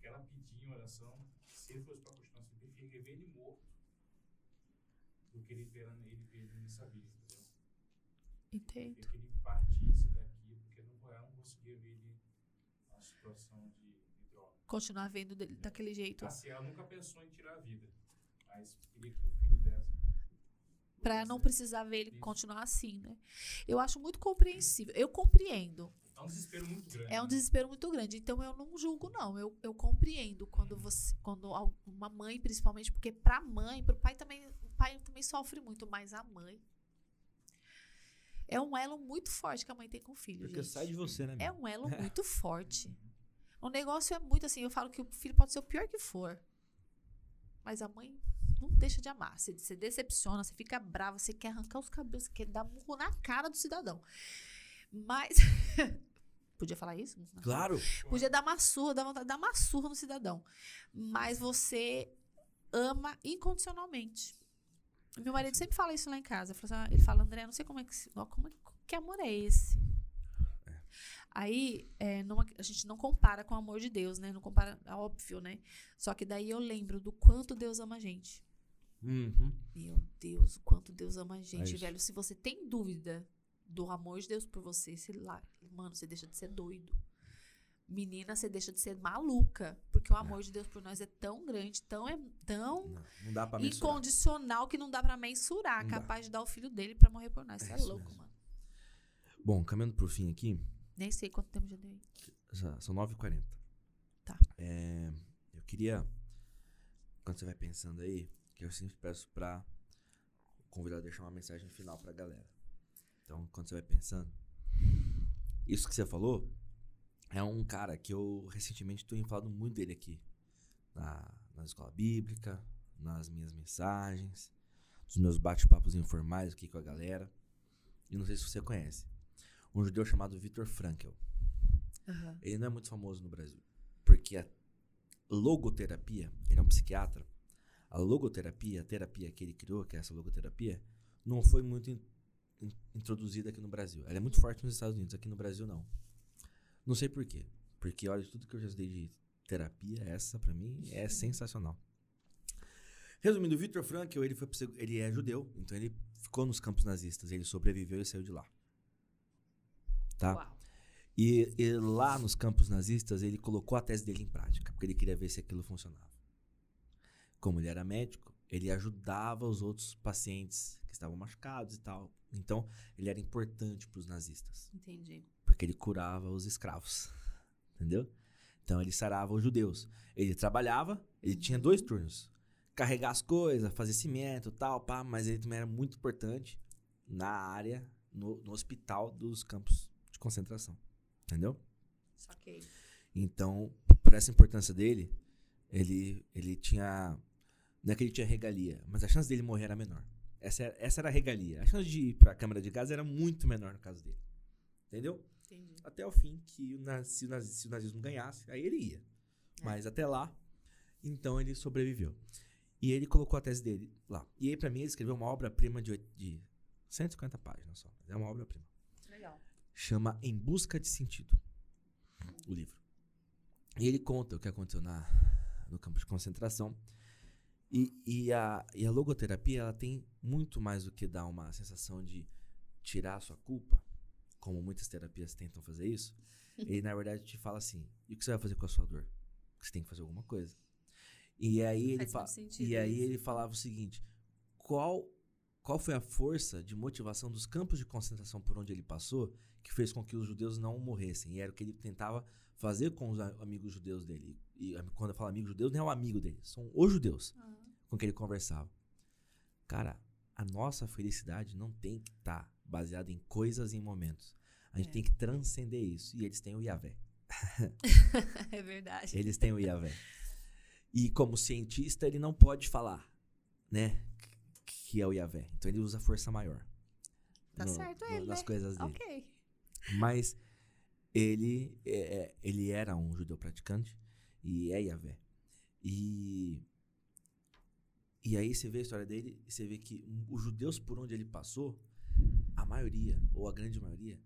que ela pedia em oração, se ele fosse pra continuar assim, preferia ver ele morto do que ele ver ele, ver ele nessa vida, Entendo. Preferia que ele partisse daqui, porque não, ela não conseguia ver ele na situação de, de droga. Continuar vendo dele daquele jeito. Assim, ela nunca pensou em tirar a vida, mas queria que o filho dessa. Pra não precisar ver ele continuar assim, né? Eu acho muito compreensível. Eu compreendo. É um desespero muito grande. É um né? desespero muito grande. Então eu não julgo, não. Eu, eu compreendo quando você. Quando uma mãe, principalmente, porque pra mãe, pro pai também. O pai também sofre muito, mas a mãe. É um elo muito forte que a mãe tem com o filho. Porque gente. sai de você, né? É meu? um elo muito forte. O negócio é muito assim, eu falo que o filho pode ser o pior que for. Mas a mãe não deixa de amar. Você, você decepciona, você fica brava, você quer arrancar os cabelos, você quer dar murro na cara do cidadão. Mas. Podia falar isso? Claro. Podia dar uma surra, dar vontade de dar uma surra no cidadão. Mas você ama incondicionalmente. Meu marido sempre fala isso lá em casa. Ele fala, assim, ah, André, não sei como é que. Como é, que amor é esse? Aí, é, não- a gente não compara com o amor de Deus, né? Não compara, é óbvio, né? Só que daí eu lembro do quanto Deus ama a gente. Uhum. Meu Deus, o quanto Deus ama a gente, isso. velho. Se você tem dúvida do amor de Deus por você, sei lá, mano, você deixa de ser doido. Menina, você deixa de ser maluca. Porque o amor de Deus por nós é tão grande, tão, é, tão Não, não dá pra mensurar. incondicional que não dá pra mensurar. Não dá. capaz de dar o filho dele pra morrer por nós. Você É é, louco, mesmo. mano. Bom, caminhando pro fim aqui, Nem sei quanto tempo já deu aí. já são 9h40. Tá. É, eu queria, quando você vai pensando aí, que eu sempre peço pra o convidado deixar uma mensagem final pra galera. Então, quando você vai pensando, isso que você falou é um cara que eu recentemente tenho falado muito dele aqui. Na, na escola bíblica, nas minhas mensagens, nos meus bate-papos informais aqui com a galera. E não sei se você conhece. Um judeu chamado Viktor Frankl. Aham. Ele não é muito famoso no Brasil. Porque a logoterapia, ele é um psiquiatra. A logoterapia, a terapia que ele criou, que é essa logoterapia, não foi muito in- in- introduzida aqui no Brasil. Ela é muito forte nos Estados Unidos, aqui no Brasil não. Não sei por quê. Porque olha, tudo que eu já estudei de terapia, essa pra mim é sensacional. Resumindo, o Viktor Frankl, ele, foi, ele é judeu, então ele ficou nos campos nazistas, ele sobreviveu e saiu de lá. Tá? E, e lá nos campos nazistas, ele colocou a tese dele em prática, porque ele queria ver se aquilo funcionava. Como ele era médico, ele ajudava os outros pacientes que estavam machucados e tal. Então, ele era importante para os nazistas, Entendi. porque ele curava os escravos. Entendeu? Então, ele sarava os judeus. Ele trabalhava, ele tinha dois turnos: carregar as coisas, fazer cimento tal, pá, mas ele também era muito importante na área, no, no hospital dos campos de concentração. Entendeu? Saquei. Então, por essa importância dele, ele, ele tinha. Não é que ele tinha regalia, mas a chance dele morrer era menor. Essa era, essa era a regalia. A chance de ir pra câmara de gás era muito menor no caso dele. Entendeu? Entendi. Até o fim, que o nazi- se, o nazi- se o nazismo ganhasse, aí ele ia. Mas até lá, então ele sobreviveu. E ele colocou a tese dele lá. E aí, pra mim, ele escreveu uma obra-prima de, de 150 páginas só. É uma obra-prima Legal. chama Em Busca de Sentido, o livro. E ele conta o que aconteceu na, no campo de concentração. E, e, a, e a logoterapia, ela tem muito mais do que dar uma sensação de tirar a sua culpa, como muitas terapias tentam fazer isso. Ele, na verdade, te fala assim, e o que você vai fazer com a sua dor? Você tem que fazer alguma coisa. E aí ele, fa sentido e aí isso. ele falava o seguinte, qual qual foi a força de motivação dos campos de concentração por onde ele passou que fez com que os judeus não morressem? E era o que ele tentava fazer com os amigos judeus dele. E quando eu falo amigos judeus, não é o amigo dele, são os judeus com quem ele conversava. Cara, a nossa felicidade não tem que estar baseada em coisas e em momentos. A gente É. tem que transcender isso. E eles têm o Yahvé. é verdade. Eles têm o Yahvé. E como cientista, ele não pode falar, né? Que é o Yahvé. Então ele usa força maior. Tá certo ele, Nas né? coisas dele. Ok. Mas ele, é, é, ele era um judeu praticante e é Yahvé. E, e aí você vê a história dele e você vê que os judeus por onde ele passou, a maioria, ou a grande maioria,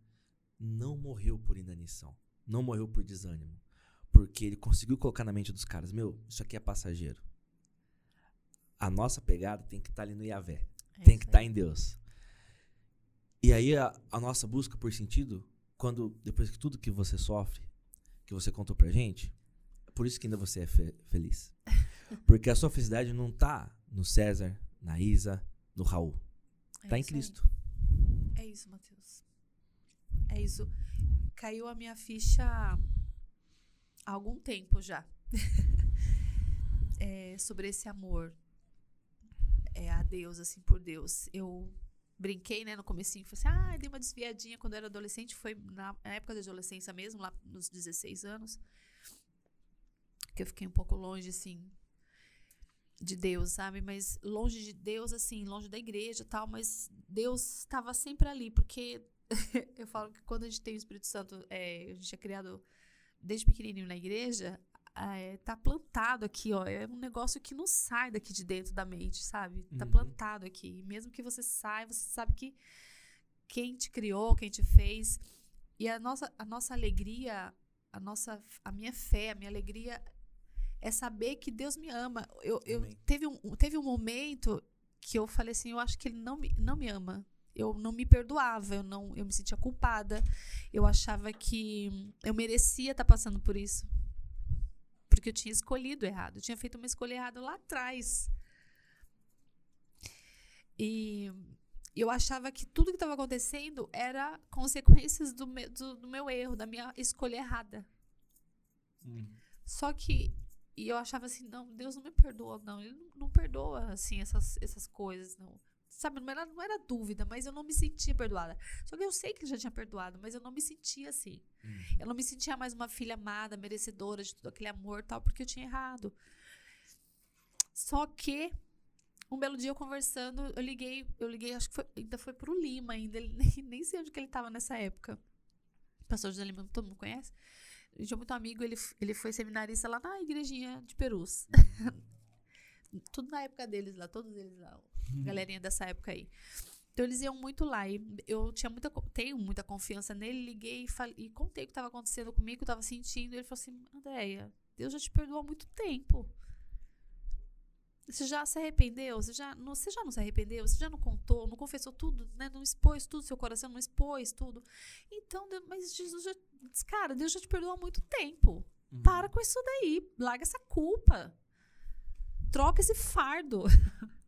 não morreu por inanição. Não morreu por desânimo. Porque ele conseguiu colocar na mente dos caras, meu, isso aqui é passageiro. A nossa pegada tem que estar ali no Yahvé. É tem que estar aí. em Deus. E aí a, a nossa busca por sentido, quando depois que tudo que você sofre, que você contou pra gente, por isso que ainda você é fe- feliz. Porque a sua felicidade não tá no César, na Isa, no Raul. É Tá em isso aí. Cristo. É isso, Matheus. É isso. Caiu a minha ficha há algum tempo já. É, sobre esse amor é, a Deus, assim, por Deus. Eu brinquei, né, no comecinho, falei assim, ah, dei uma desviadinha quando eu era adolescente, foi na época da adolescência mesmo, lá nos 16 anos, que eu fiquei um pouco longe, assim, de Deus, sabe? Mas longe de Deus, assim, longe da igreja e tal, mas Deus estava sempre ali, porque eu falo que quando a gente tem o Espírito Santo, é, a gente é criado desde pequenininho na igreja, é, tá plantado aqui, ó. É um negócio que não sai daqui de dentro da mente, sabe? Tá Uhum. plantado aqui. Mesmo que você saia, você sabe que quem te criou, quem te fez, E a nossa, a nossa alegria, a nossa, a minha fé, a minha alegria é saber que Deus me ama. Eu, eu teve um, teve um momento que eu falei assim, eu acho que ele não me, não me ama. Eu não me perdoava, eu não, eu me sentia culpada. Eu achava que eu merecia estar passando por isso. Porque eu tinha escolhido errado, eu tinha feito uma escolha errada lá atrás. E eu achava que tudo que estava acontecendo era consequências do meu, do, do meu erro, da minha escolha errada. Hum. Só que e eu achava assim, não, Deus não me perdoa, não. Ele não, não perdoa assim essas, essas coisas, não. Sabe, não era, não era dúvida, mas eu não me sentia perdoada. Só que eu sei que ele já tinha perdoado, mas eu não me sentia assim. Hum. Eu não me sentia mais uma filha amada, merecedora de todo aquele amor tal, porque eu tinha errado. Só que um belo dia eu conversando, eu liguei, eu liguei, acho que foi, ainda foi pro Lima ainda, ele, nem, nem sei onde que ele tava nessa época. Pastor José Lima, todo mundo conhece? A gente é muito amigo, ele, ele foi seminarista lá na igrejinha de Perus. Tudo na época deles lá, todos eles lá, galerinha dessa época aí. Então eles iam muito lá e eu tinha muita, tenho muita confiança nele, liguei e, falei, e contei o que estava acontecendo comigo, o que eu estava sentindo. E ele falou assim: Andréia, Deus já te perdoou há muito tempo. Você já se arrependeu? Você já, não, você já não se arrependeu? Você já não contou? Não confessou tudo? Né? Não expôs tudo? Seu coração não expôs tudo? Então, mas Jesus já. Cara, Deus já te perdoou há muito tempo. Uhum. Para com isso daí. Larga essa culpa. Troca esse fardo.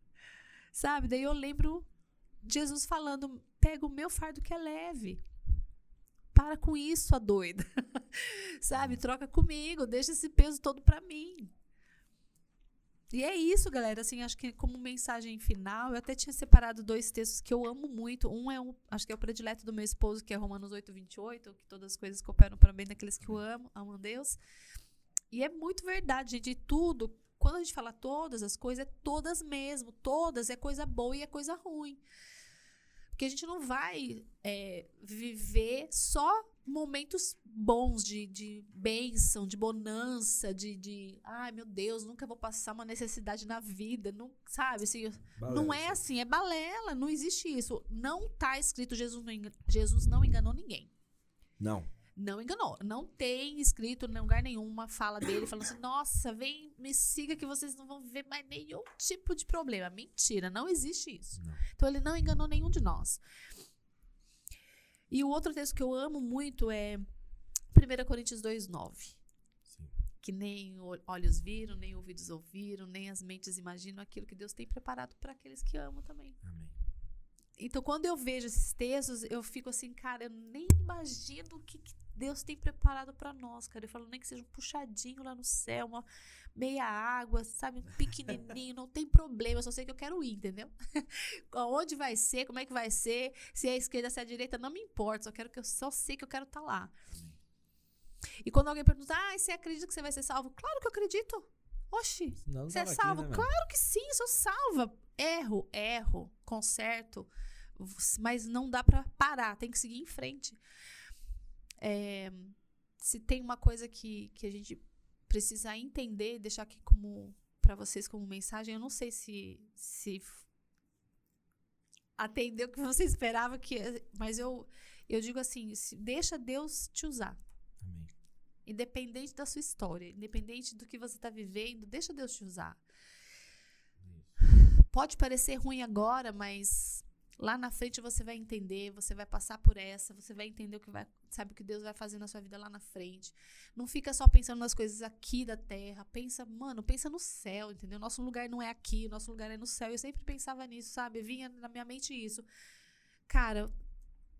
Sabe? Daí eu lembro Jesus falando: pega o meu fardo que é leve. Para com isso, a doida. Sabe? Troca comigo. Deixa esse peso todo pra mim. E é isso, galera. Assim, acho que como mensagem final, eu até tinha separado dois textos que eu amo muito. Um é um, acho que é o predileto do meu esposo, que é Romanos 8, 28, que todas as coisas cooperam para bem daqueles que o amam, amam a Deus. E é muito verdade, gente. E tudo, quando a gente fala todas as coisas, é todas mesmo. Todas é coisa boa e é coisa ruim. Porque a gente não vai é, viver só momentos bons de, de bênção, de bonança, de, de ai meu Deus, nunca vou passar uma necessidade na vida, não, sabe? Assim, não é assim, é balela, não existe isso. Não tá escrito, Jesus não, Jesus não enganou ninguém. Não. Não enganou. Não tem escrito em lugar nenhum uma fala dele falando assim: nossa, vem, me siga que vocês não vão ver mais nenhum tipo de problema. Mentira, não existe isso. Não. Então ele não enganou nenhum de nós. E o outro texto que eu amo muito é 1 Coríntios 2,9. Sim. Que nem olhos viram, nem ouvidos ouviram, nem as mentes imaginam aquilo que Deus tem preparado para aqueles que amam também. Amém. Então, quando eu vejo esses textos, eu fico assim, cara, eu nem imagino o que, que Deus tem preparado pra nós, cara. Eu falo, nem que seja um puxadinho lá no céu, uma meia água, sabe? Um pequenininho, não tem problema, eu só sei que eu quero ir, entendeu? Onde vai ser, como é que vai ser, se é a esquerda, se é a direita, não me importa, só quero que eu só sei que eu quero estar lá. Amém. E quando alguém pergunta, ah, você acredita que você vai ser salvo? Claro que eu acredito. Oxi, não você é tava aqui, salvo? né, claro que sim, sou salva. Erro, erro, conserto, mas não dá pra parar, tem que seguir em frente. É, se tem uma coisa que, que a gente precisa entender, deixar aqui como para vocês como mensagem, eu não sei se se atendeu o que você esperava que, mas eu eu digo assim, se- deixa Deus te usar. Amém. Independente da sua história, independente do que você está vivendo, deixa Deus te usar. Pode parecer ruim agora, mas lá na frente você vai entender, você vai passar por essa, você vai entender o que vai, sabe o que Deus vai fazer na sua vida lá na frente. Não fica só pensando nas coisas aqui da terra, pensa, mano, pensa no céu, entendeu? Nosso lugar não é aqui, nosso lugar é no céu. Eu sempre pensava nisso, sabe? Vinha na minha mente isso. Cara,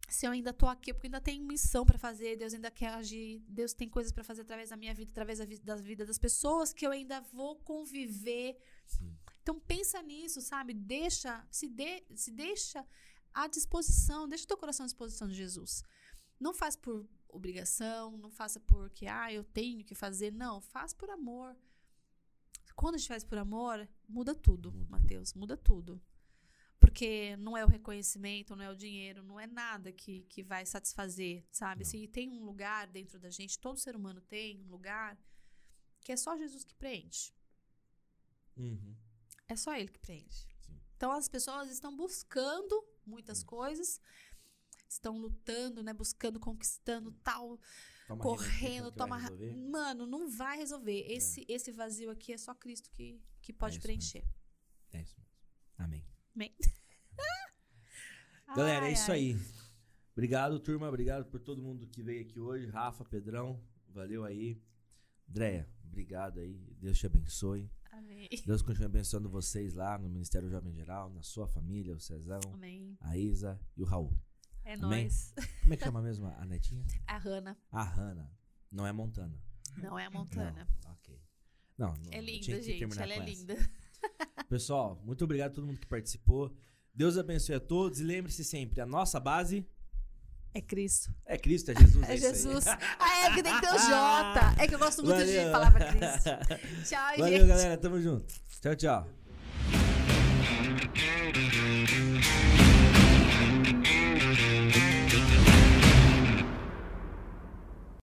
se eu ainda tô aqui, porque ainda tem missão pra fazer, Deus ainda quer agir, Deus tem coisas pra fazer através da minha vida, através da vida das pessoas que eu ainda vou conviver. Sim. Então pensa nisso, sabe? Deixa, se, de, se deixa à disposição, deixa o teu coração à disposição de Jesus. Não faz por obrigação, não faça porque, ah, eu tenho que fazer. Não, faz por amor. Quando a gente faz por amor, muda tudo, Mateus, muda tudo. Porque não é o reconhecimento, não é o dinheiro, não é nada que, que vai satisfazer, sabe? Não. Se tem um lugar dentro da gente, todo ser humano tem um lugar que é só Jesus que preenche. Uhum. É só ele que preenche. Sim. Então as pessoas estão buscando muitas Sim. coisas, estão lutando, né? Buscando, conquistando tal, Toma correndo, toma. Mano, não vai resolver. Esse, esse vazio aqui é só Cristo que, que pode isso preencher. É isso mesmo. Amém. Amém. Galera, é Ai, isso ai. aí. Obrigado, turma. Obrigado por todo mundo que veio aqui hoje. Rafa, Pedrão, valeu aí. Andréia, obrigado aí. Deus te abençoe. Amém. Deus continue abençoando vocês lá no Ministério Jovem Geral, na sua família, o Cezão, Amém. a Isa e o Raul. É Amém. nóis. Como é que chama mesmo a netinha? A Hanna. A Hanna. Não é Montana. Não é a Montana. Não, ok. Não, não É linda, gente. Ela é essa. linda. Pessoal, muito obrigado a todo mundo que participou. Deus abençoe a todos e lembre-se sempre, a nossa base É Cristo. é Cristo, é Jesus. É aí. Jesus. Ah, é que tem que ter o J. É que eu gosto muito de Valeu. palavra Cristo. Tchau, Valeu, gente. galera. Tamo junto. Tchau, tchau.